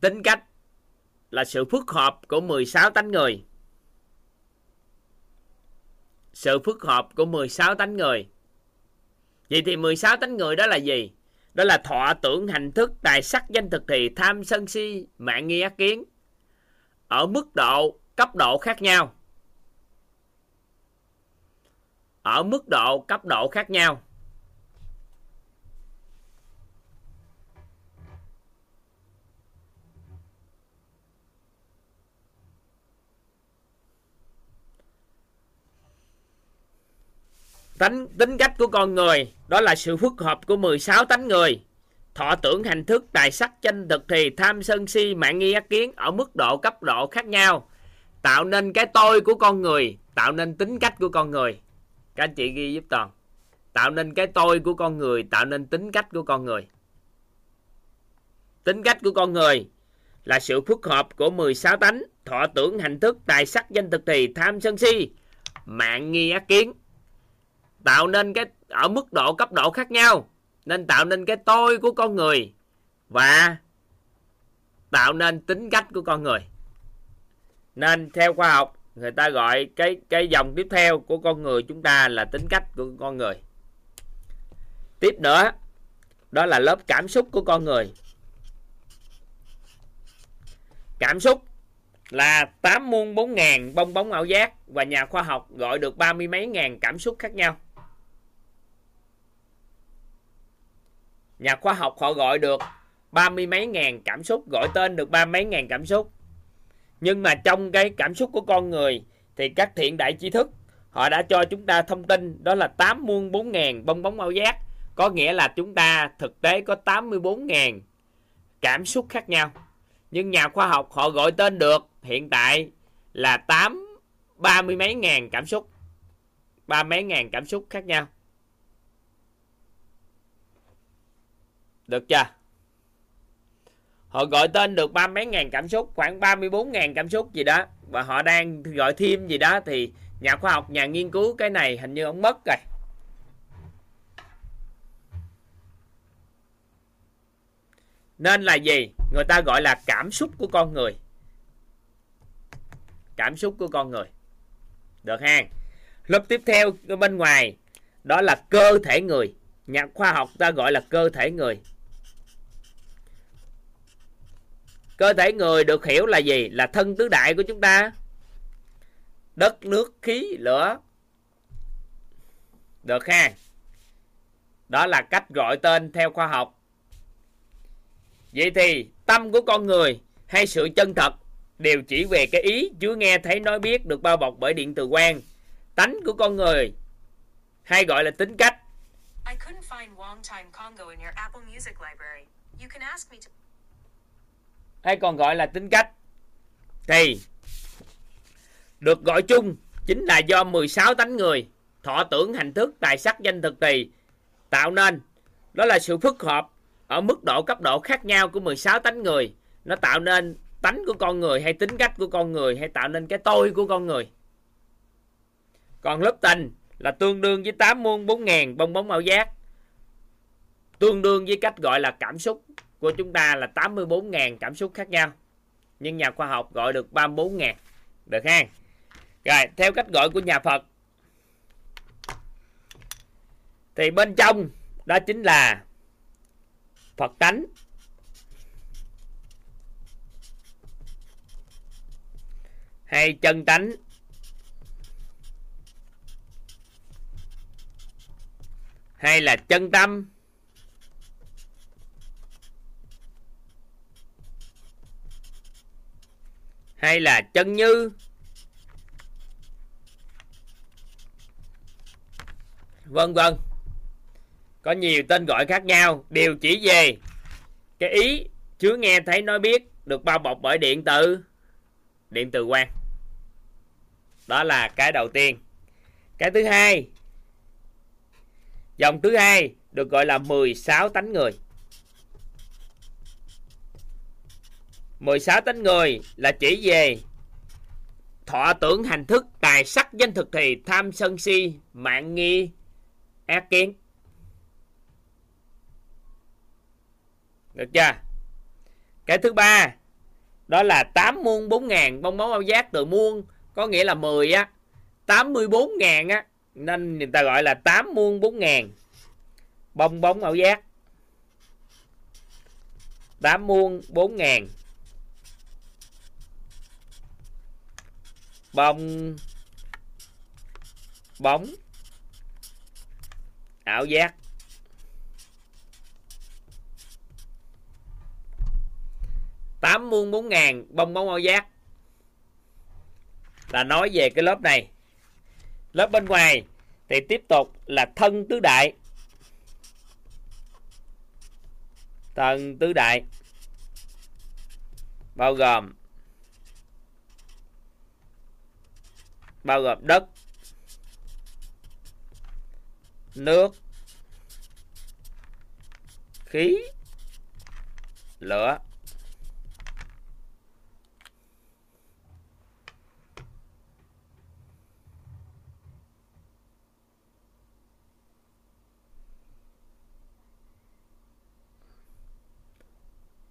Tính cách là sự phức hợp của 16 tánh người. Sự phức hợp của 16 tánh người. Vậy thì 16 tánh người đó là gì? Đó là thọ tưởng hành thức, tài sắc danh thực thì tham sân si, mạng nghi ác kiến. Ở mức độ, cấp độ khác nhau. Ở mức độ, cấp độ khác nhau. Tính tính cách của con người, đó là sự phức hợp của 16 tánh người. Thọ tưởng hành thức, tài sắc tranh thực thì tham sân si, mạng nghi ác kiến ở mức độ cấp độ khác nhau. Tạo nên cái tôi của con người, tạo nên tính cách của con người. Các anh chị ghi giúp toàn. Tạo nên cái tôi của con người, tạo nên tính cách của con người. Tính cách của con người là sự phức hợp của 16 tánh. Thọ tưởng hành thức, tài sắc danh thực thì tham sân si, mạng nghi ác kiến tạo nên cái, ở mức độ cấp độ khác nhau, nên tạo nên cái tôi của con người và tạo nên tính cách của con người. Nên theo khoa học, người ta gọi cái cái dòng tiếp theo của con người chúng ta là tính cách của con người. Tiếp nữa, đó là lớp cảm xúc của con người. Cảm xúc là 8 muôn 4 ngàn bong bóng ảo giác và nhà khoa học gọi được ba mươi mấy ngàn cảm xúc khác nhau. Nhà khoa học họ gọi được ba mươi mấy ngàn cảm xúc, gọi tên được ba mấy ngàn cảm xúc. Nhưng mà trong cái cảm xúc của con người thì các thiện đại tri thức, họ đã cho chúng ta thông tin đó là tám muôn bốn ngàn bong bóng ảo giác. Có nghĩa là chúng ta thực tế có 84 ngàn cảm xúc khác nhau. Nhưng nhà khoa học họ gọi tên được hiện tại là 8 ba mươi mấy ngàn cảm xúc. Ba mấy ngàn cảm xúc khác nhau. Được chưa? Họ gọi tên được ba mấy ngàn cảm xúc, khoảng 34 ngàn cảm xúc gì đó. Và họ đang gọi thêm gì đó thì nhà khoa học, nhà nghiên cứu cái này hình như ông mất rồi. Nên là gì? Người ta gọi là cảm xúc của con người. Cảm xúc của con người. Được ha? Lớp tiếp theo bên ngoài đó là cơ thể người. Nhà khoa học ta gọi là cơ thể người. Cơ thể người được hiểu là gì? Là thân tứ đại của chúng ta. Đất, nước, khí, lửa. Được ha. Đó là cách gọi tên theo khoa học. Vậy thì tâm của con người hay sự chân thật đều chỉ về cái ý chưa nghe thấy nói biết được bao bọc bởi điện từ quan. Tánh của con người hay gọi là tính cách. I couldn't find Wong Time Congo in your Apple Music library. You can ask me to hay còn gọi là tính cách, thì được gọi chung chính là do 16 tánh người thọ tưởng hành thức, tài sắc, danh thực tỳ tạo nên. Đó là sự phức hợp ở mức độ cấp độ khác nhau của 16 tánh người. Nó tạo nên tánh của con người hay tính cách của con người hay tạo nên cái tôi của con người. Còn lớp tình là tương đương với 8 muôn 4 ngàn bong bóng ảo giác, tương đương với cách gọi là cảm xúc của chúng ta là 84.000 cảm xúc khác nhau. Nhưng nhà khoa học gọi được 34.000 được ha? Rồi, theo cách gọi của nhà Phật, thì bên trong đó chính là Phật tánh. Hay chân tánh. Hay là chân tâm. Hay là chân như? Vân vân có nhiều tên gọi khác nhau, đều chỉ về. Cái ý chứa nghe thấy nói biết được bao bọc bởi điện tử. Điện từ quan đó là cái đầu tiên. Cái thứ hai. Dòng thứ hai được gọi là 16 tánh người. 16 tánh người là chỉ về thọ tưởng hành thức, tài sắc danh thực thì tham sân si, mạng nghi, ác kiến. Được chưa? Cái thứ ba, đó là 8 muôn 4 ngàn bong bóng ao giác. Từ muôn, có nghĩa là 10 á 84 ngàn á, nên người ta gọi là 8 muôn 4 ngàn bong bóng ảo giác. 8 muôn 4 ngàn bông. Bóng. Ảo giác. Tám muôn bốn ngàn bong bóng ảo giác. Là nói về cái lớp này. Lớp bên ngoài thì tiếp tục là thân tứ đại. Thân tứ đại. Bao gồm bao gồm đất nước khí lửa.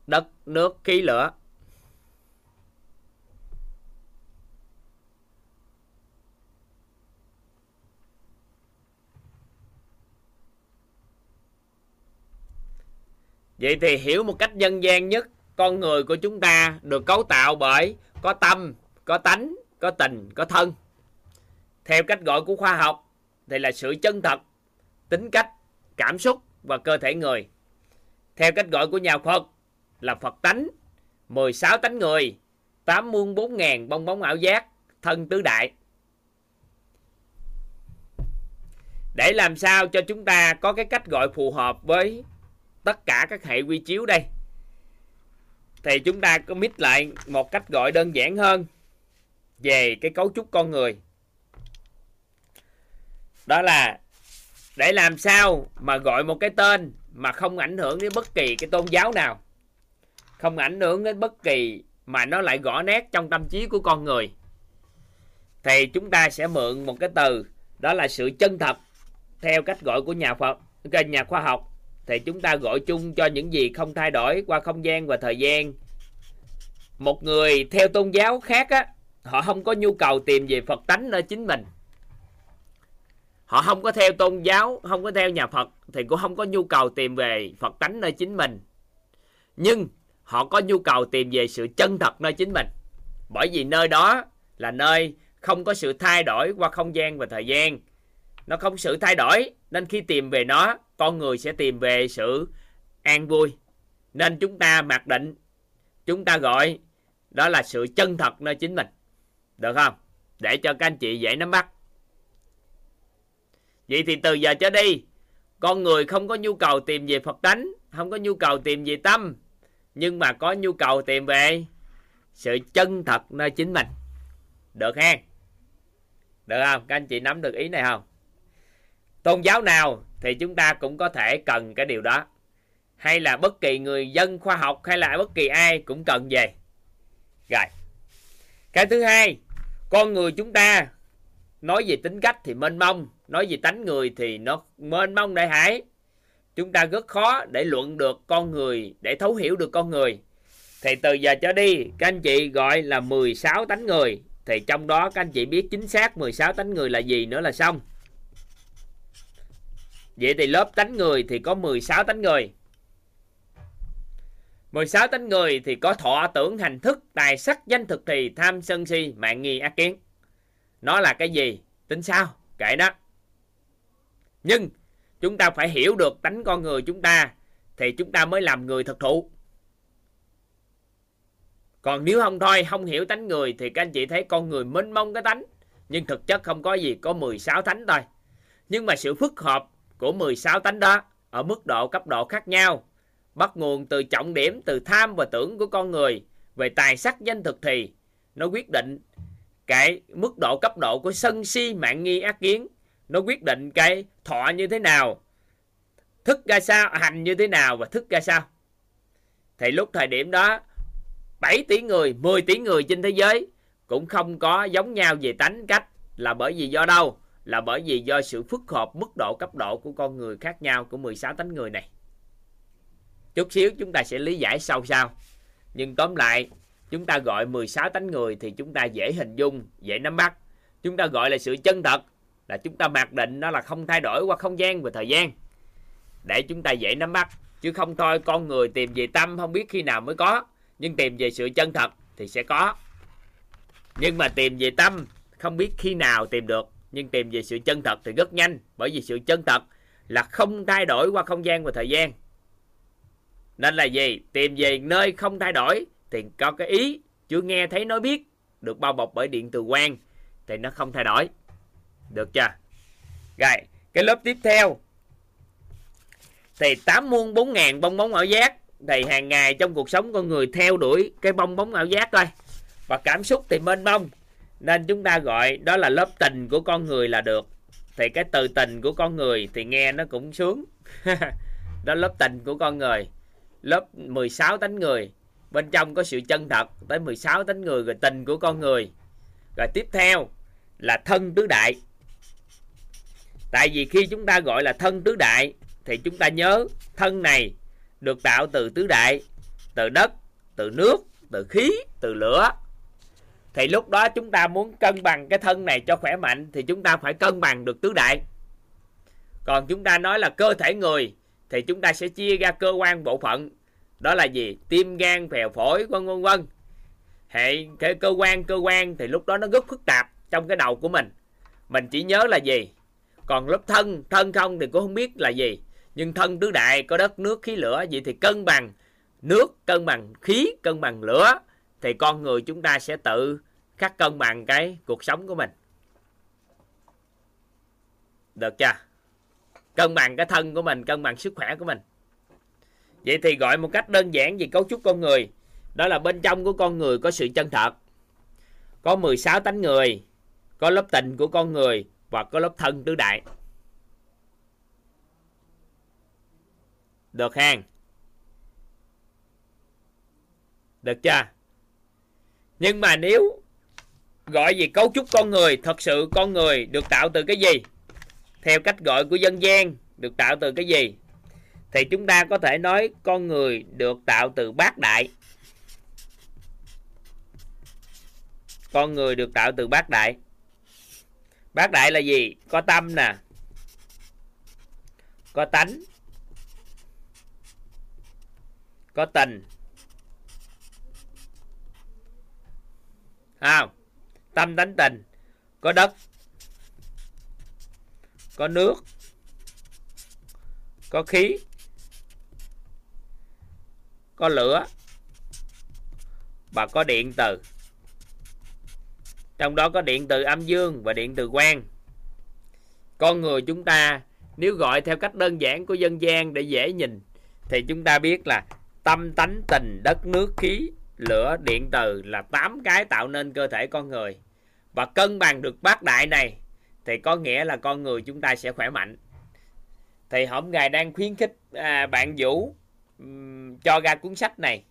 Đất nước khí lửa. Vậy thì hiểu một cách dân gian nhất, con người của chúng ta được cấu tạo bởi có tâm, có tánh, có tình, có thân. Theo cách gọi của khoa học thì là sự chân thật, tính cách, cảm xúc và cơ thể người. Theo cách gọi của nhà Phật là Phật tánh 16 tánh người 8 muôn 4 ngàn bong bóng ảo giác, thân tứ đại. Để làm sao cho chúng ta có cái cách gọi phù hợp với tất cả các hệ quy chiếu đây. Thì chúng ta có mít lại một cách gọi đơn giản hơn về cái cấu trúc con người. Đó là để làm sao mà gọi một cái tên mà không ảnh hưởng đến bất kỳ cái tôn giáo nào, không ảnh hưởng đến bất kỳ mà nó lại gõ nét trong tâm trí của con người. Thì chúng ta sẽ mượn một cái từ, đó là sự chân thật theo cách gọi của nhà Phật kênh nhà khoa học thì chúng ta gọi chung cho những gì không thay đổi qua không gian và thời gian. Một người theo tôn giáo khác á, họ không có nhu cầu tìm về Phật tánh nơi chính mình. Họ không có theo tôn giáo, không có theo nhà Phật, thì cũng không có nhu cầu tìm về Phật tánh nơi chính mình. Nhưng họ có nhu cầu tìm về sự chân thật nơi chính mình. Bởi vì nơi đó là nơi không có sự thay đổi qua không gian và thời gian nó không sự thay đổi. Nên khi tìm về nó, con người sẽ tìm về sự an vui. Nên chúng ta mặc định, chúng ta gọi đó là sự chân thật nơi chính mình. Được không? Để cho các anh chị dễ nắm bắt. Vậy thì từ giờ trở đi, con người không có nhu cầu tìm về phật tánh, không có nhu cầu tìm về tâm, nhưng mà có nhu cầu tìm về sự chân thật nơi chính mình. Được hen được không? Các anh chị nắm được ý này không? Tôn giáo nào thì chúng ta cũng có thể cần cái điều đó. Hay là bất kỳ người dân khoa học hay là bất kỳ ai cũng cần về. Rồi. Cái thứ hai, con người chúng ta, nói về tính cách thì mênh mông, nói về tánh người thì nó mênh mông đại hải. Chúng ta rất khó để luận được con người, để thấu hiểu được con người. Thì từ giờ trở đi, các anh chị gọi là 16 tánh người. Thì trong đó các anh chị biết chính xác 16 tánh người là gì nữa là xong vậy thì lớp tánh người thì có 16 tánh người 16 tánh người thì có thọ tưởng hành thức, tài sắc danh thực thì tham sân si, mạng nghi ác kiến. Nó là cái gì? Tính sao? Kệ đó. Nhưng chúng ta phải hiểu được tánh con người chúng ta thì chúng ta mới làm người thực thụ. Còn nếu không thôi, không hiểu tánh người thì các anh chị thấy con người mênh mông cái tánh. Nhưng thực chất không có gì, có 16 tánh thôi. Nhưng mà sự phức hợp của 16 tánh đó ở mức độ cấp độ khác nhau, bắt nguồn từ trọng điểm, từ tham và tưởng của con người về tài sắc danh thực thì. Nó quyết định cái mức độ cấp độ của sân si mạng nghi ác kiến. Nó quyết định cái thọ như thế nào, thức ra sao, hành như thế nào và thức ra sao. Thì lúc thời điểm đó 7 tỷ người 10 tỷ người trên thế giới cũng không có giống nhau về tánh cách là bởi vì do đâu là bởi vì do sự phức hợp mức độ cấp độ của con người khác nhau của 16 tánh người này. Chút xíu chúng ta sẽ lý giải sâu sau nhưng tóm lại, chúng ta gọi 16 tánh người thì chúng ta dễ hình dung, dễ nắm bắt. Chúng ta gọi là sự chân thật, là chúng ta mặc định nó là không thay đổi qua không gian và thời gian. Để chúng ta dễ nắm bắt, chứ không thôi con người tìm về tâm không biết khi nào mới có, nhưng tìm về sự chân thật thì sẽ có. Nhưng mà tìm về tâm không biết khi nào tìm được nhưng tìm về sự chân thật thì rất nhanh, bởi vì sự chân thật là không thay đổi qua không gian và thời gian. Nên là gì? Tìm về nơi không thay đổi thì có cái ý chưa nghe thấy nói biết, được bao bọc bởi điện từ quang thì nó không thay đổi. Được chưa? Rồi, cái lớp tiếp theo. Thì tám muôn bốn ngàn bong bóng ảo giác, thì hàng ngày trong cuộc sống con người theo đuổi cái bong bóng ảo giác thôi và cảm xúc thì mênh mông nên chúng ta gọi đó là lớp tình của con người là được. Thì cái từ tình của con người thì nghe nó cũng sướng. Đó, lớp tình của con người. Lớp 16 tánh người. Bên trong có sự chân thật, tới 16 tánh người rồi tình của con người. Rồi tiếp theo là thân tứ đại. Tại vì khi chúng ta gọi là thân tứ đại thì chúng ta nhớ thân này được tạo từ tứ đại, từ đất, từ nước, từ khí, từ lửa thì lúc đó chúng ta muốn cân bằng cái thân này cho khỏe mạnh, thì chúng ta phải cân bằng được tứ đại. Còn chúng ta nói là cơ thể người, thì chúng ta sẽ chia ra cơ quan bộ phận. Đó là gì? Tim gan, phèo phổi, vân vân vân. Hệ, cái cơ quan cơ quan thì lúc đó nó rất phức tạp trong cái đầu của mình. Mình chỉ nhớ là gì? Còn lớp thân thân không thì cũng không biết là gì. Nhưng thân tứ đại, có đất nước, khí lửa, vậy thì cân bằng nước, cân bằng khí, cân bằng lửa. Thì con người chúng ta sẽ tự khắc cân bằng cái cuộc sống của mình. Được chưa? Cân bằng cái thân của mình, cân bằng sức khỏe của mình. Vậy thì gọi một cách đơn giản về cấu trúc con người, đó là bên trong của con người có sự chân thật, có 16 tánh người, có lớp tình của con người và có lớp thân tứ đại. Được hàng được chưa? Nhưng mà nếu gọi về cấu trúc con người, thật sự con người được tạo từ cái gì? Theo cách gọi của dân gian, được tạo từ cái gì? Thì chúng ta có thể nói con người được tạo từ bát đại. Con người được tạo từ bát đại. Bát đại là gì? Có tâm nè. Có tánh. Có tình. Không? Tâm tánh tình. Có đất, có nước, có khí, có lửa và có điện từ. Trong đó có điện từ âm dương và điện từ quang. Con người chúng ta, nếu gọi theo cách đơn giản của dân gian để dễ nhìn, thì chúng ta biết là tâm tánh tình, đất nước, khí, lửa, điện từ là tám cái tạo nên cơ thể con người và cân bằng được bát đại này thì có nghĩa là con người chúng ta sẽ khỏe mạnh. Thì hổng ngài đang khuyến khích à, bạn vũ um, cho ra cuốn sách này.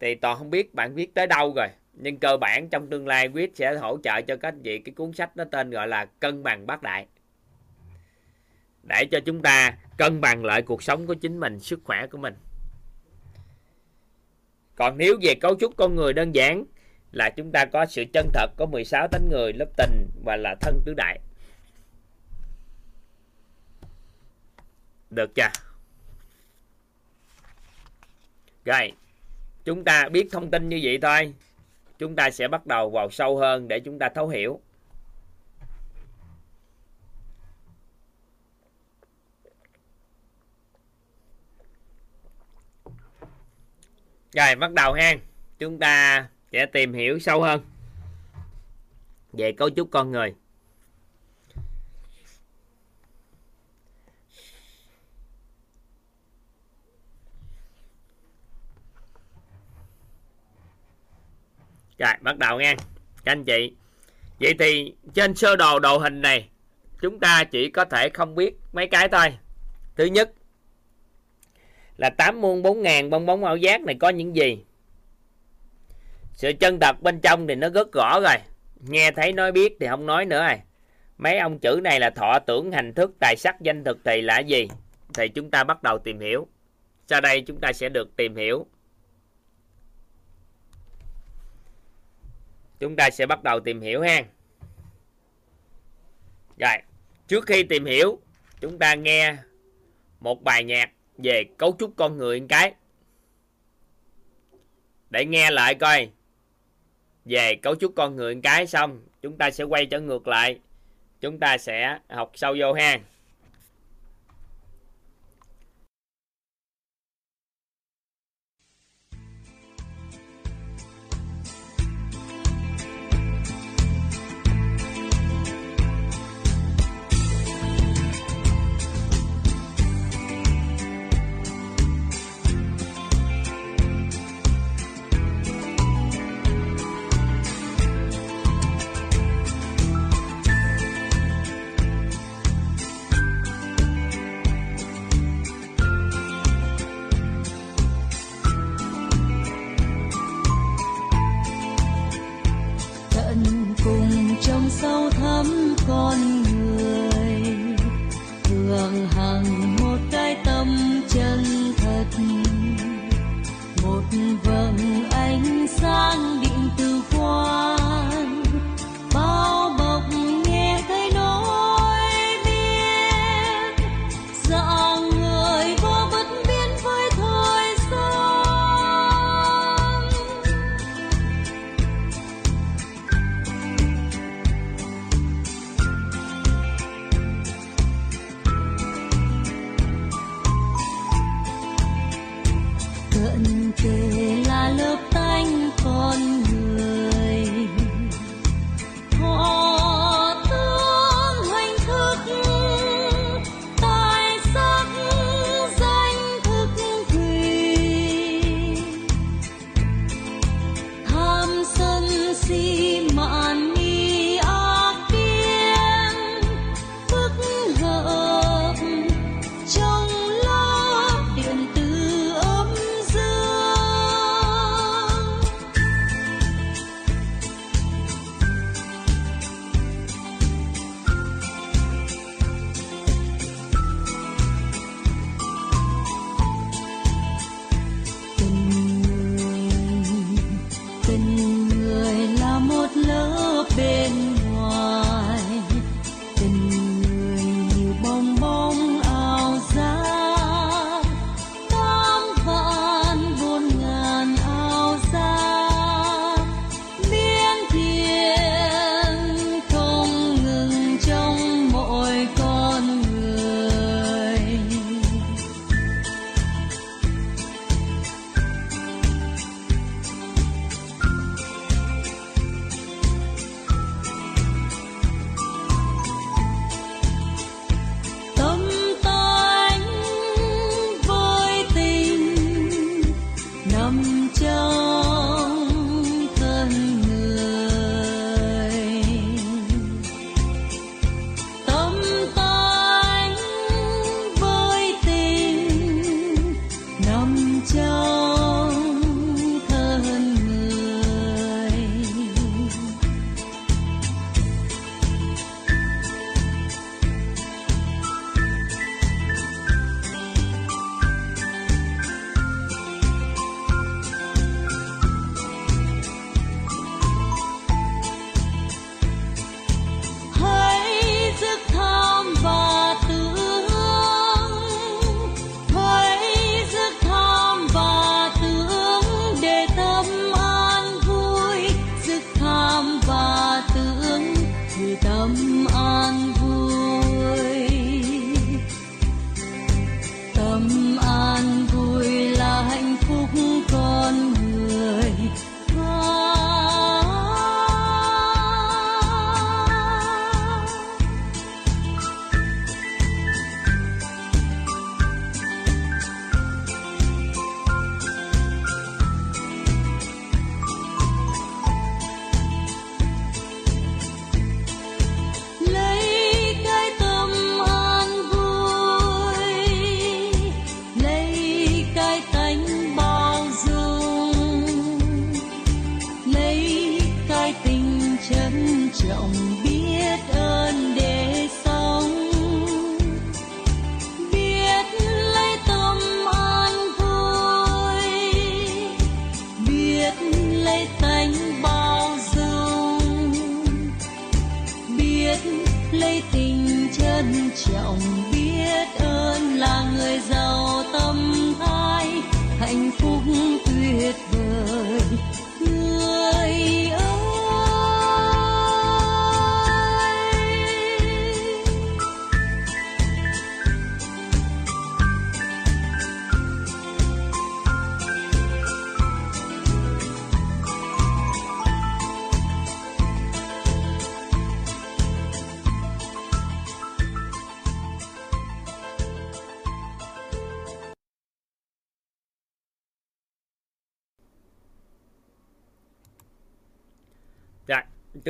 Thì toàn không biết bạn viết tới đâu rồi nhưng cơ bản trong tương lai quyết sẽ hỗ trợ cho các anh chị cái cuốn sách nó tên gọi là cân bằng bát đại. Để cho chúng ta cân bằng lại cuộc sống của chính mình sức khỏe của mình. Còn nếu về cấu trúc con người đơn giản là chúng ta có sự chân thật, có 16 tánh người lớp tình và là thân tứ đại. Được chưa? Rồi, chúng ta biết thông tin như vậy thôi. Chúng ta sẽ bắt đầu vào sâu hơn để chúng ta thấu hiểu. Rồi, bắt đầu ha. Chúng ta sẽ tìm hiểu sâu hơn về cấu trúc con người Rồi, bắt đầu nha. Các anh chị. Vậy thì trên sơ đồ đồ hình này chúng ta chỉ có thể không biết mấy cái thôi. Thứ nhất là 8 muôn bốn ngàn bong bóng ảo giác này có những gì? Sự chân thật bên trong thì nó rất rõ rồi. Nghe thấy nói biết thì không nói nữa rồi. Mấy ông chữ này là thọ tưởng hành thức, tài sắc, danh thực thì là gì? Thì chúng ta bắt đầu tìm hiểu. Sau đây chúng ta sẽ được tìm hiểu chúng ta sẽ bắt đầu tìm hiểu ha rồi, trước khi tìm hiểu, chúng ta nghe một bài nhạc về cấu trúc con người một cái để nghe lại coi về cấu trúc con người một cái xong, chúng ta sẽ quay trở ngược lại. Chúng ta sẽ học sâu vô hang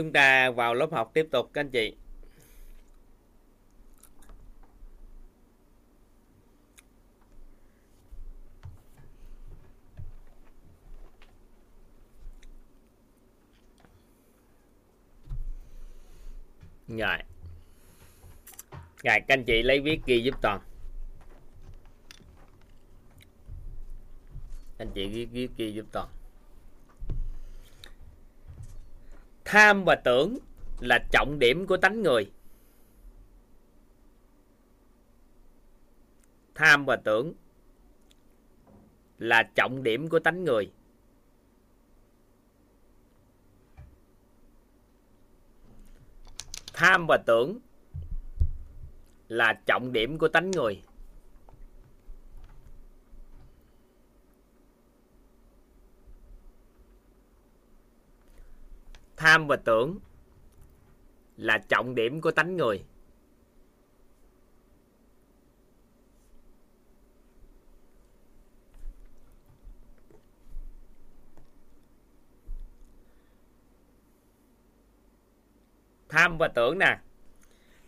chúng ta vào lớp học tiếp tục các anh chị. Rồi. Rồi, các anh chị lấy viết ghi giúp toàn. Anh chị viết viết ghi giúp toàn. Tham và tưởng là trọng điểm của tánh người. Tham và tưởng là trọng điểm của tánh người. Tham và tưởng là trọng điểm của tánh người. Tham và tưởng là trọng điểm của tánh người. Tham và tưởng nè,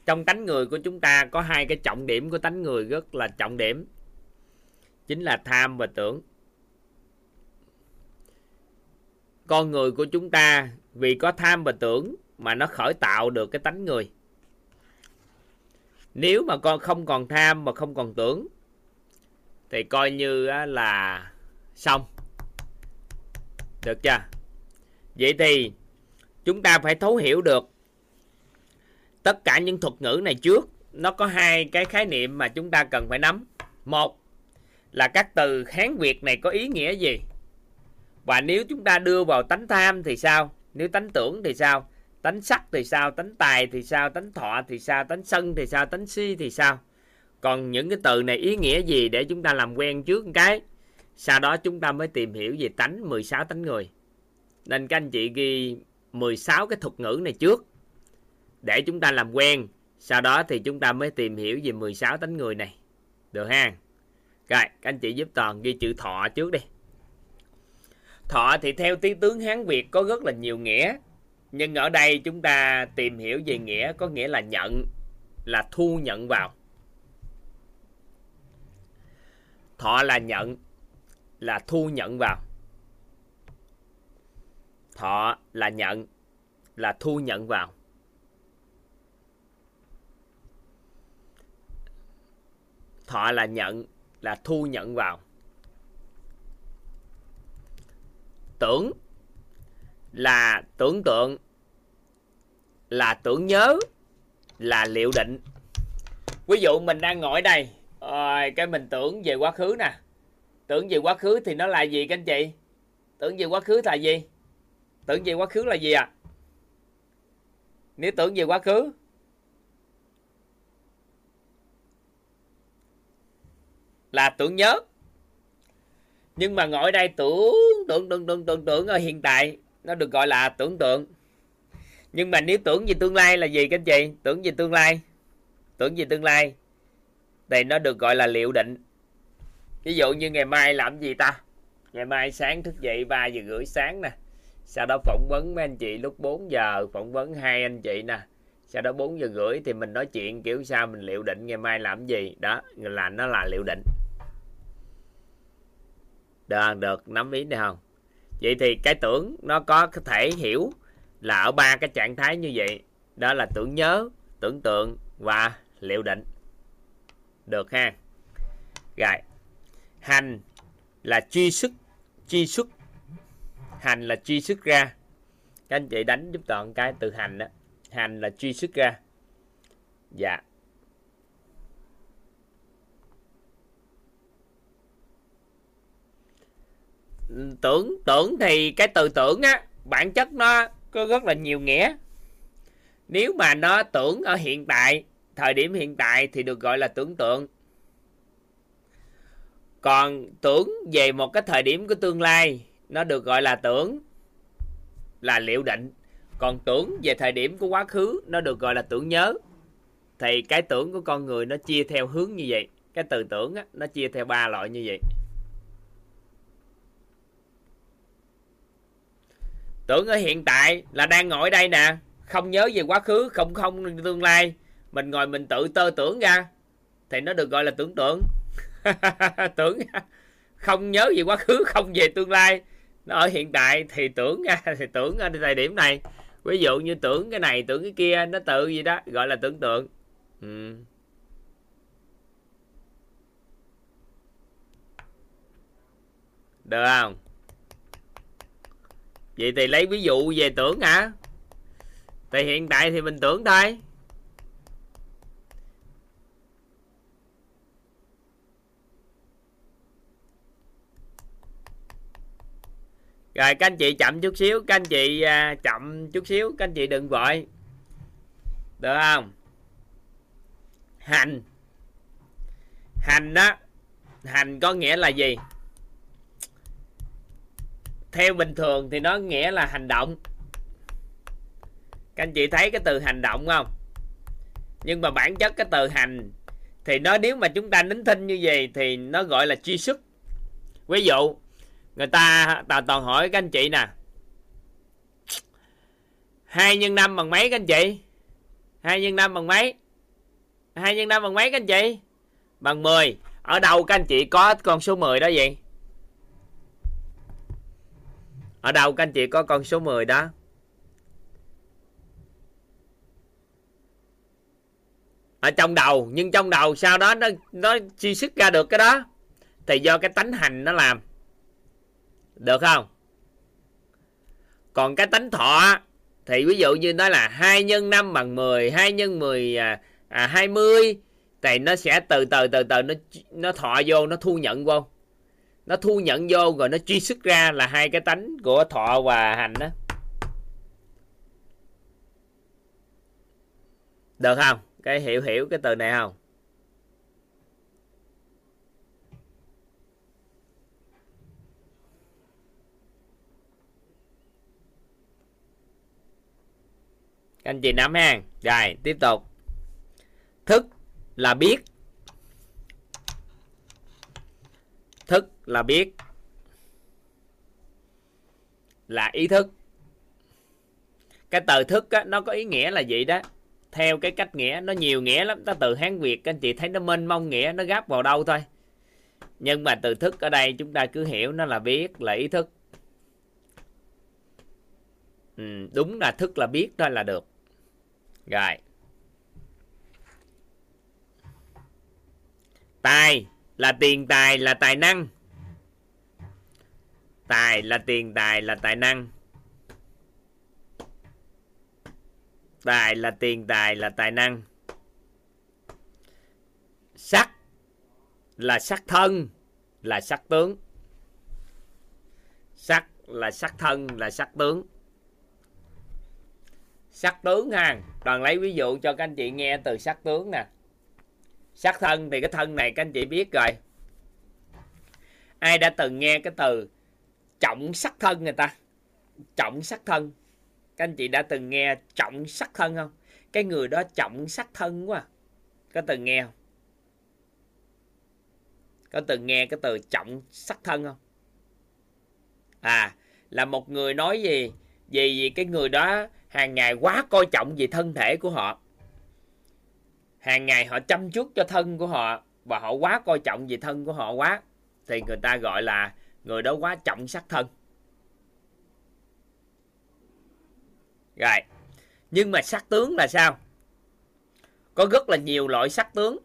trong tánh người của chúng ta có hai cái trọng điểm của tánh người rất là trọng điểm. Chính là tham và tưởng. Con người của chúng ta vì có tham và tưởng mà nó khởi tạo được cái tánh người. Nếu mà con không còn tham mà không còn tưởng, thì coi như là xong. Được chưa? Vậy thì chúng ta phải thấu hiểu được tất cả những thuật ngữ này trước. Nó có hai cái khái niệm mà chúng ta cần phải nắm. Một là các từ hán việt này có ý nghĩa gì? Và nếu chúng ta đưa vào tánh tham thì sao? Nếu tánh tưởng thì sao? Tánh sắc thì sao? Tánh tài thì sao? Tánh thọ thì sao? Tánh sân thì sao? Tánh si thì sao? Còn những cái từ này ý nghĩa gì để chúng ta làm quen trước một cái? Sau đó chúng ta mới tìm hiểu về tánh 16 tánh người. Nên các anh chị ghi 16 cái thuật ngữ này trước. Để chúng ta làm quen, sau đó thì chúng ta mới tìm hiểu về 16 tánh người này. Được ha? Rồi, các anh chị giúp toàn ghi chữ thọ trước đi thọ thì theo tiếng tướng hán việt có rất là nhiều nghĩa. Nhưng ở đây chúng ta tìm hiểu về nghĩa, có nghĩa là nhận, là thu nhận vào. Thọ là nhận, là thu nhận vào. Thọ là nhận, là thu nhận vào. Thọ là nhận, là thu nhận vào. Tưởng là tưởng tượng, là tưởng nhớ, là liệu định. Ví dụ mình đang ngồi đây, rồi cái mình tưởng về quá khứ nè. Tưởng về quá khứ thì nó là gì các anh chị? Tưởng về quá khứ là gì? Tưởng về quá khứ là gì à nếu tưởng về quá khứ, là tưởng nhớ nhưng mà ngồi đây tưởng tưởng tưởng tưởng tưởng tưởng ở hiện tại, nó được gọi là tưởng tượng. Nhưng mà nếu tưởng về tương lai là gì các anh chị? Tưởng về tương lai. Tưởng về tương lai thì nó được gọi là liệu định. Ví dụ như ngày mai làm gì ta? Ngày mai sáng thức dậy 3 giờ rưỡi sáng nè. Sau đó phỏng vấn mấy anh chị lúc 4 giờ, phỏng vấn hai anh chị nè. Sau đó 4 giờ rưỡi thì mình nói chuyện kiểu sao mình liệu định ngày mai làm gì. Đó, là, nó là liệu định được được, nắm ý này không? Vậy thì cái tưởng nó có thể hiểu là ở ba cái trạng thái như vậy. Đó là tưởng nhớ, tưởng tượng và liệu định. Được ha? Rồi. Hành là truy xuất truy xuất. Hành là truy xuất ra. Các anh chị đánh giúp toàn cái từ hành đó hành là truy xuất ra. Dạ. Tưởng tưởng thì cái từ tưởng á bản chất nó có rất là nhiều nghĩa. Nếu mà nó tưởng ở hiện tại thời điểm hiện tại thì được gọi là tưởng tượng. Còn tưởng về một cái thời điểm của tương lai nó được gọi là tưởng là liệu định. Còn tưởng về thời điểm của quá khứ nó được gọi là tưởng nhớ. Thì cái tưởng của con người nó chia theo hướng như vậy cái từ tưởng á, nó chia theo ba loại như vậy. Tưởng ở hiện tại là đang ngồi đây nè. Không nhớ về quá khứ, không không tương lai. Mình ngồi mình tự tơ tưởng ra. Thì nó được gọi là tưởng tượng. Tưởng không nhớ về quá khứ, không về tương lai. Nó ở hiện tại thì tưởng ra, thì tưởng ở thời điểm này. Ví dụ như tưởng cái này, tưởng cái kia, nó tự gì đó, gọi là tưởng tượng. Ừ. được không? Vậy thì lấy ví dụ về tưởng hả? Thì hiện tại thì mình tưởng thôi. Rồi, các anh chị chậm chút xíu, các anh chị à, chậm chút xíu, các anh chị đừng vội. Được không? Hành. Hành đó. Hành có nghĩa là gì? Theo bình thường thì nó nghĩa là hành động. Các anh chị thấy cái từ hành động không? Nhưng mà bản chất cái từ hành thì nó nếu mà chúng ta nín thinh như vậy thì nó gọi là chi xuất ví dụ, người ta ta toàn hỏi các anh chị nè. Hai nhân năm bằng mấy các anh chị? Hai nhân năm bằng mấy? Hai nhân năm bằng mấy các anh chị? Bằng 10 ở đâu các anh chị có con số 10 đó vậy? Ở đâu các anh chị có con số 10 đó? Ở trong đầu nhưng trong đầu sau đó nó nó chi sức ra được cái đó? Thì do cái tánh hành nó làm. Được không? Còn cái tánh thọ thì ví dụ như nói là 2 nhân 5 bằng 10 2 nhân 10 à, à, 20 thì nó sẽ từ từ từ từ nó nó thọ vô nó thu nhận vô nó thu nhận vô rồi nó truy xuất ra là hai cái tánh của thọ và hành đó. Được không? Cái hiểu hiểu cái từ này không? Anh chị nắm ha. Rồi, tiếp tục. Thức là biết thức là biết là ý thức. Cái từ thức á, nó có ý nghĩa là gì đó? Theo cái cách nghĩa nó nhiều nghĩa lắm. Ta từ hán việt các anh chị thấy nó mênh mông nghĩa nó gáp vào đâu thôi. Nhưng mà từ thức ở đây chúng ta cứ hiểu nó là biết là ý thức. Ừ, đúng là thức là biết thôi là được. Rồi. Tài là tiền tài là tài năng tài là tiền, tài là tài năng. Tài là tiền, tài là tài năng. Sắc là sắc thân, là sắc tướng. Sắc là sắc thân, là sắc tướng. Sắc tướng ha. Toàn lấy ví dụ cho các anh chị nghe từ sắc tướng nè. Sắc thân thì cái thân này các anh chị biết rồi. Ai đã từng nghe cái từ trọng sắc thân người ta. Trọng sắc thân. Các anh chị đã từng nghe trọng sắc thân không? Cái người đó trọng sắc thân quá à. có từng nghe không? Có từng nghe cái từ trọng sắc thân không? À là một người nói gì? Vì, vì cái người đó hàng ngày quá coi trọng về thân thể của họ. Hàng ngày họ chăm chút cho thân của họ và họ quá coi trọng về thân của họ quá. Thì người ta gọi là người đó quá trọng sắc thân. Rồi, nhưng mà sắc tướng là sao? Có rất là nhiều loại sắc tướng.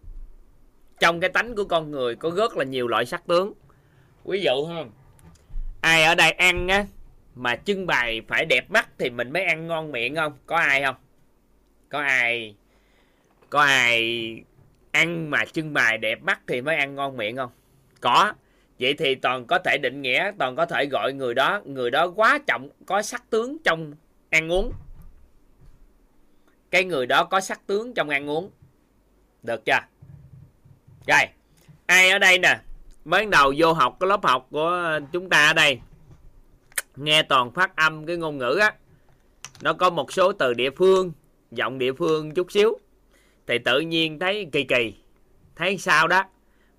Trong cái tánh của con người có rất là nhiều loại sắc tướng. Ví dụ ha, ai ở đây ăn á, mà trưng bày phải đẹp mắt thì mình mới ăn ngon miệng không? Có ai không? Có ai có ai ăn mà trưng bày đẹp mắt thì mới ăn ngon miệng không? Có vậy thì toàn có thể định nghĩa, toàn có thể gọi người đó người đó quá trọng, có sắc tướng trong ăn uống. Cái người đó có sắc tướng trong ăn uống. Được chưa? Rồi, ai ở đây nè? Mới đầu vô học, cái lớp học của chúng ta ở đây. Nghe toàn phát âm cái ngôn ngữ á. Nó có một số từ địa phương, giọng địa phương chút xíu. Thì tự nhiên thấy kỳ kỳ. Thấy sao đó?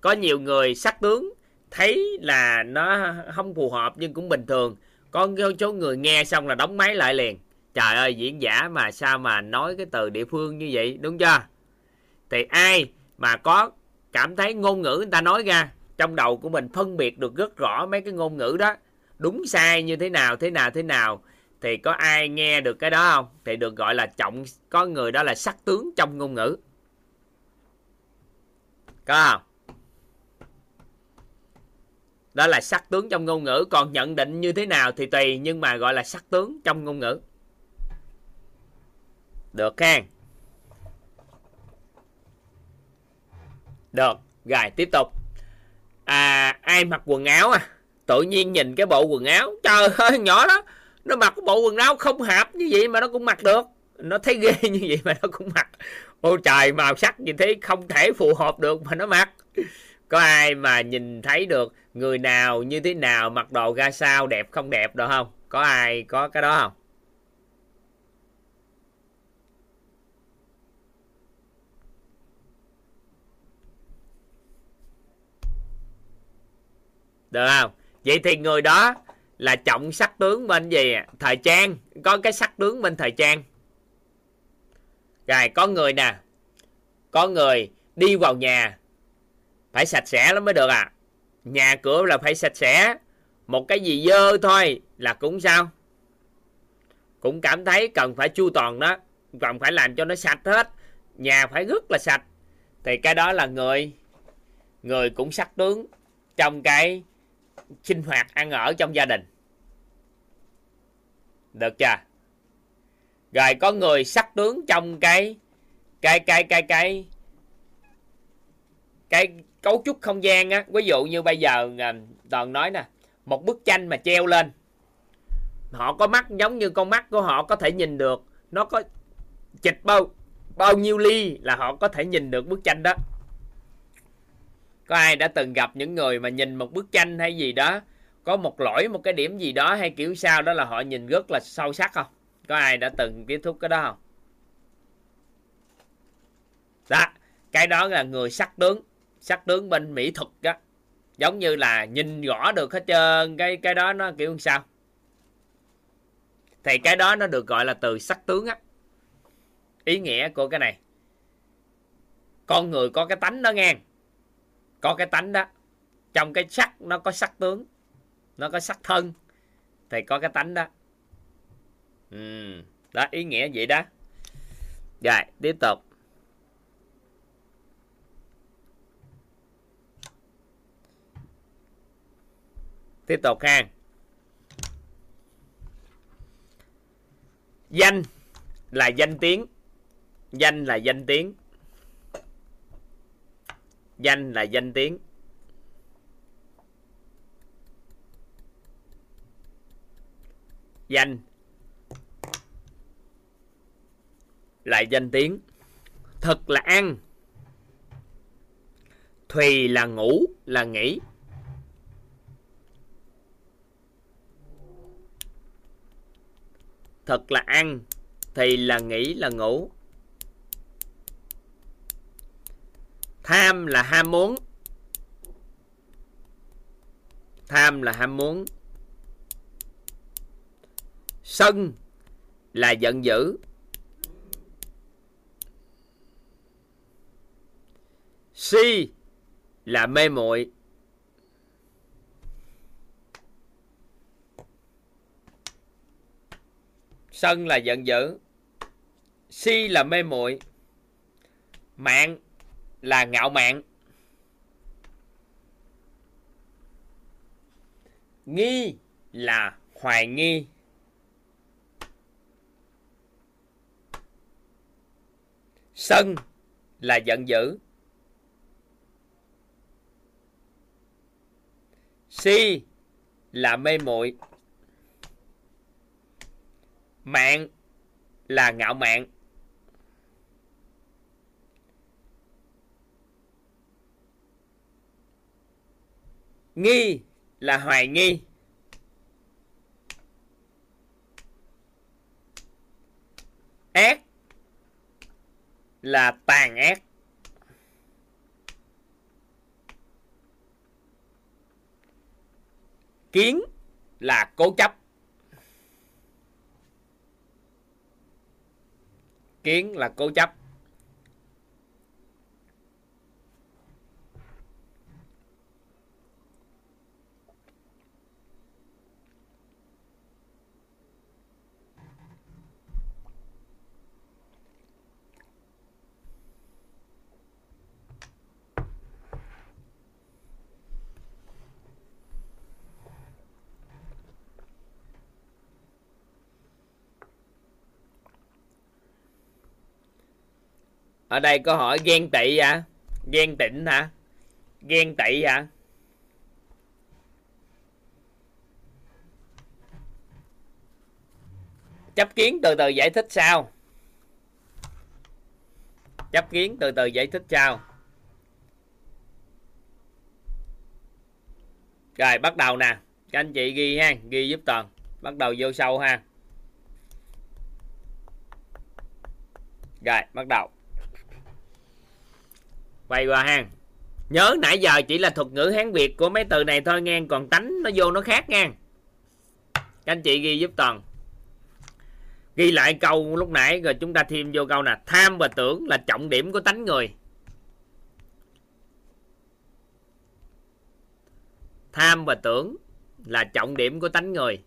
Có nhiều người sắc tướng thấy là nó không phù hợp nhưng cũng bình thường. Có số người nghe xong là đóng máy lại liền. Trời ơi, diễn giả mà sao mà nói cái từ địa phương như vậy, đúng chưa? Thì ai mà có cảm thấy ngôn ngữ người ta nói ra, trong đầu của mình phân biệt được rất rõ mấy cái ngôn ngữ đó. Đúng sai như thế nào thế nào thế nào? Thì có ai nghe được cái đó không? Thì được gọi là trọng, có người đó là sắc tướng trong ngôn ngữ. Có không? Đó là sắc tướng trong ngôn ngữ. Còn nhận định như thế nào thì tùy, nhưng mà gọi là sắc tướng trong ngôn ngữ. Được khen được. Rồi, tiếp tục. À ai mặc quần áo à? Tự nhiên nhìn cái bộ quần áo. Trời ơi, nhỏ đó nó mặc cái bộ quần áo không hợp như vậy mà nó cũng mặc được. Nó thấy ghê như vậy mà nó cũng mặc. Ôi trời, màu sắc như thế không thể phù hợp được mà nó mặc. Có ai mà nhìn thấy được người nào như thế nào, mặc đồ ra sao, đẹp không đẹp được không? Có ai có cái đó không? Được không? Vậy thì người đó là trọng sắc tướng bên gì thời trang. Có cái sắc tướng bên thời trang. Rồi, có người nè. Có người đi vào nhà. Phải sạch sẽ lắm mới được à nhà cửa là phải sạch sẽ. Một cái gì dơ thôi là cũng sao? Cũng cảm thấy cần phải chu toàn đó, cần phải làm cho nó sạch hết. Nhà phải rất là sạch. Thì cái đó là người người cũng sắc tướng trong cái sinh hoạt ăn ở trong gia đình. Được chưa? Rồi có người sắc tướng trong cái cái cái cái cái cái cấu trúc không gian á, ví dụ như bây giờ à, toàn nói nè, một bức tranh mà treo lên, họ có mắt giống như con mắt của họ có thể nhìn được, nó có chịch bao bao nhiêu ly là họ có thể nhìn được bức tranh đó. Có ai đã từng gặp những người mà nhìn một bức tranh hay gì đó, có một lỗi, một cái điểm gì đó hay kiểu sao đó là họ nhìn rất là sâu sắc không? Có ai đã từng tiếp xúc cái đó không? Đó, cái đó là người sắc tướng sắc tướng bên mỹ thuật đó giống như là nhìn rõ được hết trơn, cái cái đó nó kiểu sao? Thì cái đó nó được gọi là từ sắc tướng á. Ý nghĩa của cái này, con người có cái tánh đó nghe. Có cái tánh đó, trong cái sắc nó có sắc tướng, nó có sắc thân, thì có cái tánh đó. Ừ. đó, ý nghĩa vậy đó. Rồi, tiếp tục. Tiếp tục ha. Danh là danh tiếng. Danh là danh tiếng. Danh là danh tiếng. Danh là danh tiếng. Thực là ăn. Thùy là ngủ, là nghỉ. Thật là ăn, thì là nghĩ là ngủ. Tham là ham muốn. Tham là ham muốn. Sân là giận dữ. Si là mê muội. Sân là giận dữ. Si là mê muội. Mạng là ngạo mạn. Nghi là hoài nghi. Sân là giận dữ. Si là mê muội mạng là ngạo mạn. Nghi là hoài nghi. Ác là tàn ác. Kiến là cố chấp. Kiến là cố chấp. Ở đây có hỏi, ghen tị hả ghen tịnh hả? Ghen tị hả chấp kiến từ từ giải thích sao? Chấp kiến từ từ giải thích sao? Rồi, bắt đầu nè. Các anh chị ghi ha, ghi giúp toàn. Bắt đầu vô sâu ha. Rồi, bắt đầu quay qua ha nhớ nãy giờ chỉ là thuật ngữ hán việt của mấy từ này thôi nghe, còn tánh nó vô nó khác nha. Các anh chị ghi giúp toàn. Ghi lại câu lúc nãy, rồi chúng ta thêm vô câu nè. Tham và tưởng là trọng điểm của tánh người. Tham và tưởng là trọng điểm của tánh người.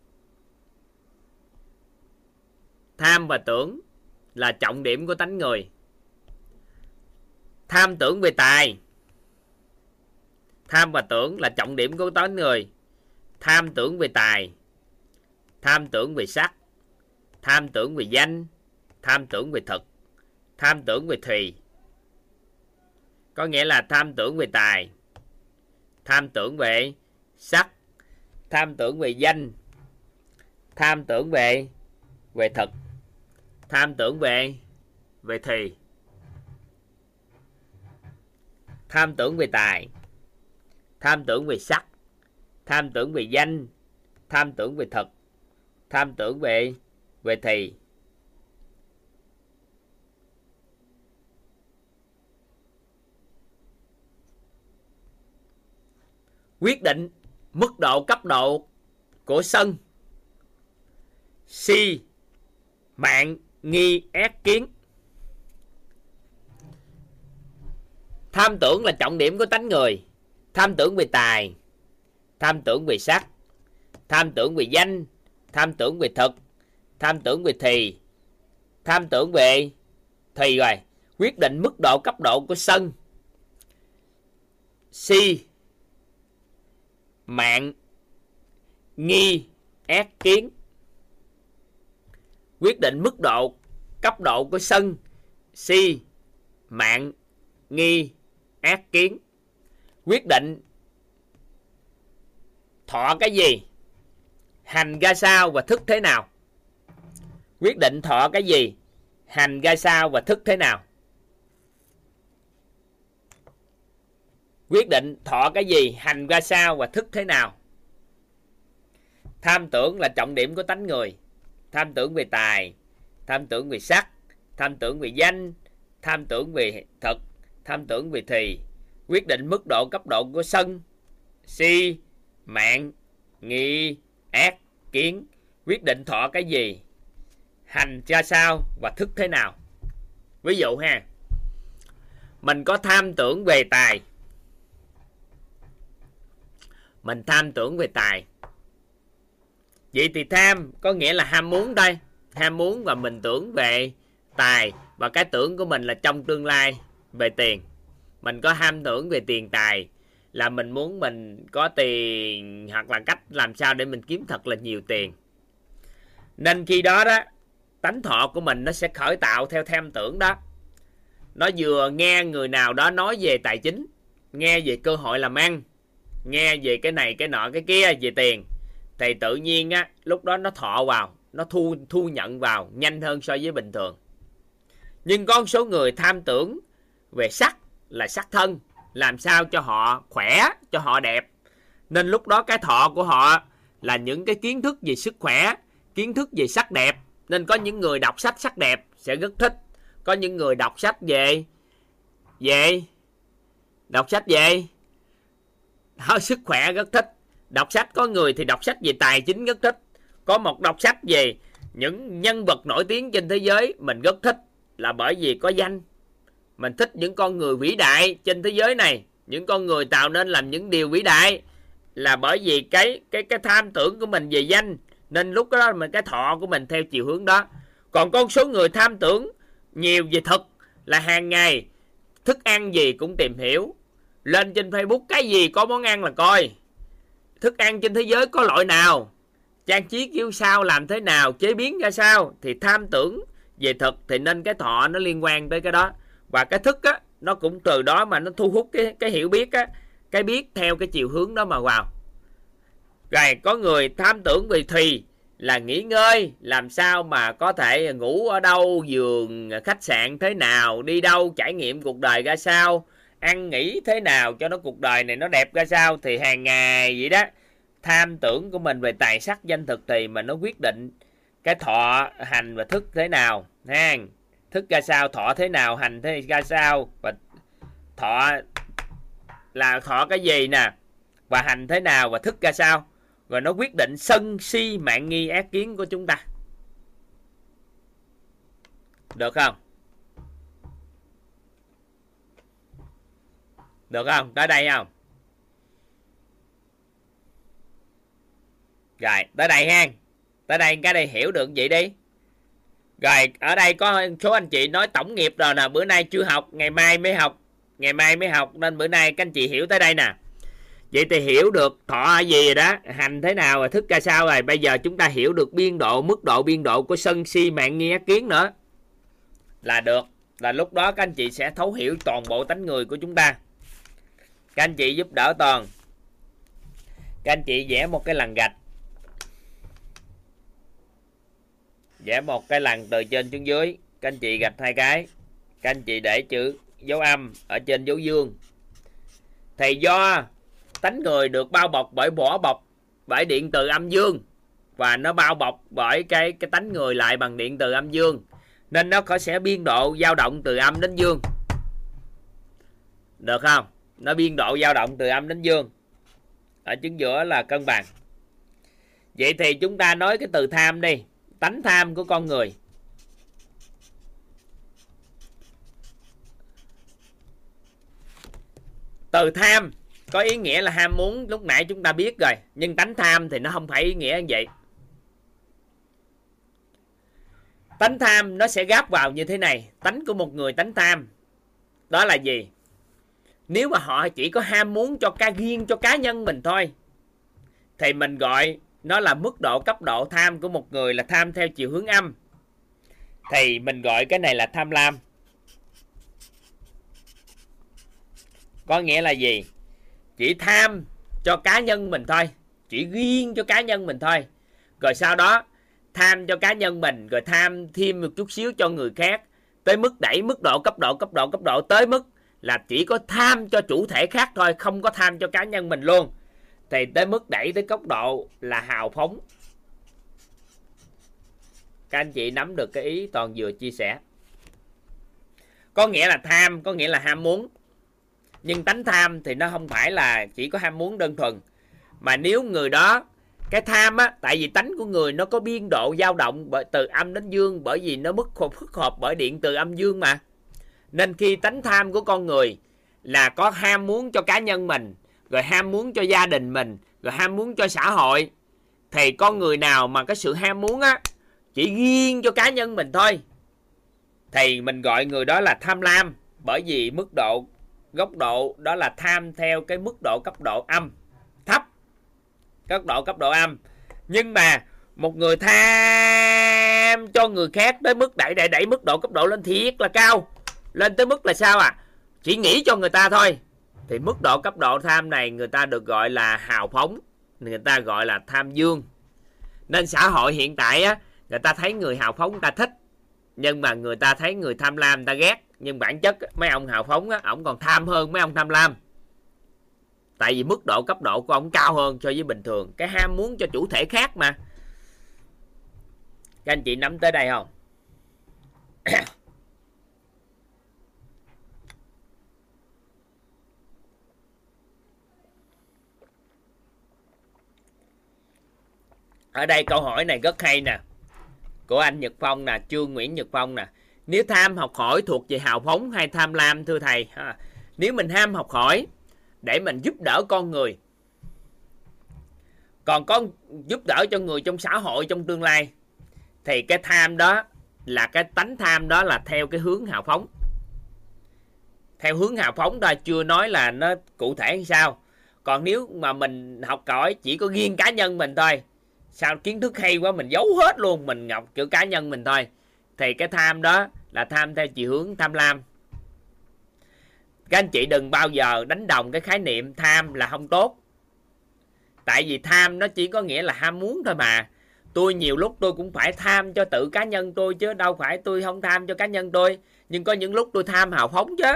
Tham và tưởng là trọng điểm của tánh người tham tưởng về tài tham và tưởng là trọng điểm của toán người tham tưởng về tài tham tưởng về sắc tham tưởng về danh tham tưởng về thực tham tưởng về thùy có nghĩa là tham tưởng về tài tham tưởng về sắc tham tưởng về danh tham tưởng về về thực tham tưởng về về thùy tham tưởng về tài. Tham tưởng về sắc. Tham tưởng về danh. Tham tưởng về thực. Tham tưởng về về thì. Quyết định mức độ cấp độ của sân. Si mạng nghi ác kiến. Tham tưởng là trọng điểm của tánh người. Tham tưởng về tài. Tham tưởng về sắc. Tham tưởng về danh. Tham tưởng về thực. Tham tưởng về thì. Tham tưởng về thì rồi. Quyết định mức độ cấp độ của sân. Si. Mạng. Nghi. Ác kiến. Quyết định mức độ cấp độ của sân. Si. Mạng. Nghi ác kiến. Quyết định thọ cái gì, hành ra sao và thức thế nào. Quyết định thọ cái gì, hành ra sao và thức thế nào. Quyết định thọ cái gì, hành ra sao và thức thế nào. Tham tưởng là trọng điểm của tánh người. Tham tưởng về tài, tham tưởng về sắc, tham tưởng về danh, tham tưởng về thực tham tưởng về thì, quyết định mức độ cấp độ của sân. Si mạng. Nghi, ác, kiến. Quyết định thọ cái gì? Hành ra sao và thức thế nào? Ví dụ ha, mình có tham tưởng về tài. Mình tham tưởng về tài. Vậy thì tham có nghĩa là ham muốn đây. Ham muốn và mình tưởng về tài và cái tưởng của mình là trong tương lai về tiền. Mình có ham tưởng về tiền tài, là mình muốn mình có tiền hoặc là cách làm sao để mình kiếm thật là nhiều tiền. Nên khi đó đó, tánh thọ của mình nó sẽ khởi tạo theo tham tưởng đó. Nó vừa nghe người nào đó nói về tài chính, nghe về cơ hội làm ăn, nghe về cái này, cái nọ, cái kia về tiền, thì tự nhiên á, lúc đó nó thọ vào, nó thu thu nhận vào, nhanh hơn so với bình thường. Nhưng có số người tham tưởng về sắc là sắc thân làm sao cho họ khỏe cho họ đẹp. Nên lúc đó cái thọ của họ là những cái kiến thức về sức khỏe kiến thức về sắc đẹp. Nên có những người đọc sách sắc đẹp sẽ rất thích. Có những người đọc sách về về đọc sách về đó, sức khỏe rất thích. Đọc sách có người thì đọc sách về tài chính rất thích. Có một đọc sách về những nhân vật nổi tiếng trên thế giới mình rất thích là bởi vì có danh mình thích những con người vĩ đại trên thế giới này. Những con người tạo nên làm những điều vĩ đại là bởi vì cái cái cái tham tưởng của mình về danh. Nên lúc đó mình, cái thọ của mình theo chiều hướng đó. Còn con số người tham tưởng nhiều về thực là hàng ngày thức ăn gì cũng tìm hiểu. Lên trên facebook cái gì có món ăn là coi. Thức ăn trên thế giới có loại nào? Trang trí kiểu sao, làm thế nào, chế biến ra sao? Thì tham tưởng về thực thì nên cái thọ nó liên quan tới cái đó và cái thức á, nó cũng từ đó mà nó thu hút cái cái hiểu biết á, cái biết theo cái chiều hướng đó mà vào. Rồi có người tham tưởng về thì là nghỉ ngơi, làm sao mà có thể ngủ ở đâu, giường, khách sạn thế nào, đi đâu, trải nghiệm cuộc đời ra sao, ăn nghỉ thế nào cho nó cuộc đời này nó đẹp ra sao. Thì hàng ngày vậy đó, tham tưởng của mình về tài sắc danh thực thì mà nó quyết định cái thọ hành và thức thế nào, ha thức ra sao, thọ thế nào, hành thế ra sao, và thọ là thọ cái gì nè, và hành thế nào, và thức ra sao. Rồi nó quyết định sân si mạng nghi ác kiến của chúng ta. Được không? Được không? Tới đây không? Rồi, tới đây ha tới đây cái đây hiểu được vậy đi rồi, ở đây có số anh chị nói tổng nghiệp rồi nè, bữa nay chưa học, ngày mai mới học, ngày mai mới học, nên bữa nay các anh chị hiểu tới đây nè. Vậy thì hiểu được thọ gì rồi đó, hành thế nào và thức ra sao rồi, bây giờ chúng ta hiểu được biên độ, mức độ biên độ của sân si mạng nghi ác kiến nữa. Là được, là lúc đó các anh chị sẽ thấu hiểu toàn bộ tánh người của chúng ta. Các anh chị giúp đỡ toàn. Các anh chị vẽ một cái lằn gạch. Vẽ một cái lằn từ trên xuống dưới. Các anh chị gạch hai cái. Các anh chị để chữ dấu âm ở trên dấu dương. Thì do tánh người được bao bọc bởi vỏ bọc, bởi điện từ âm dương. Và nó bao bọc bởi cái cái tánh người lại bằng điện từ âm dương. Nên nó có sẽ biên độ dao động từ âm đến dương. Được không? Nó biên độ dao động từ âm đến dương. Ở chứng giữa là cân bằng. Vậy thì chúng ta nói cái từ tham đi tánh tham của con người. Từ tham có ý nghĩa là ham muốn, lúc nãy chúng ta biết rồi, nhưng tánh tham thì nó không phải ý nghĩa như vậy. Tánh tham nó sẽ gáp vào như thế này, tánh của một người tánh tham, đó là gì? Nếu mà họ chỉ có ham muốn cho cá, riêng cho cá nhân mình thôi, thì mình gọi nó là mức độ cấp độ tham của một người là tham theo chiều hướng âm. Thì mình gọi cái này là tham lam. Có nghĩa là gì? Chỉ tham cho cá nhân mình thôi. Chỉ riêng cho cá nhân mình thôi. Rồi sau đó, tham cho cá nhân mình, rồi tham thêm một chút xíu cho người khác. Tới mức đẩy mức độ cấp độ cấp độ cấp độ tới mức là chỉ có tham cho chủ thể khác thôi, không có tham cho cá nhân mình luôn thì tới mức đẩy tới cấp độ là hào phóng. Các anh chị nắm được cái ý toàn vừa chia sẻ. Có nghĩa là tham, có nghĩa là ham muốn. Nhưng tánh tham thì nó không phải là chỉ có ham muốn đơn thuần. Mà nếu người đó, cái tham á, tại vì tánh của người nó có biên độ dao động bởi, từ âm đến dương, bởi vì nó mức phức hợp bởi điện từ âm dương mà. Nên khi tánh tham của con người là có ham muốn cho cá nhân mình rồi ham muốn cho gia đình mình, rồi ham muốn cho xã hội, thì con người nào mà cái sự ham muốn á, chỉ riêng cho cá nhân mình thôi. Thì mình gọi người đó là tham lam, bởi vì mức độ, góc độ đó là tham theo cái mức độ cấp độ âm, thấp, cấp độ cấp độ âm. Nhưng mà một người tham cho người khác tới mức đẩy đẩy đẩy mức độ cấp độ lên thiệt là cao, lên tới mức là sao à? Chỉ nghĩ cho người ta thôi thì mức độ cấp độ tham này người ta được gọi là hào phóng, người ta gọi là tham dương. Nên xã hội hiện tại á, người ta thấy người hào phóng người ta thích, nhưng mà người ta thấy người tham lam người ta ghét. Nhưng bản chất mấy ông hào phóng á, ổng còn tham hơn mấy ông tham lam. Tại vì mức độ cấp độ của ông cao hơn so với bình thường. Cái ham muốn cho chủ thể khác mà. Các anh chị nắm tới đây không? Ở đây câu hỏi này rất hay nè. Của anh Nhật Phong nè, Trương Nguyễn Nhật Phong nè. Nếu tham học hỏi thuộc về hào phóng hay tham lam, thưa thầy? Ha. nếu mình ham học hỏi, để mình giúp đỡ con người. Còn có giúp đỡ cho người trong xã hội, trong tương lai, thì cái tham đó là cái tánh tham đó là theo cái hướng hào phóng. Theo hướng hào phóng ta chưa nói là nó cụ thể hay sao. Còn nếu mà mình học hỏi chỉ có riêng cá nhân mình thôi sao kiến thức hay quá, mình giấu hết luôn, mình ngọc kiểu cá nhân mình thôi. Thì cái tham đó là tham theo chiều hướng tham lam. Các anh chị đừng bao giờ đánh đồng cái khái niệm tham là không tốt. Tại vì tham nó chỉ có nghĩa là ham muốn thôi mà. Tôi nhiều lúc tôi cũng phải tham cho tự cá nhân tôi chứ, đâu phải tôi không tham cho cá nhân tôi. Nhưng có những lúc tôi tham hào phóng chứ.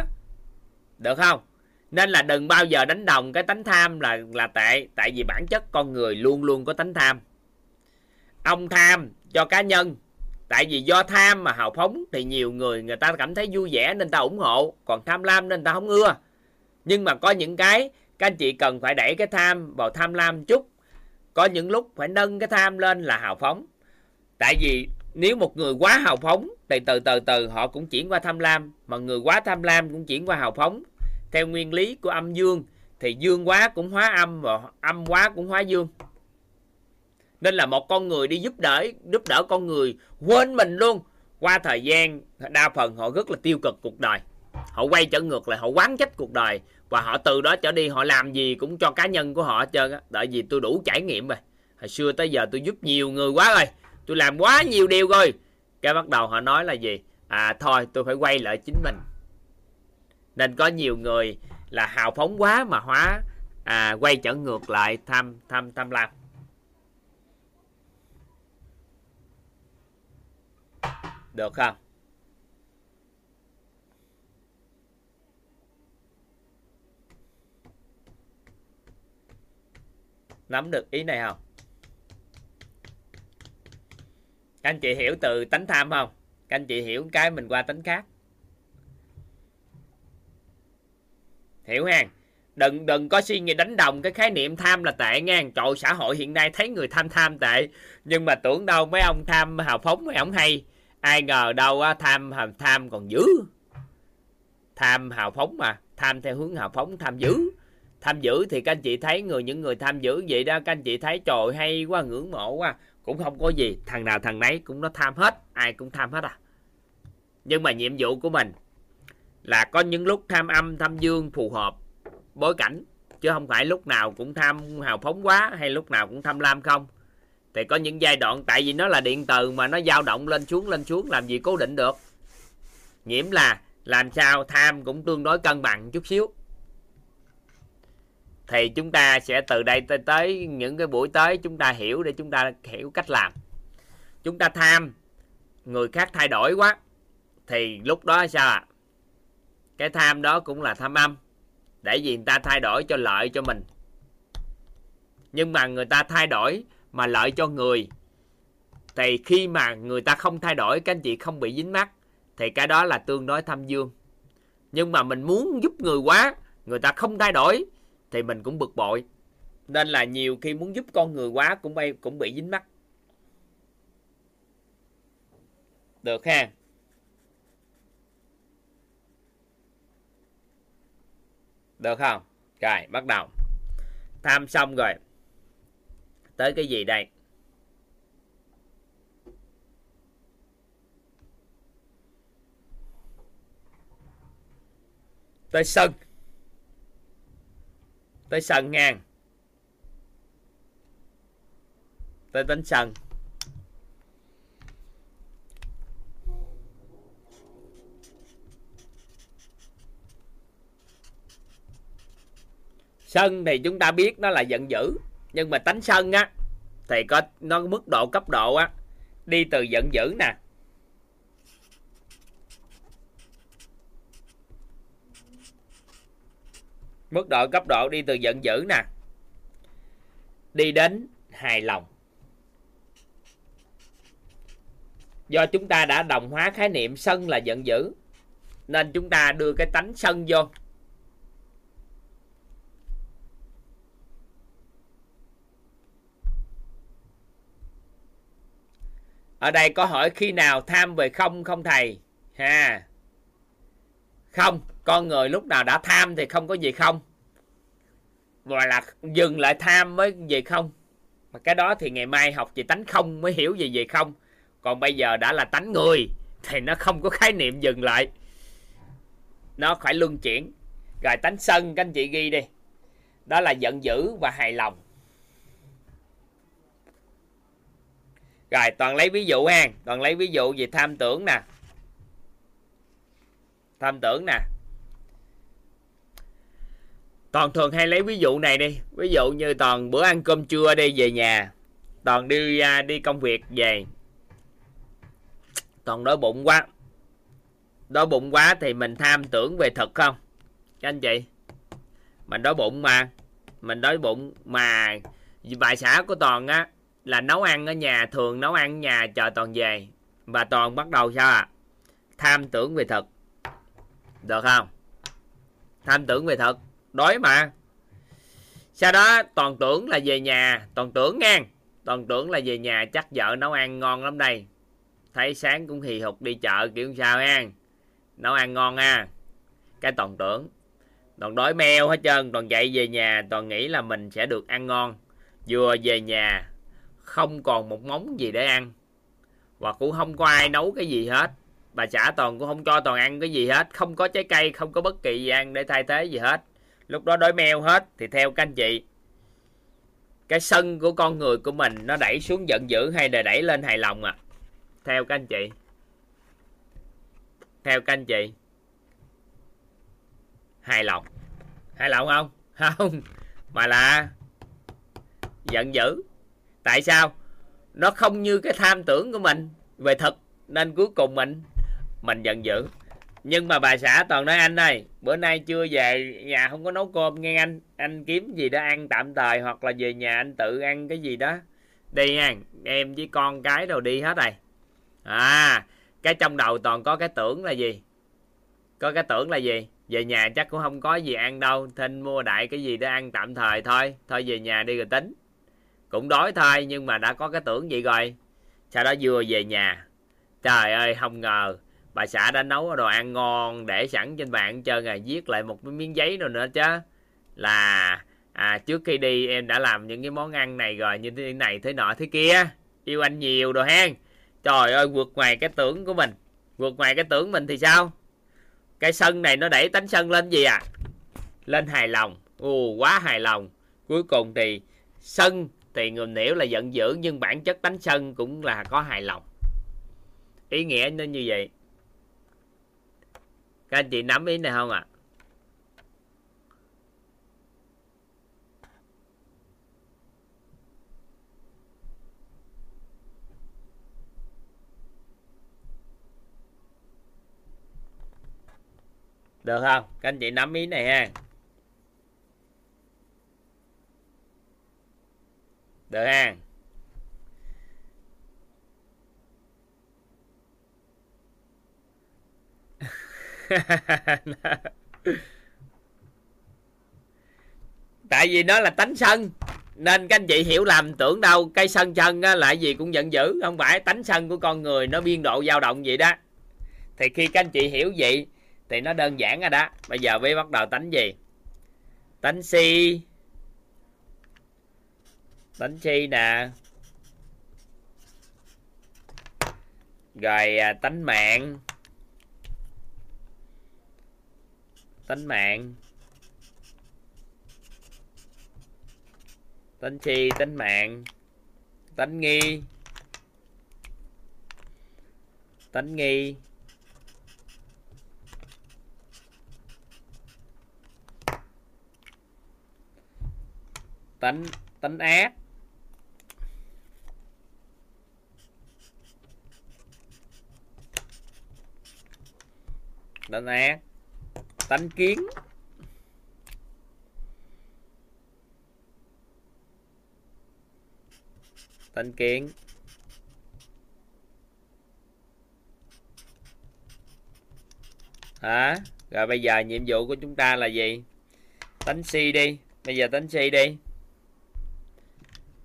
Được không? Nên là đừng bao giờ đánh đồng cái tánh tham là là tệ. Tại vì bản chất con người luôn luôn có tánh tham ông tham cho cá nhân. Tại vì do tham mà hào phóng thì nhiều người người ta cảm thấy vui vẻ nên ta ủng hộ. Còn tham lam nên ta không ưa. Nhưng mà có những cái, các anh chị cần phải đẩy cái tham vào tham lam chút. Có những lúc phải nâng cái tham lên là hào phóng. Tại vì nếu một người quá hào phóng thì từ từ từ họ cũng chuyển qua tham lam. Mà người quá tham lam cũng chuyển qua hào phóng. Theo nguyên lý của âm dương thì dương quá cũng hóa âm và âm quá cũng hóa dương nên là một con người đi giúp đỡ giúp đỡ con người. Quên mình luôn. Qua thời gian đa phần họ rất là tiêu cực cuộc đời. Họ quay trở ngược lại họ quán trách cuộc đời. Và họ từ đó trở đi họ làm gì cũng cho cá nhân của họ hết trơn á. Tại vì tôi đủ trải nghiệm rồi. Hồi xưa tới giờ tôi giúp nhiều người quá rồi. Tôi làm quá nhiều điều rồi. Cái bắt đầu họ nói là gì? À thôi tôi phải quay lại chính mình. Nên có nhiều người là hào phóng quá mà hóa à, quay trở ngược lại tham tham tham lam. Được không? Nắm được ý này không? Các anh chị hiểu từ tánh tham không? Các anh chị hiểu cái mình qua tánh khác. Hiểu ha đừng đừng có suy nghĩ đánh đồng cái khái niệm tham là tệ nha trời xã hội hiện nay thấy người tham tham tệ, nhưng mà tưởng đâu mấy ông tham hào phóng mấy ông hay ai ngờ đâu á, tham tham còn dữ. Tham hào phóng mà tham theo hướng hào phóng tham dữ. Tham dữ thì các anh chị thấy người những người tham dữ vậy đó các anh chị thấy trời hay quá ngưỡng mộ quá. Cũng không có gì thằng nào thằng nấy cũng nó tham hết ai cũng tham hết à. Nhưng mà nhiệm vụ của mình là có những lúc tham âm tham dương phù hợp bối cảnh chứ không phải lúc nào cũng tham hào phóng quá hay lúc nào cũng tham lam không thì có những giai đoạn tại vì nó là điện từ mà nó dao động lên xuống lên xuống làm gì cố định được. Nhiễm là làm sao tham cũng tương đối cân bằng chút xíu. Thì chúng ta sẽ từ đây tới, tới những cái buổi tới chúng ta hiểu để chúng ta hiểu cách làm. Chúng ta tham người khác thay đổi quá thì lúc đó sao ạ? À? cái tham đó cũng là tham âm để vì người ta thay đổi cho lợi cho mình. Nhưng mà người ta thay đổi mà lợi cho người. Thì khi mà người ta không thay đổi, các anh chị không bị dính mắt thì cái đó là tương đối thâm dương. Nhưng mà mình muốn giúp người quá, người ta không thay đổi, thì mình cũng bực bội. Nên là nhiều khi muốn giúp con người quá cũng bay, cũng bị dính mắt được ha? Được không? Rồi, bắt đầu. Tham xong rồi tới cái gì đây? Tới sân. Tới sân ngang. Tới tính sân sân thì chúng ta biết nó là giận dữ nhưng mà tánh sân á, thì có, nó có mức độ cấp độ á, đi từ giận dữ nè. Mức độ cấp độ đi từ giận dữ nè. Đi đến hài lòng. Do chúng ta đã đồng hóa khái niệm sân là giận dữ, nên chúng ta đưa cái tánh sân vô. Ở đây có hỏi khi nào tham về không không thầy? Ha. Không, con người lúc nào đã tham thì không có gì không. Gọi là dừng lại tham mới gì không? Mà cái đó thì ngày mai học về tánh không mới hiểu gì về không. Còn bây giờ đã là tánh người, thì nó không có khái niệm dừng lại. Nó phải luân chuyển. Rồi tánh sân các anh chị ghi đi. Đó là giận dữ và hài lòng. Rồi, toàn lấy ví dụ ha toàn lấy ví dụ về tham tưởng nè. Tham tưởng nè. Toàn thường hay lấy ví dụ này đi. Ví dụ như toàn bữa ăn cơm trưa đi về nhà. Toàn đi à, đi công việc về. Toàn đói bụng quá. Đói bụng quá thì mình tham tưởng về thực không? Các anh chị. Mình đói bụng mà. Mình đói bụng mà. Bài xã của toàn á là nấu ăn ở nhà thường nấu ăn ở nhà chờ toàn về. Và toàn bắt đầu sao à tham tưởng về thực được không? Tham tưởng về thực đói mà. Sau đó toàn tưởng là về nhà. Toàn tưởng ngang, toàn tưởng là về nhà chắc vợ nấu ăn ngon lắm đây. Thấy sáng cũng hì hục đi chợ kiểu sao ha nấu ăn ngon ha. Cái toàn tưởng. Toàn đói meo hết trơn toàn dậy về nhà toàn nghĩ là mình sẽ được ăn ngon. Vừa về nhà không còn một món gì để ăn. Và cũng không có ai nấu cái gì hết. Bà xã toàn, cũng không cho toàn ăn cái gì hết. Không có trái cây, không có bất kỳ gì ăn để thay thế gì hết. Lúc đó đói meo hết, thì theo các anh chị, cái sân của con người của mình nó đẩy xuống giận dữ hay là đẩy lên hài lòng à theo các anh chị. Theo các anh chị. Hài lòng. Hài lòng không? Không. Mà là giận dữ tại sao? Nó không như cái tham tưởng của mình. Về thực nên cuối cùng mình mình giận dữ. Nhưng mà bà xã toàn nói anh ơi, bữa nay chưa về nhà không có nấu cơm, nghe anh anh kiếm gì đó ăn tạm thời hoặc là về nhà anh tự ăn cái gì đó. Đi nha em với con cái đồ đi hết rồi. À cái trong đầu toàn có cái tưởng là gì? Có cái tưởng là gì? Về nhà chắc cũng không có gì ăn đâu, thinh mua đại cái gì để ăn tạm thời thôi. Thôi về nhà đi rồi tính cũng đói thôi nhưng mà đã có cái tưởng vậy rồi. Sau đó vừa về nhà trời ơi không ngờ bà xã đã nấu đồ ăn ngon để sẵn trên bàn trơn ngày viết lại một miếng giấy rồi nữa chứ. Là à, trước khi đi em đã làm những cái món ăn này rồi như thế này thế nọ thế kia. Yêu anh nhiều đồ hen. Trời ơi vượt ngoài cái tưởng của mình. Vượt ngoài cái tưởng mình thì sao? Cái sân này nó đẩy tánh sân lên gì à? Lên hài lòng. Ồ quá hài lòng. Cuối cùng thì sân thì người hiểu là giận dữ, nhưng bản chất tánh sân cũng là có hài lòng. Ý nghĩa nên như vậy. Các anh chị nắm ý này không ạ? À? được không? Các anh chị nắm ý này ha. Được ha. Tại vì nó là tánh sân nên các anh chị hiểu lầm tưởng đâu cái sân chân á, là gì cũng giận dữ không phải tánh sân của con người nó biên độ dao động vậy đó. Thì khi các anh chị hiểu vậy thì nó đơn giản rồi đó. Bây giờ mới bắt đầu tánh gì? Tánh si tính chi nè. Rồi tính tánh mạng. Tánh mạng. Tánh chi tánh mạng. Tánh nghi. Tánh nghi. Tánh tánh ác. Đánh án tánh kiến. Tánh kiến. Hả? Rồi bây giờ nhiệm vụ của chúng ta là gì? Tánh si đi. Bây giờ tánh si đi.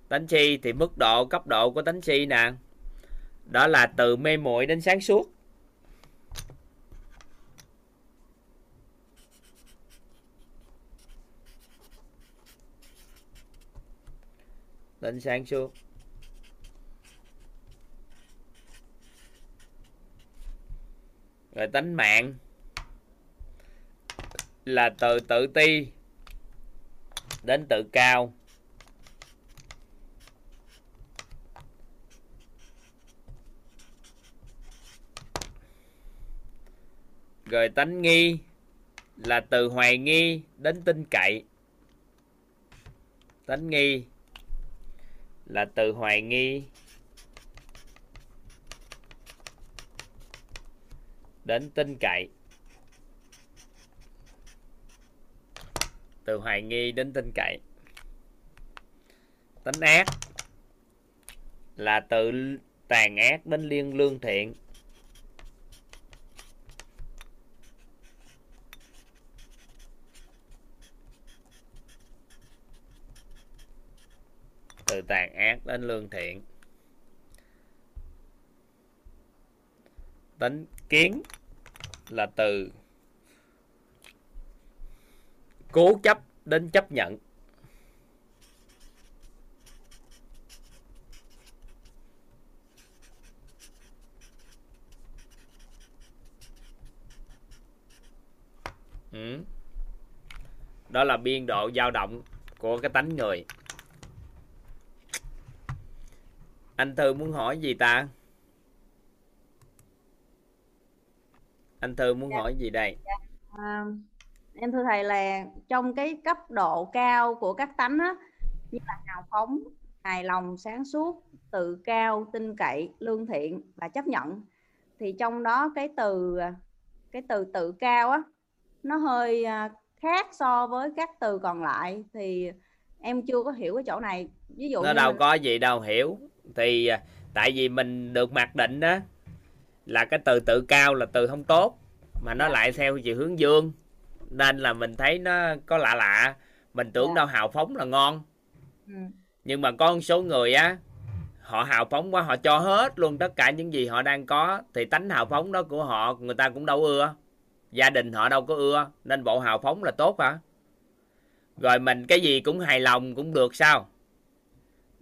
Tánh si thì mức độ, cấp độ của tánh si nè. Đó là từ mê muội đến sáng suốt. Lên sáng xuống, rồi tánh mạng là từ tự ti đến tự cao. Rồi tánh nghi là từ hoài nghi đến tin cậy. Tánh nghi là từ hoài nghi. Đến tin cậy. Từ hoài nghi đến tin cậy. Tính ác là từ tàn ác đến liên lương thiện. Từ tàn ác đến lương thiện. Tính kiến là từ cố chấp đến chấp nhận. Ừ. đó là biên độ dao động của cái tánh người. Anh thư muốn hỏi gì ta? Anh thư muốn Dạ. hỏi gì đây? À, em thưa thầy là trong cái cấp độ cao của các tánh á, như là hào phóng, hài lòng, sáng suốt, tự cao, tin cậy, lương thiện và chấp nhận. Thì trong đó cái từ cái từ tự cao á nó hơi à, khác so với các từ còn lại. Thì em chưa có hiểu cái chỗ này. Ví dụ nó đâu mình- có gì đâu hiểu thì à, tại vì mình được mặc định đó là cái từ tự cao là từ không tốt mà nó lại theo chiều hướng dương. Nên là mình thấy nó có lạ lạ. Mình tưởng đâu hào phóng là ngon. Ừ. nhưng mà có một số người á họ hào phóng quá họ cho hết luôn tất cả những gì họ đang có. Thì tánh hào phóng đó của họ người ta cũng đâu ưa. Gia đình họ đâu có ưa nên bộ hào phóng là tốt hả? Rồi mình cái gì cũng hài lòng cũng được sao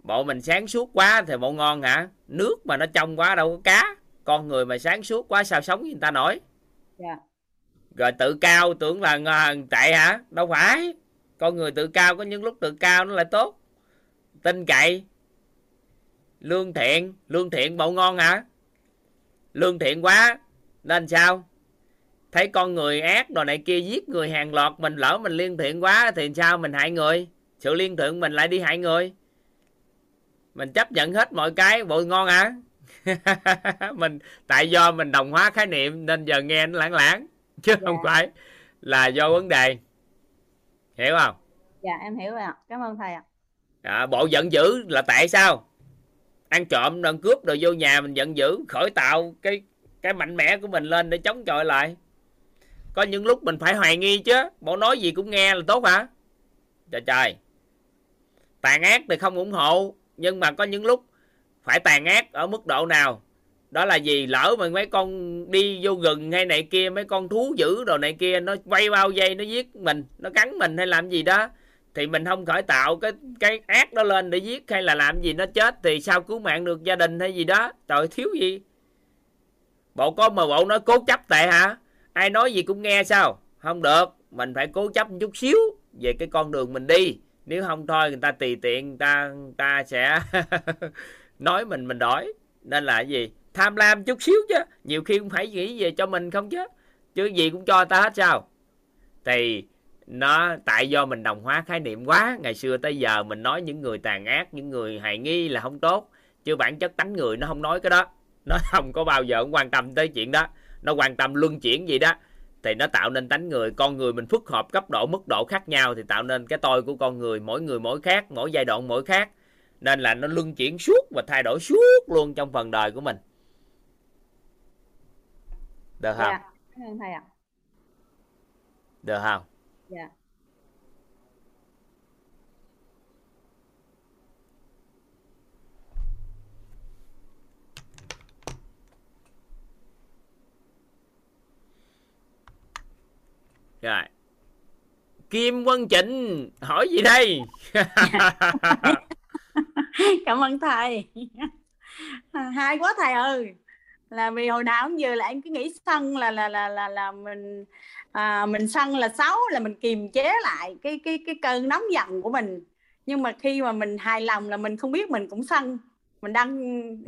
bộ mình sáng suốt quá thì bộ ngon hả? Nước mà nó trong quá đâu có cá. Con người mà sáng suốt quá sao sống với người ta nổi? Dạ. rồi tự cao tưởng là tệ hả? Đâu phải. Con người tự cao có những lúc tự cao nó lại tốt. Tin cậy. Lương thiện. Lương thiện bộ ngon hả? Lương thiện quá. Nên sao? Thấy con người ác đồ này kia giết người hàng loạt mình lỡ mình liên thiện quá thì sao mình hại người? Sự liên thiện mình lại đi hại người mình chấp nhận hết mọi cái bộ ngon hả mình tại do mình đồng hóa khái niệm nên giờ nghe nó lãng lãng chứ không phải là do vấn đề. Hiểu không? Dạ em hiểu rồi ạ. Cảm ơn thầy ạ. À, bộ giận dữ là tại sao? Ăn trộm ăn cướp rồi vô nhà mình giận dữ khởi tạo cái cái mạnh mẽ của mình lên để chống chọi lại. Có những lúc mình phải hoài nghi chứ bộ nói gì cũng nghe là tốt hả? Trời trời. Tàn ác thì không ủng hộ nhưng mà có những lúc phải tàn ác ở mức độ nào? Đó là gì lỡ mà mấy con đi vô rừng hay này kia, mấy con thú dữ đồ này kia, nó quay bao dây, nó giết mình, nó cắn mình hay làm gì đó, thì mình không khởi tạo cái cái ác đó lên để giết hay là làm gì nó chết thì sao cứu mạng được gia đình hay gì đó? Trời, thiếu gì? Bộ có mà bộ nói cố chấp tệ hả? Ai nói gì cũng nghe sao? Không được, mình phải cố chấp một chút xíu về cái con đường mình đi nếu không thôi, người ta tùy tiện, người ta người ta sẽ nói mình mình đói nên là cái gì? Tham lam chút xíu chứ. Nhiều khi cũng phải nghĩ về cho mình không chứ. Chứ gì cũng cho ta hết sao? Thì nó, tại do mình đồng hóa khái niệm quá, ngày xưa tới giờ mình nói những người tàn ác, những người hài nghi là không tốt. Chứ bản chất tánh người nó không nói cái đó. Nó không có bao giờ quan tâm tới chuyện đó. Nó quan tâm luân chuyển gì đó thì nó tạo nên tánh người. Con người mình phức hợp cấp độ mức độ khác nhau thì tạo nên cái tôi của con người. Mỗi người mỗi khác mỗi giai đoạn mỗi khác. Nên là nó luân chuyển suốt và thay đổi suốt luôn trong phần đời của mình. Được không? Dạ thầy ạ. Được không? Dạ rồi. Kim quân trịnh hỏi gì đây? Cảm ơn thầy. Hay quá thầy ơi. Là vì hồi nào cũng giờ là em cứ nghĩ sân là là là là là mình à, mình sân là xấu là mình kiềm chế lại cái cái cái cơn nóng giận của mình. Nhưng mà khi mà mình hài lòng là mình không biết mình cũng sân mình đang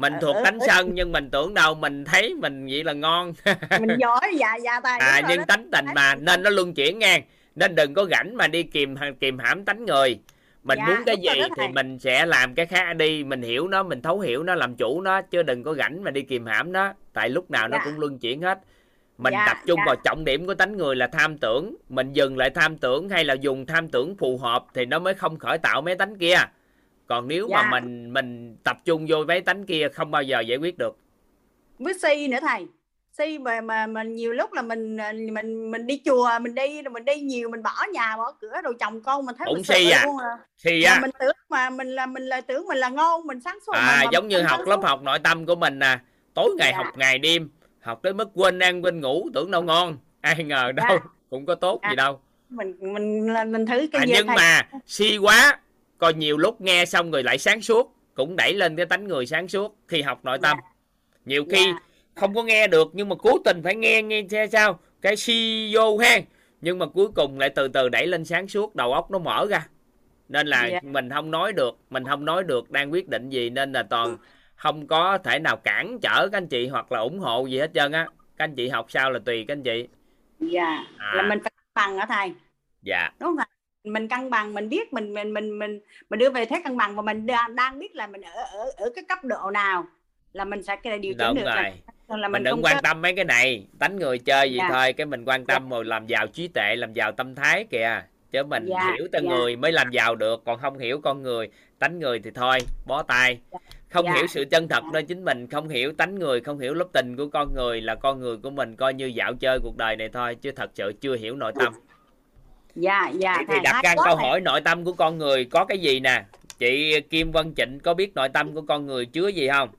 mình thuộc ở- tánh ở- sân nhưng mình tưởng đâu mình thấy mình vậy là ngon. Mình giỏi dạ dạ đúng à nhưng tánh tình mà nên nó luân chuyển ngang nên đừng có rảnh mà đi kìm kìm hãm tánh người. Mình Dạ, muốn cái gì đó thì mình sẽ làm cái khác đi. Mình hiểu nó mình thấu hiểu nó làm chủ nó chứ đừng có rảnh mà đi kìm hãm nó. Tại lúc nào nó Dạ. cũng luân chuyển hết. Mình Dạ, tập trung dạ. vào trọng điểm của tánh người là tham tưởng. Mình dừng lại tham tưởng hay là dùng tham tưởng phù hợp thì nó mới không khởi tạo mấy tánh kia còn nếu mà Dạ. mình mình tập trung vô mấy tánh kia không bao giờ giải quyết được với si nữa thầy si mà mà mình nhiều lúc là mình à, mình mình đi chùa mình đi mình đi nhiều mình bỏ nhà bỏ cửa rồi chồng con mình thấy Cũng mình si à? luôn à. Mà á mình tưởng mà mình là mình là tưởng mình là ngon mình sáng suốt à mà- mà giống mình như học lớp học nội tâm của mình nè tối ngày Dạ. học ngày đêm học tới mức quên ăn quên ngủ tưởng đâu ngon ai ngờ đâu Dạ. cũng có tốt Dạ. gì đâu mình mình là mình thử cái à, nhưng thầy mà si quá coi nhiều lúc nghe xong rồi lại sáng suốt cũng đẩy lên cái tánh người sáng suốt khi học nội tâm. Nhiều khi Dạ. không có nghe được nhưng mà cố tình phải nghe nghe xem sao? Cái si vô ha nhưng mà cuối cùng lại từ từ đẩy lên sáng suốt đầu óc nó mở ra. Nên là Dạ. mình không nói được mình không nói được đang quyết định gì nên là toàn không có thể nào cản trở các anh chị hoặc là ủng hộ gì hết trơn á. Các anh chị học sao là tùy các anh chị. Dạ. À. là mình phải bằng hả thầy? Dạ. Đúng không thầy mình cân bằng mình biết mình mình mình mình mình đưa về thế cân bằng và mình đang, đang biết là mình ở ở ở cái cấp độ nào là mình sẽ cái điều chỉnh đúng được rồi là, là mình mình đừng quan có- tâm mấy cái này tánh người chơi gì Dạ. thôi cái mình quan tâm rồi làm giàu trí tuệ làm giàu tâm thái kìa chứ mình Dạ, hiểu con dạ. người mới làm giàu được còn không hiểu con người tánh người thì thôi bó tay không Dạ. hiểu sự chân thật nơi chính mình không hiểu tánh người không hiểu lớp tình của con người là con người của mình coi như dạo chơi cuộc đời này thôi chứ thật sự chưa hiểu nội tâm dạ dạ thì thầy, đặt ra câu thầy. hỏi nội tâm của con người có cái gì nè? Chị Kim Vân Trịnh có biết nội tâm của con người chứa gì không?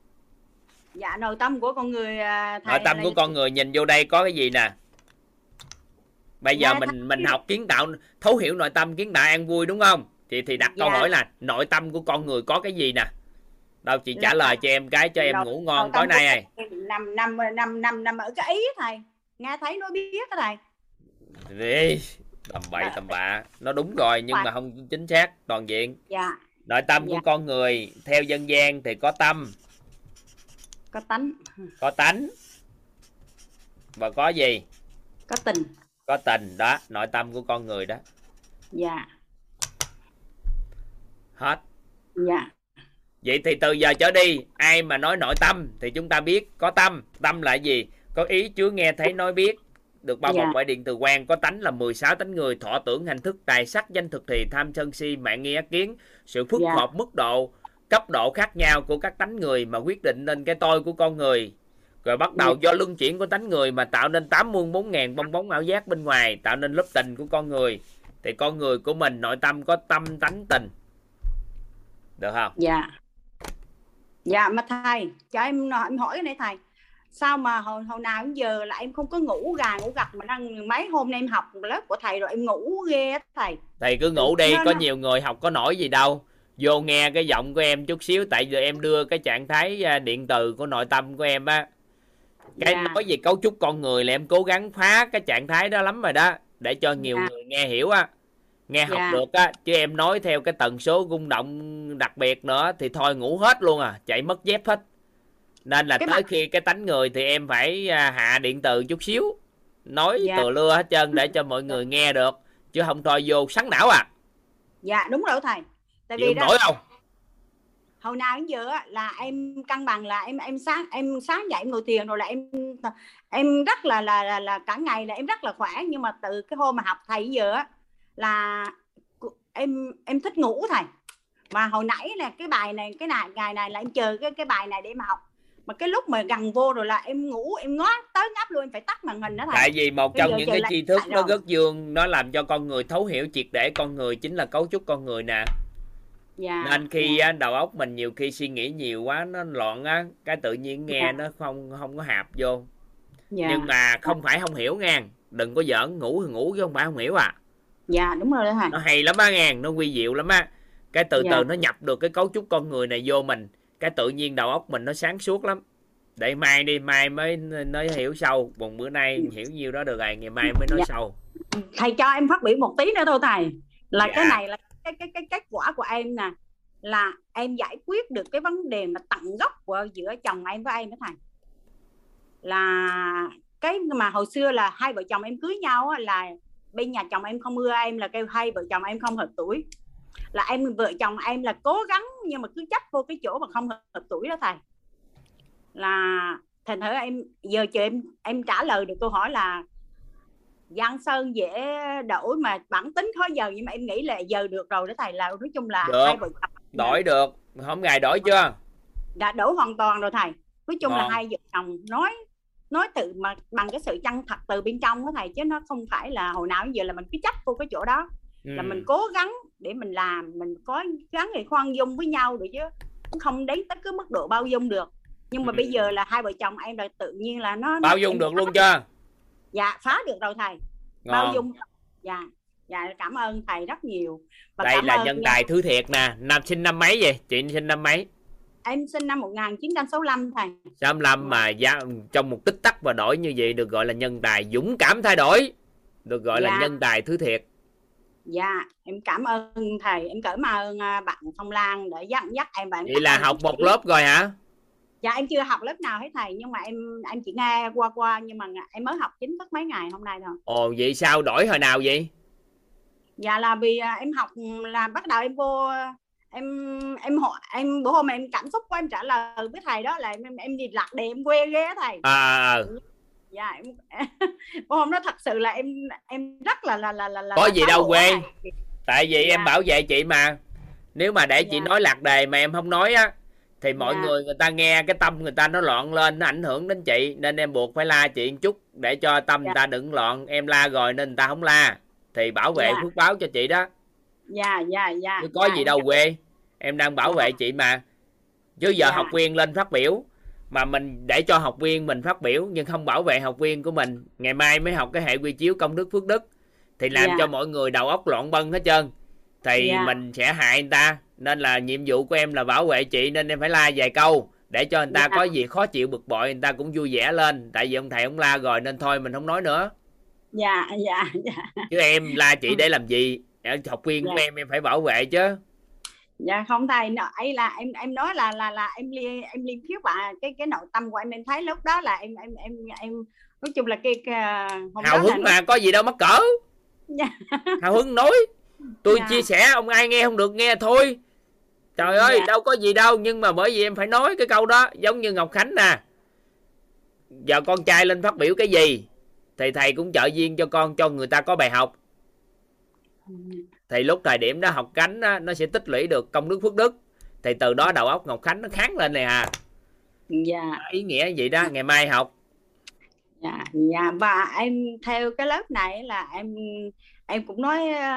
Dạ nội tâm của con người à, thầy nội tâm là- của con người nhìn vô đây có cái gì nè? Bây giờ Dạ, mình thầy- mình học kiến tạo thấu hiểu nội tâm kiến tạo an vui đúng không? Thì thì đặt câu Dạ. hỏi là nội tâm của con người có cái gì nè? Đâu chị trả lời cho em cái cho em Nội- ngủ ngon tối nay này. nằm nằm nằm nằm nằm ở cái ý thầy. Nghe thấy nó biết á thầy. Đi tầm bậy tầm bạ nó đúng rồi nhưng mà không chính xác. Toàn diện. Dạ. Nội tâm của Dạ. con người theo dân gian thì có tâm. Có tánh. Có tánh. Và có gì? Có tình. Có tình đó. Nội tâm của con người đó. Dạ. Hết. Dạ. Vậy thì từ giờ trở đi ai mà nói nội tâm thì chúng ta biết có tâm. Tâm là gì? Có ý chứa nghe thấy nói biết được bao bọc Dạ. bởi điện từ quan có tánh là 16 tánh người thọ tưởng hành thức tài sắc danh thực thì tham sân si mạng nghi ác kiến. Sự phức Dạ. hợp mức độ cấp độ khác nhau của các tánh người mà quyết định nên cái tôi của con người. Rồi bắt đầu do luân chuyển của tánh người mà tạo nên tám muôn bốn ngàn bong bóng ảo giác bên ngoài tạo nên lớp tình của con người. Thì con người của mình nội tâm có tâm tánh tình. Được không? Dạ. Dạ mà thầy cho em em hỏi cái này thầy sao mà hồi hồi nào đến giờ là em không có ngủ gà ngủ gật mà đang mấy hôm nay em học lớp của thầy rồi em ngủ ghê á thầy thầy cứ ngủ đi có nhiều người học có nổi gì đâu vô nghe cái giọng của em chút xíu tại giờ em đưa cái trạng thái à, điện từ của nội tâm của em á cái Dạ. nói về cấu trúc con người là em cố gắng phá cái trạng thái đó lắm rồi đó để cho nhiều Dạ. người nghe hiểu á nghe học Dạ. được á chứ em nói theo cái tần số rung động đặc biệt nữa thì thôi ngủ hết luôn à chạy mất dép hết nên là Cái tới mặt- khi cái tánh người thì em phải à, hạ điện từ chút xíu nói Dạ. từ lưa hết trơn để cho mọi người nghe được chứ không thôi vô sắn não à. Dạ đúng rồi thầy. Tại chịu vì đó nổi không? Hồi nào đến giờ là em cân bằng là em em sáng em sáng dậy em ngồi thiền rồi là em em rất là là là, là cả ngày là em rất là khỏe. Nhưng mà từ cái hôm mà học thầy giờ là em em thích ngủ thầy. Mà hồi nãy nè cái bài này cái này ngày này là em chờ cái cái bài này để mà học mà cái lúc mà gần vô rồi là em ngủ em ngó tới ngáp luôn em phải tắt màn hình đó thầy tại vì một trong những cái tri thức nó rất dương nó làm cho con người thấu hiểu triệt để con người chính là cấu trúc con người nè. Dạ nên khi á, đầu óc mình nhiều khi suy nghĩ nhiều quá nó loạn á cái tự nhiên nghe Dạ. nó không không có hạp vô. Dạ. Nhưng mà không phải không hiểu ngang đừng có giỡn ngủ thì ngủ chứ không phải không hiểu à. Dạ đúng rồi đó thầy nó hay lắm á ngang nó quy diệu lắm á. Cái từ Dạ. từ nó nhập được cái cấu trúc con người này vô mình cái tự nhiên đầu óc mình nó sáng suốt lắm. Để mai đi mai mới mới hiểu sâu. Còn bữa nay hiểu nhiêu đó được rồi ngày mai mới nói Dạ. sâu. Thầy cho em phát biểu một tí nữa thôi thầy. Là Dạ. cái này là cái cái cái kết quả của em nè. Là em giải quyết được cái vấn đề mà tận gốc của giữa chồng em với em đó thầy. Là cái mà hồi xưa là hai vợ chồng em cưới nhau là bên nhà chồng em không ưa em là kêu hai vợ chồng em không hợp tuổi là em vợ chồng em là cố gắng nhưng mà cứ chấp vô cái chỗ mà không hợp tuổi đó thầy là thành thử em giờ chờ em em trả lời được câu hỏi là Giang Sơn dễ đổi mà bản tính khó giờ nhưng mà em nghĩ là giờ được rồi đó thầy là nói chung là Được. hai vợ chồng đổi được không ngày đổi chưa đã đổi hoàn toàn rồi thầy nói chung là Ngon. hai vợ chồng nói nói tự mà bằng cái sự chân thật từ bên trong đó thầy chứ nó không phải là hồi nào giờ là mình cứ chấp vô cái chỗ đó là Ừ. mình cố gắng để mình làm mình có gắng để khoan dung với nhau được chứ. Cũng không đến tới cái mức độ bao dung được. Nhưng mà Ừ. bây giờ là hai vợ chồng em là tự nhiên là nó bao dung được luôn chưa? Dạ phá được rồi thầy. Bao ngon. dung dạ dạ cảm ơn thầy rất nhiều. Và đây là nhân tài thứ thiệt nè năm sinh năm mấy vậy? Chị sinh năm mấy? Em sinh năm 1965 thầy. 65 mà giá, trong một tích tắc và đổi như vậy được gọi là nhân tài dũng cảm thay đổi được gọi là Dạ. nhân tài thứ thiệt dạ em cảm ơn thầy em cảm ơn à, bạn Phong Lan để dẫn dắt em và em vậy là học một lớp rồi hả? Dạ em chưa học lớp nào hết thầy nhưng mà em em chỉ nghe qua qua nhưng mà em mới học chính thức mấy ngày hôm nay thôi. Ồ vậy sao đổi hồi nào vậy? Dạ là vì à, em học là bắt đầu em vô em em hỏi em bữa hôm em cảm xúc của em trả lời với thầy đó là em em đi lạc đề em quê ghê á thầy. À dạ em hôm đó thật sự là em em rất là là là là, là có gì đâu quê thầy. tại vì em Dạ. bảo vệ chị mà nếu mà để chị Dạ. nói lạc đề mà em không nói á thì mọi Dạ. người người ta nghe cái tâm người ta nó loạn lên nó ảnh hưởng đến chị nên em buộc phải la chị một chút để cho tâm người Dạ. ta đừng loạn em la rồi nên người ta không la thì bảo vệ Dạ. phước báo cho chị đó dạ dạ dạ chứ có dạ, gì em đâu cảm- quê em đang bảo vệ chị mà chứ giờ Dạ. học viên lên phát biểu mà mình để cho học viên mình phát biểu nhưng không bảo vệ học viên của mình ngày mai mới học cái hệ quy chiếu công đức phước đức thì làm Dạ. cho mọi người đầu óc loạn bân hết trơn thì Dạ. mình sẽ hại người ta nên là nhiệm vụ của em là bảo vệ chị nên em phải la vài câu để cho người ta Dạ. có gì khó chịu bực bội người ta cũng vui vẻ lên tại vì ông thầy ông la rồi nên thôi mình không nói nữa dạ dạ dạ chứ em la chị để làm gì học viên của Dạ. em em phải bảo vệ chứ dạ không thầy nó ấy là em em nói là là là em li em liêm khiết bạn cái cái nội tâm của em. Em thấy lúc đó là em em em em nói chung là cái, cái hôm hào đó là hứng mà có gì đâu mắc cỡ. Dạ. hào hứng nói. Tôi Dạ. chia sẻ ông ai nghe không được nghe thôi. Trời ơi Dạ. đâu có gì đâu nhưng mà bởi vì em phải nói cái câu đó giống như ngọc khánh nè. Giờ con trai lên phát biểu cái gì? Thì thầy cũng trợ duyên cho con cho người ta có bài học thì lúc thời điểm đó học cánh á, nó sẽ tích lũy được công đức phước đức. Thì từ đó đầu óc ngọc khánh nó kháng lên này à. Dạ. Ý nghĩa vậy đó ngày mai học. Dạ dạ. Và em theo cái lớp này là em em cũng nói ờ,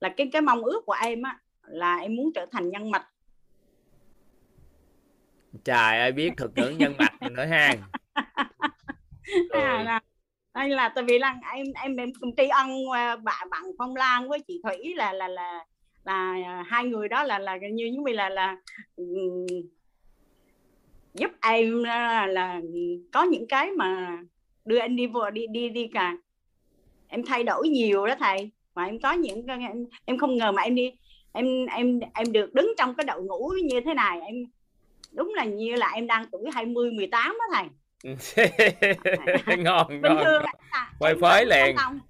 là cái cái mong ước của em á là em muốn trở thành nhân mạch. Trời ơi biết thực ngữ nhân mạch nữa ha. À, là, là tại vì là em em em cũng tri ân ờ, bạn bạn Phong Lan với chị Thủy là là là là ờ, hai người đó là là như như vậy là là giúp em ờ, là, là có những cái mà đưa anh đi vừa đi đi đi cả. Em thay đổi nhiều đó thầy mà em có những em, em không ngờ mà em đi em em em được đứng trong cái đội ngũ như thế này em đúng là như là em đang tuổi 20 18 đó thầy. ngon bình ngon thường là em phới liền trong lòng,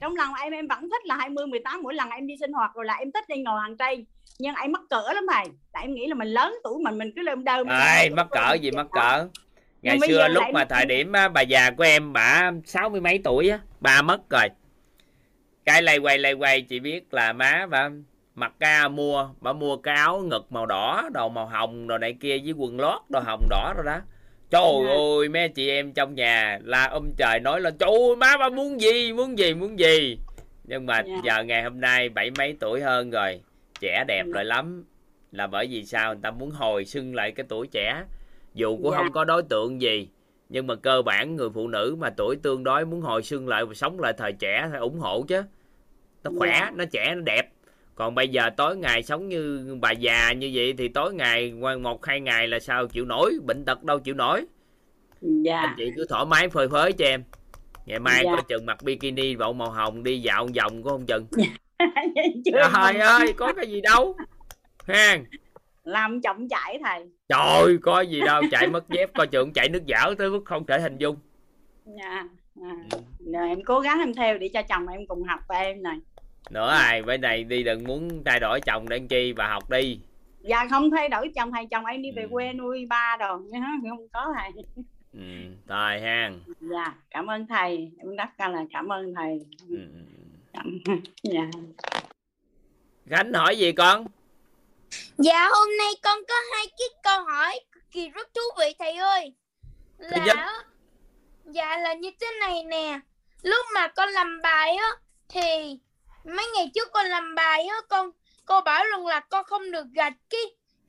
trong lòng em em vẫn thích là 20 18 mỗi lần em đi sinh hoạt rồi là em thích đi ngồi hàng trai nhưng em mắc cỡ lắm thầy tại em nghĩ là mình lớn tuổi mình mình cứ lên đơm ai mắc cỡ gì mắc cỡ? ngày Nhưng xưa lúc mà thời điểm á, bà già của em bà sáu mươi mấy tuổi á ba mất rồi. Cái lay quay lay quay chị biết là má bà mặc ca mua bà mua cái áo ngực màu đỏ đồ màu hồng đồ này kia với quần lót đồ hồng đỏ rồi đó trời Dạ. ơi mấy chị em trong nhà la um trời nói là trời ơi má bà muốn gì muốn gì muốn gì nhưng mà Dạ. giờ ngày hôm nay bảy mấy tuổi hơn rồi trẻ đẹp rồi lắm là bởi vì sao người ta muốn hồi xưng lại cái tuổi trẻ dù cũng Dạ. không có đối tượng gì nhưng mà cơ bản người phụ nữ mà tuổi tương đối muốn hồi xưng lại và sống lại thời trẻ phải ủng hộ chứ nó khỏe Dạ. nó trẻ nó đẹp còn bây giờ tối ngày sống như bà già như vậy thì tối ngày một hai ngày là sao chịu nổi? Bệnh tật đâu chịu nổi? Dạ. Anh chị cứ thoải mái phơi phới cho em. Ngày mai Dạ. có chừng mặc bikini bộ màu hồng đi dạo vòng có không chừng? Chưa? Trời ơi có cái gì đâu. Ha làm chậm chảy thầy. Trời có gì đâu chạy mất dép coi chừng chạy nước dảo tới mức không thể hình dung. Dạ. À. Rồi em cố gắng em theo để cho chồng em cùng học với em này nữa ai? Bên này đi đừng muốn thay đổi chồng làm chi? Bà học đi. Dạ không thay đổi chồng thầy chồng em đi về Ừ. quê nuôi ba rồi không có thầy. Ừ, thôi ha. Dạ cảm ơn thầy. Em rất là cảm ơn thầy. Ừ. Cảm... dạ. Khánh hỏi gì con? Dạ hôm nay con có hai cái câu hỏi cực kỳ rất thú vị thầy ơi. Thứ nhất. Là dạ là như thế này nè. Lúc mà con làm bài á thì mấy ngày trước con làm bài á, con, cô bảo rằng là con không được gạch cái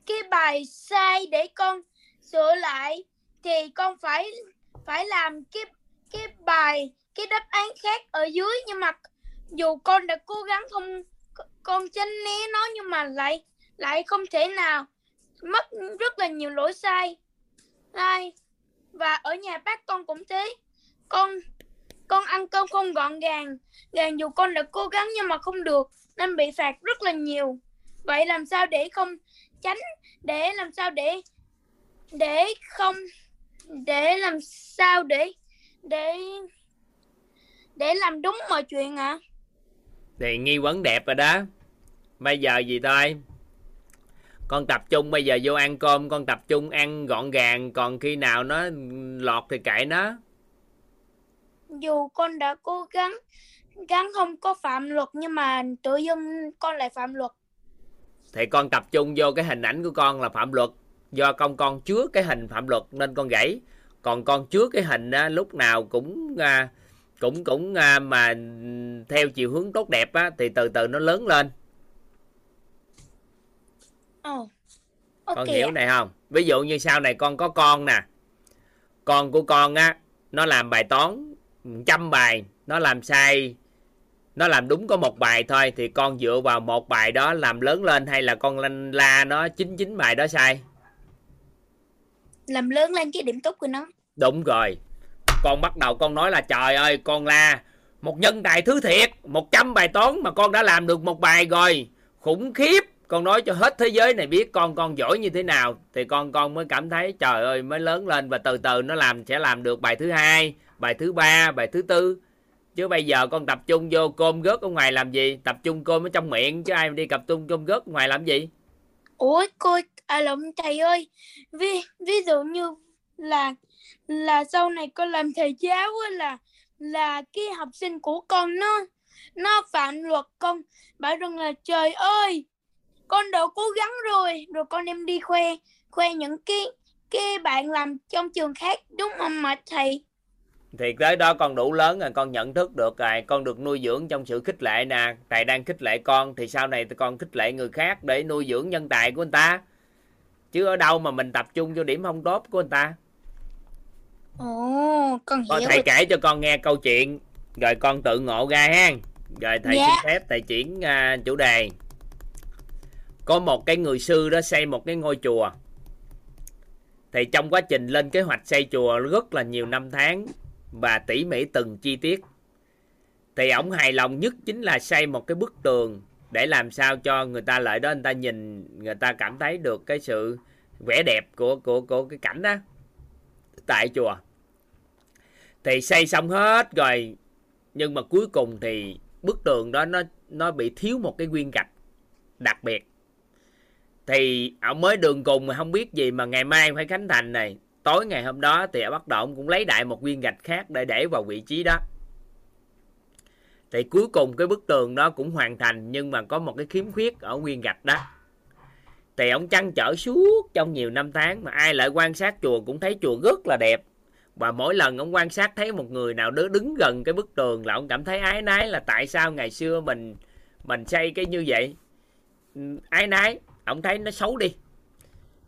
cái bài sai để con sửa lại. Thì con phải phải làm cái cái bài, cái đáp án khác ở dưới. Nhưng mà dù con đã cố gắng không, con tránh né nó, nhưng mà lại lại không thể nào mất rất là nhiều lỗi sai. Sai và ở nhà bác con cũng thế. Con con ăn cơm không gọn gàng gàng dù con đã cố gắng nhưng mà không được, nên bị phạt rất là nhiều. Vậy làm sao để không tránh, để làm sao để để không, để làm sao để để để làm đúng mọi chuyện ạ? Thì nghi vấn đẹp rồi đó. Bây giờ gì thôi? Con tập trung, bây giờ vô ăn cơm, con tập trung ăn gọn gàng, còn khi nào nó lọt thì kệ nó dù con đã cố gắng gắng không có phạm luật nhưng mà tự dưng con lại phạm luật. Thì con tập trung vô cái hình ảnh của con là phạm luật. Do con con chứa cái hình phạm luật nên con gãy. Còn con chứa cái hình á, lúc nào cũng à, cũng cũng à, mà theo chiều hướng tốt đẹp á, thì từ từ nó lớn lên. Ồ. con Ok hiểu này không? Ví dụ như sau này con có con nè. Con của con á nó làm bài toán trăm bài nó làm sai nó làm đúng có một bài thôi thì con dựa vào một bài đó làm lớn lên hay là con lanh la nó chín chín bài đó sai? Làm lớn lên cái điểm tốt của nó. Đúng rồi. Con bắt đầu con nói là trời ơi con la một nhân tài thứ thiệt 100 bài toán mà con đã làm được một bài rồi. Khủng khiếp. Con nói cho hết thế giới này biết con con giỏi như thế nào thì con con mới cảm thấy trời ơi mới lớn lên và từ từ nó làm sẽ làm được bài thứ hai bài thứ ba, bài thứ tư. Chứ bây giờ con tập trung vô cơm gớt ở ngoài làm gì? Tập trung cơm ở trong miệng, chứ ai mà đi tập trung cơm gớt ở ngoài làm gì? Ủa, cô à lộn, thầy ơi. Ví ví dụ như là là sau này con làm thầy giáo là là cái học sinh của con nó nó phạm luật con, bảo rằng là, trời ơi, con đã cố gắng rồi rồi con đem đi khoe khoe những cái cái bạn làm trong trường khác. Đúng không mà, thầy? Thì tới đó con đủ lớn rồi con nhận thức được rồi con được nuôi dưỡng trong sự khích lệ nè. Thầy đang khích lệ con thì sau này con khích lệ người khác để nuôi dưỡng nhân tài của người ta. Chứ ở đâu mà mình tập trung vô điểm không tốt của người ta? Ồ con hiểu thầy rồi. kể cho con nghe câu chuyện rồi con tự ngộ ra ha. Rồi thầy Dạ. xin phép thầy chuyển à, chủ đề. Có một cái người sư đó xây một cái ngôi chùa. Thì trong quá trình lên kế hoạch xây chùa rất là nhiều năm tháng và tỉ mỉ từng chi tiết. Thì ổng hài lòng nhất chính là xây một cái bức tường để làm sao cho người ta lại đó, người ta nhìn, người ta cảm thấy được cái sự vẻ đẹp của của của cái cảnh đó tại chùa. Thì xây xong hết rồi, nhưng mà cuối cùng thì bức tường đó nó nó bị thiếu một cái nguyên gạch đặc biệt. Thì ông mới đường cùng mà không biết gì mà ngày mai phải khánh thành này tối ngày hôm đó thì bắt đầu ông cũng lấy đại một viên gạch khác để để vào vị trí đó. Thì cuối cùng cái bức tường đó cũng hoàn thành, nhưng mà có một cái khiếm khuyết ở nguyên gạch đó. Thì ông chăn trở suốt trong nhiều năm tháng mà ai lại quan sát chùa cũng thấy chùa rất là đẹp. Và mỗi lần ông quan sát thấy một người nào đó đứng gần cái bức tường là ông cảm thấy ái nái là tại sao ngày xưa mình mình xây cái như vậy? Ừ, ái nái ông thấy nó xấu đi.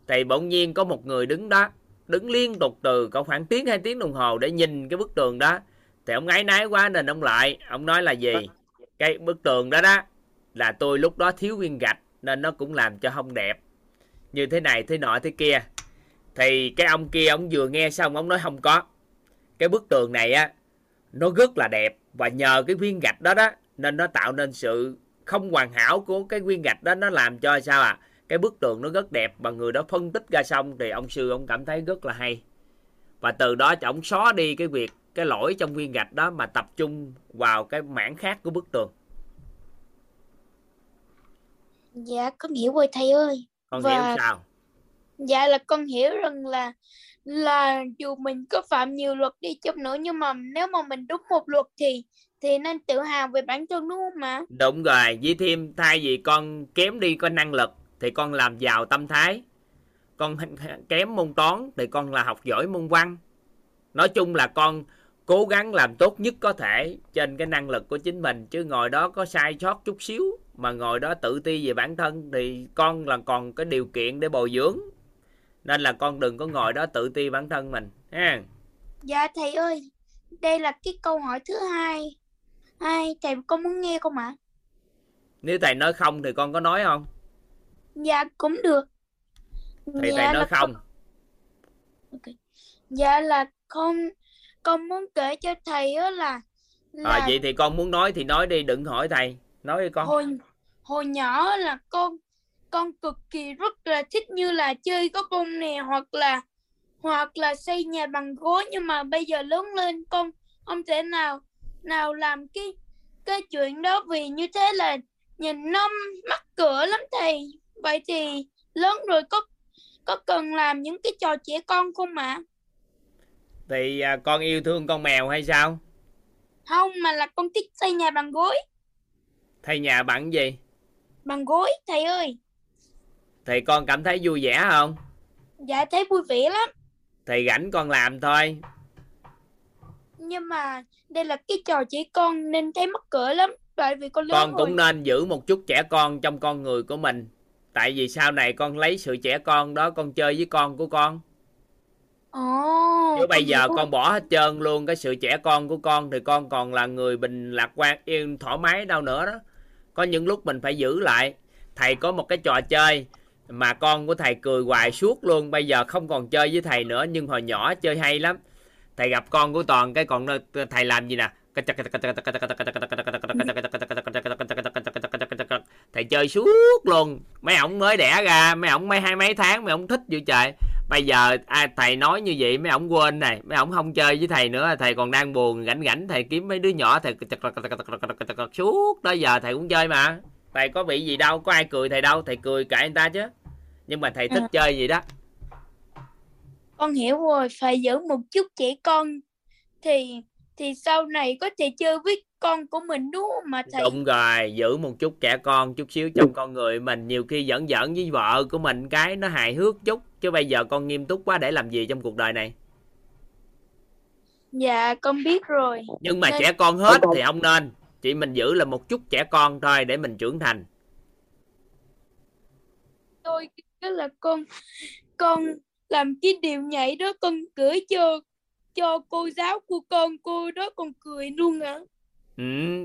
Thì bỗng nhiên có một người đứng đó đứng liên tục từ có khoảng tiếng, hai tiếng đồng hồ để nhìn cái bức tường đó. Thì ông ấy nái quá nên ông lại, ông nói là gì? Cái bức tường đó đó là tôi lúc đó thiếu viên gạch nên nó cũng làm cho không đẹp. Như thế này, thế nọ, thế kia. Thì cái ông kia, ông vừa nghe xong, ông nói không có. Cái bức tường này á, nó rất là đẹp và nhờ cái viên gạch đó đó nên nó tạo nên sự không hoàn hảo của cái viên gạch đó. Nó làm cho sao à? Cái bức tường nó rất đẹp và người đó phân tích ra xong thì ông sư ông cảm thấy rất là hay và từ đó ông xóa đi cái việc cái lỗi trong viên gạch đó mà tập trung vào cái mảng khác của bức tường Dạ con hiểu rồi thầy ơi. con Và hiểu sao dạ là con hiểu rằng là là dù mình có phạm nhiều luật đi chăng nữa nhưng mà nếu mà mình đúng một luật thì thì nên tự hào về bản thân đúng không mà? đúng rồi với thêm thay vì con kém đi con năng lực thì con làm giàu tâm thái. Con kém môn toán thì con là học giỏi môn văn. Nói chung là con cố gắng làm tốt nhất có thể trên cái năng lực của chính mình chứ ngồi đó có sai sót chút xíu mà ngồi đó tự ti về bản thân thì con là còn cái điều kiện để bồi dưỡng. Nên là con đừng có ngồi đó tự ti bản thân mình ha. Dạ thầy ơi, đây là cái câu hỏi thứ hai. Hai thầy con muốn nghe không ạ? nếu thầy nói không thì con có nói không Dạ cũng được. thì dạ thầy nói là không Dạ là con con muốn kể cho thầy á là là à, vậy thì con muốn nói thì nói đi đừng hỏi thầy. Nói đi con. Hồi hồi nhỏ là con con cực kỳ rất là thích như là chơi có bông nè hoặc là hoặc là xây nhà bằng gối nhưng mà bây giờ lớn lên con không thể nào nào làm cái cái chuyện đó vì như thế là nhìn nó mắc cửa lắm thầy vậy thì lớn rồi có có cần làm những cái trò trẻ con không ạ? Thì à, con yêu thương con mèo hay sao? Không mà là con thích xây nhà bằng gối. Thầy nhà bằng gì? Bằng gối thầy ơi. Thì con cảm thấy vui vẻ không? Dạ thấy vui vẻ lắm. Thì rảnh con làm thôi. Nhưng mà đây là cái trò trẻ con nên thấy mắc cỡ lắm. Tại vì con lớn con rồi. cũng nên giữ một chút trẻ con trong con người của mình tại vì sau này con lấy sự trẻ con đó con chơi với con của con. Ồ chứ bây giờ con bỏ hết trơn luôn cái sự trẻ con của con thì con còn là người bình lạc quan yên thoải mái đâu nữa đó. Có những lúc mình phải giữ lại. Thầy có một cái trò chơi mà con của thầy cười hoài suốt luôn. Bây giờ không còn chơi với thầy nữa nhưng hồi nhỏ chơi hay lắm. Thầy gặp con của toàn cái còn thầy làm gì nè thầy chơi suốt luôn. Mấy ổng mới đẻ ra mấy ổng mấy hai mấy tháng mấy ổng thích dữ trời. Bây giờ ai thầy nói như vậy mấy ổng quên này. Mấy ổng không chơi với thầy nữa thầy còn đang buồn rảnh rảnh thầy kiếm mấy đứa nhỏ thầy suốt đó giờ thầy cũng chơi mà. Thầy có bị gì đâu có ai cười thầy đâu thầy cười kệ người ta chứ. Nhưng mà thầy thích À. chơi gì đó. Con hiểu rồi phải giữ một chút trẻ con. Thì thì sau này có thể chơi với con của mình đúng không mà thầy? Đúng rồi giữ một chút trẻ con chút xíu trong con người mình. Nhiều khi giỡn giỡn với vợ của mình cái nó hài hước chút chứ bây giờ con nghiêm túc quá để làm gì trong cuộc đời này? Dạ con biết rồi. Nhưng mà Nên- trẻ con hết thì không nên. Chỉ mình giữ là một chút trẻ con thôi để mình trưởng thành. Tôi đó là con con làm cái điều nhảy đó con gửi cho cho cô giáo của con cô đó con cười luôn ạ. Ừ,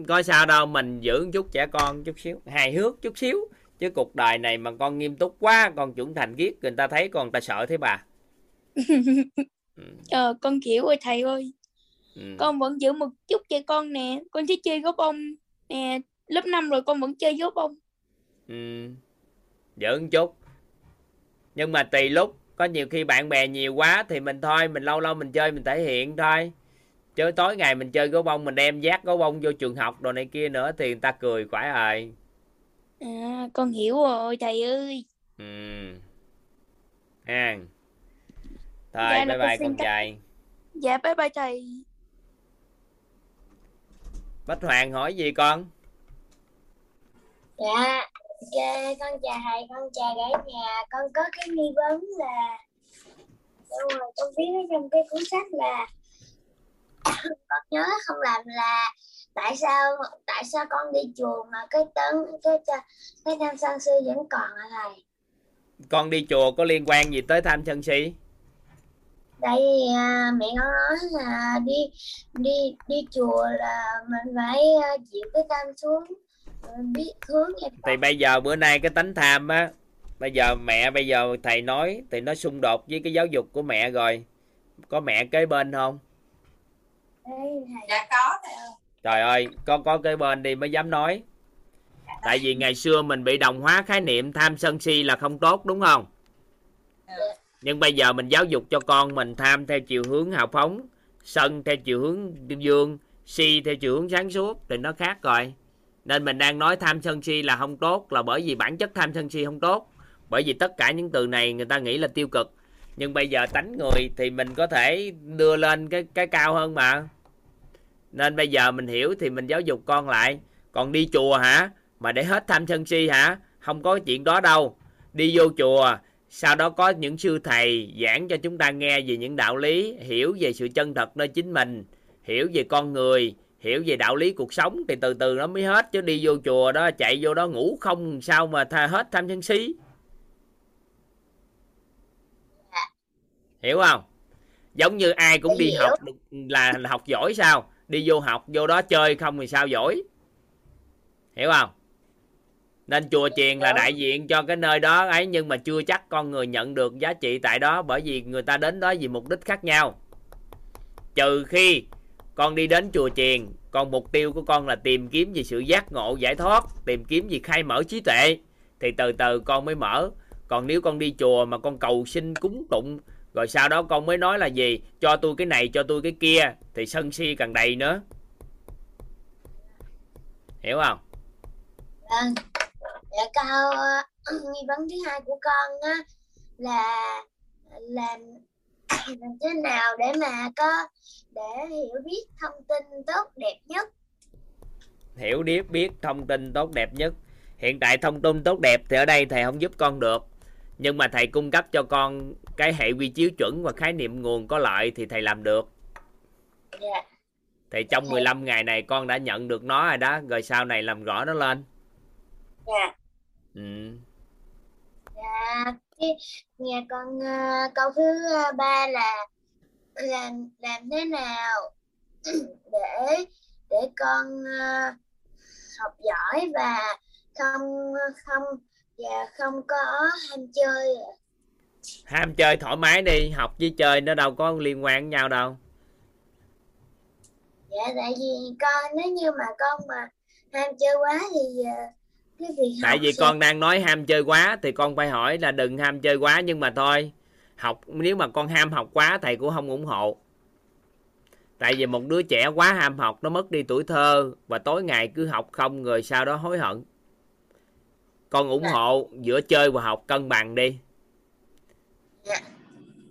có sao đâu mình giữ một chút trẻ con chút xíu hài hước chút xíu. Chứ cuộc đời này mà con nghiêm túc quá con trưởng thành ghét người ta thấy con ta sợ thế bà. Ờ con hiểu rồi thầy ơi. Ừ. con vẫn giữ một chút cho con nè. Con sẽ chơi gấu bông nè. Lớp 5 rồi con vẫn chơi gấu bông. Ừ. Giữ một chút. Nhưng mà tùy lúc có nhiều khi bạn bè nhiều quá thì mình thôi mình lâu lâu mình chơi mình thể hiện thôi. Chứ tối ngày mình chơi gấu bông mình đem giác gấu bông vô trường học đồ này kia nữa thì người ta cười quải rồi à con hiểu rồi thầy ơi. Ừ. Ha thôi Dạ, bye con bye con trai. Dạ bye bye thầy bách hoàng hỏi gì con? Dạ, dạ, con chào thầy, con chào cả nhà. Con có cái nghi vấn là Đúng rồi, con viết ở trong cái cuốn sách là con nhớ không làm là tại sao tại sao con đi chùa mà cái tấn cái cái tham sân si vẫn còn hả thầy? con đi chùa có liên quan gì tới tham sân si Tại vì à, mẹ con nói là đi đi đi chùa là mình phải à, chịu cái tham xuống biết hướng em thì bây giờ bữa nay cái tánh tham á bây giờ mẹ bây giờ thầy nói thì nó xung đột với cái giáo dục của mẹ rồi. Có mẹ kế bên không? Dạ có thầy ơi. trời ơi có có kế bên đi mới dám nói. Tại vì ngày xưa mình bị đồng hóa khái niệm tham sân si là không tốt đúng không? Nhưng bây giờ mình giáo dục cho con mình tham theo chiều hướng hào phóng sân theo chiều hướng dương si theo chiều hướng sáng suốt thì nó khác rồi nên mình đang nói tham sân si là không tốt, là bởi vì bản chất tham sân si không tốt. Bởi vì tất cả những từ này người ta nghĩ là tiêu cực. Nhưng bây giờ tánh người thì mình có thể đưa lên cái cái cao hơn mà. Nên bây giờ mình hiểu thì mình giáo dục con lại. Còn đi chùa hả? Mà để hết tham sân si hả? Không có chuyện đó đâu. Đi vô chùa, sau đó có những sư thầy giảng cho chúng ta nghe về những đạo lý, hiểu về sự chân thật nơi chính mình, hiểu về con người hiểu về đạo lý cuộc sống thì từ từ nó mới hết chứ đi vô chùa đó chạy vô đó ngủ không sao mà tha hết tham sân si. Hiểu không? Giống như ai cũng đi học là, là học giỏi sao? Đi vô học vô đó chơi không thì sao giỏi? Hiểu không? Nên chùa chiền là đại diện cho cái nơi đó ấy nhưng mà chưa chắc con người nhận được giá trị tại đó bởi vì người ta đến đó vì mục đích khác nhau. Trừ khi con đi đến chùa chiền còn mục tiêu của con là tìm kiếm về sự giác ngộ, giải thoát, tìm kiếm gì khai mở trí tuệ. Thì từ từ con mới mở. Còn nếu con đi chùa mà con cầu xin cúng tụng, rồi sau đó con mới nói là gì? Cho tôi cái này, cho tôi cái kia, thì sân si càng đầy nữa. Hiểu không? Vâng. Dạ câu ờ, nghi vấn thứ hai của con á, là làm làm thế nào để mà có để hiểu biết thông tin tốt đẹp nhất. hiểu biết biết thông tin tốt đẹp nhất hiện tại thông tin tốt đẹp thì ở đây thầy không giúp con được nhưng mà thầy cung cấp cho con cái hệ quy chiếu chuẩn và khái niệm nguồn có lợi thì thầy làm được Dạ. thì trong 15 ngày này con đã nhận được nó rồi đó rồi sau này làm rõ nó lên Dạ. ừ. Dạ. Cái nhà con ờ, câu thứ ờ, ba là làm làm thế nào để để con ờ, học giỏi và không không và không có ham chơi ham chơi thoải mái đi học với chơi nó đâu có liên quan với nhau đâu. Dạ tại vì con nếu như mà con mà ham chơi quá thì ờ, cái việc tại vì sẽ- con đang nói ham chơi quá thì con phải hỏi là đừng ham chơi quá nhưng mà thôi học nếu mà con ham học quá thầy cũng không ủng hộ. Tại vì một đứa trẻ quá ham học nó mất đi tuổi thơ và tối ngày cứ học không rồi sau đó hối hận. Con ủng hộ giữa chơi và học cân bằng đi.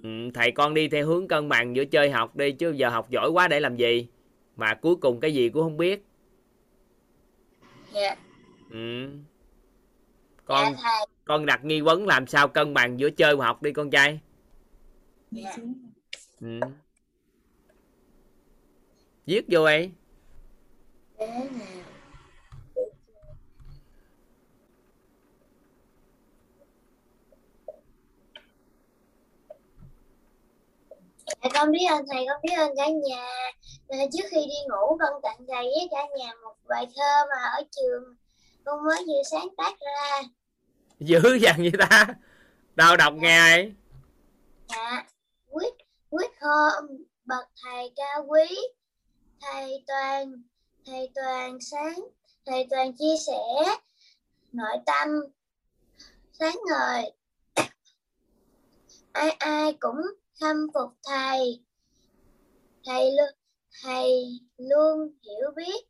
Ừ, thầy con đi theo hướng cân bằng giữa chơi học đi chứ giờ học giỏi quá để làm gì? Mà cuối cùng cái gì cũng không biết. Dạ. Ừ. con dạ con đặt nghi vấn làm sao cân bằng giữa chơi và học đi con trai. dạ. Ừ. viết vô ấy Thế nào? Dạ, con biết ơn thầy, con biết ơn cả nhà. Ờ, Trước khi đi ngủ con tặng thầy với cả nhà một bài thơ mà ở trường con mới vừa sáng tác ra. dữ dằn vậy ta đâu đọc nghe ấy Dạ, quyết quyết hôm bậc thầy cao quý, thầy toàn thầy toàn sáng thầy toàn chia sẻ nội tâm sáng ngời. Ai ai cũng khâm phục thầy. Thầy luôn thầy luôn hiểu biết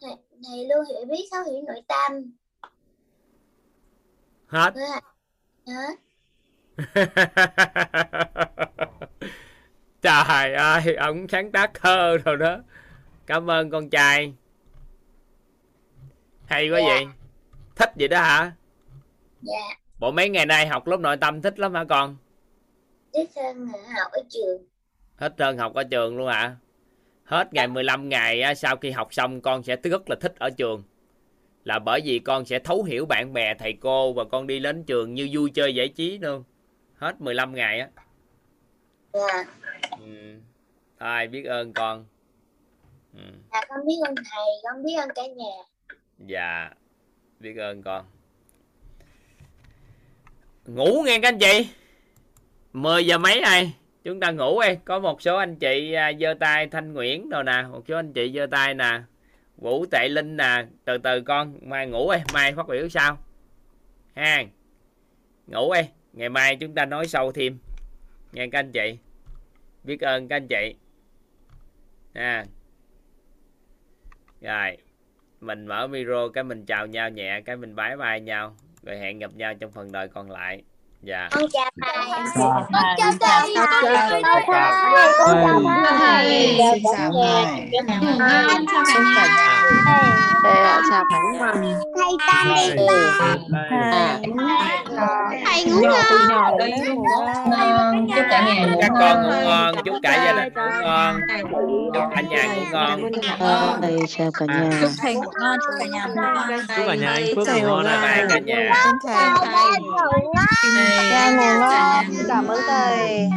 thầy, thầy luôn hiểu biết thấu hiểu nội tâm. Hết. Hết. trời ơi ông sáng tác thơ rồi đó. Cảm ơn con trai. Hay quá Dạ. vậy. Thích vậy đó hả? Dạ. Bộ mấy ngày nay học lớp nội tâm thích lắm hả con? Thích hơn học ở trường. Hết trơn học ở trường luôn hả? Hết ngày 15 ngày á, sau khi học xong con sẽ rất là thích ở trường. Là bởi vì con sẽ thấu hiểu bạn bè thầy cô và con đi đến trường như vui chơi giải trí luôn hết 15 ngày á. Dạ. Ừ. ai biết ơn con? Ừ. dạ con biết ơn thầy con biết ơn cả nhà. Dạ biết ơn con. Ngủ nghe các anh chị. 10 giờ mấy này chúng ta ngủ đi. Có một số anh chị à, giơ tay thanh nguyễn rồi nè một số anh chị giơ tay nè. Vũ tệ linh nè. Từ từ con mai ngủ đi. Mai phát biểu sau ha ngủ đi ngày mai chúng ta nói sâu thêm. Nghe các anh chị. Biết ơn các anh chị. À, rồi. Mình mở micro cái mình chào nhau nhẹ cái mình bái bai nhau. Rồi hẹn gặp nhau trong phần đời còn lại dạ con chào thầy con chào thầy con chào thầy con chào thầy Xin chào thầy. Con chào Xin chào thầy chào Khánh Hoàng. thầy thầy ngủ ngon Chúc cả nhà ngủ các con ngủ ngon chúc cả gia đình ngủ ngon chúc cả nhà ngủ ngon Thầy chào cả nhà. chúc thầy ngủ ngon chúc cả nhà ngủ ngon chúc cả nhà hạnh phúc ngủ ngon bye cả nhà Xin chào thầy. Dạ ngủ ngon. Cảm ơn thầy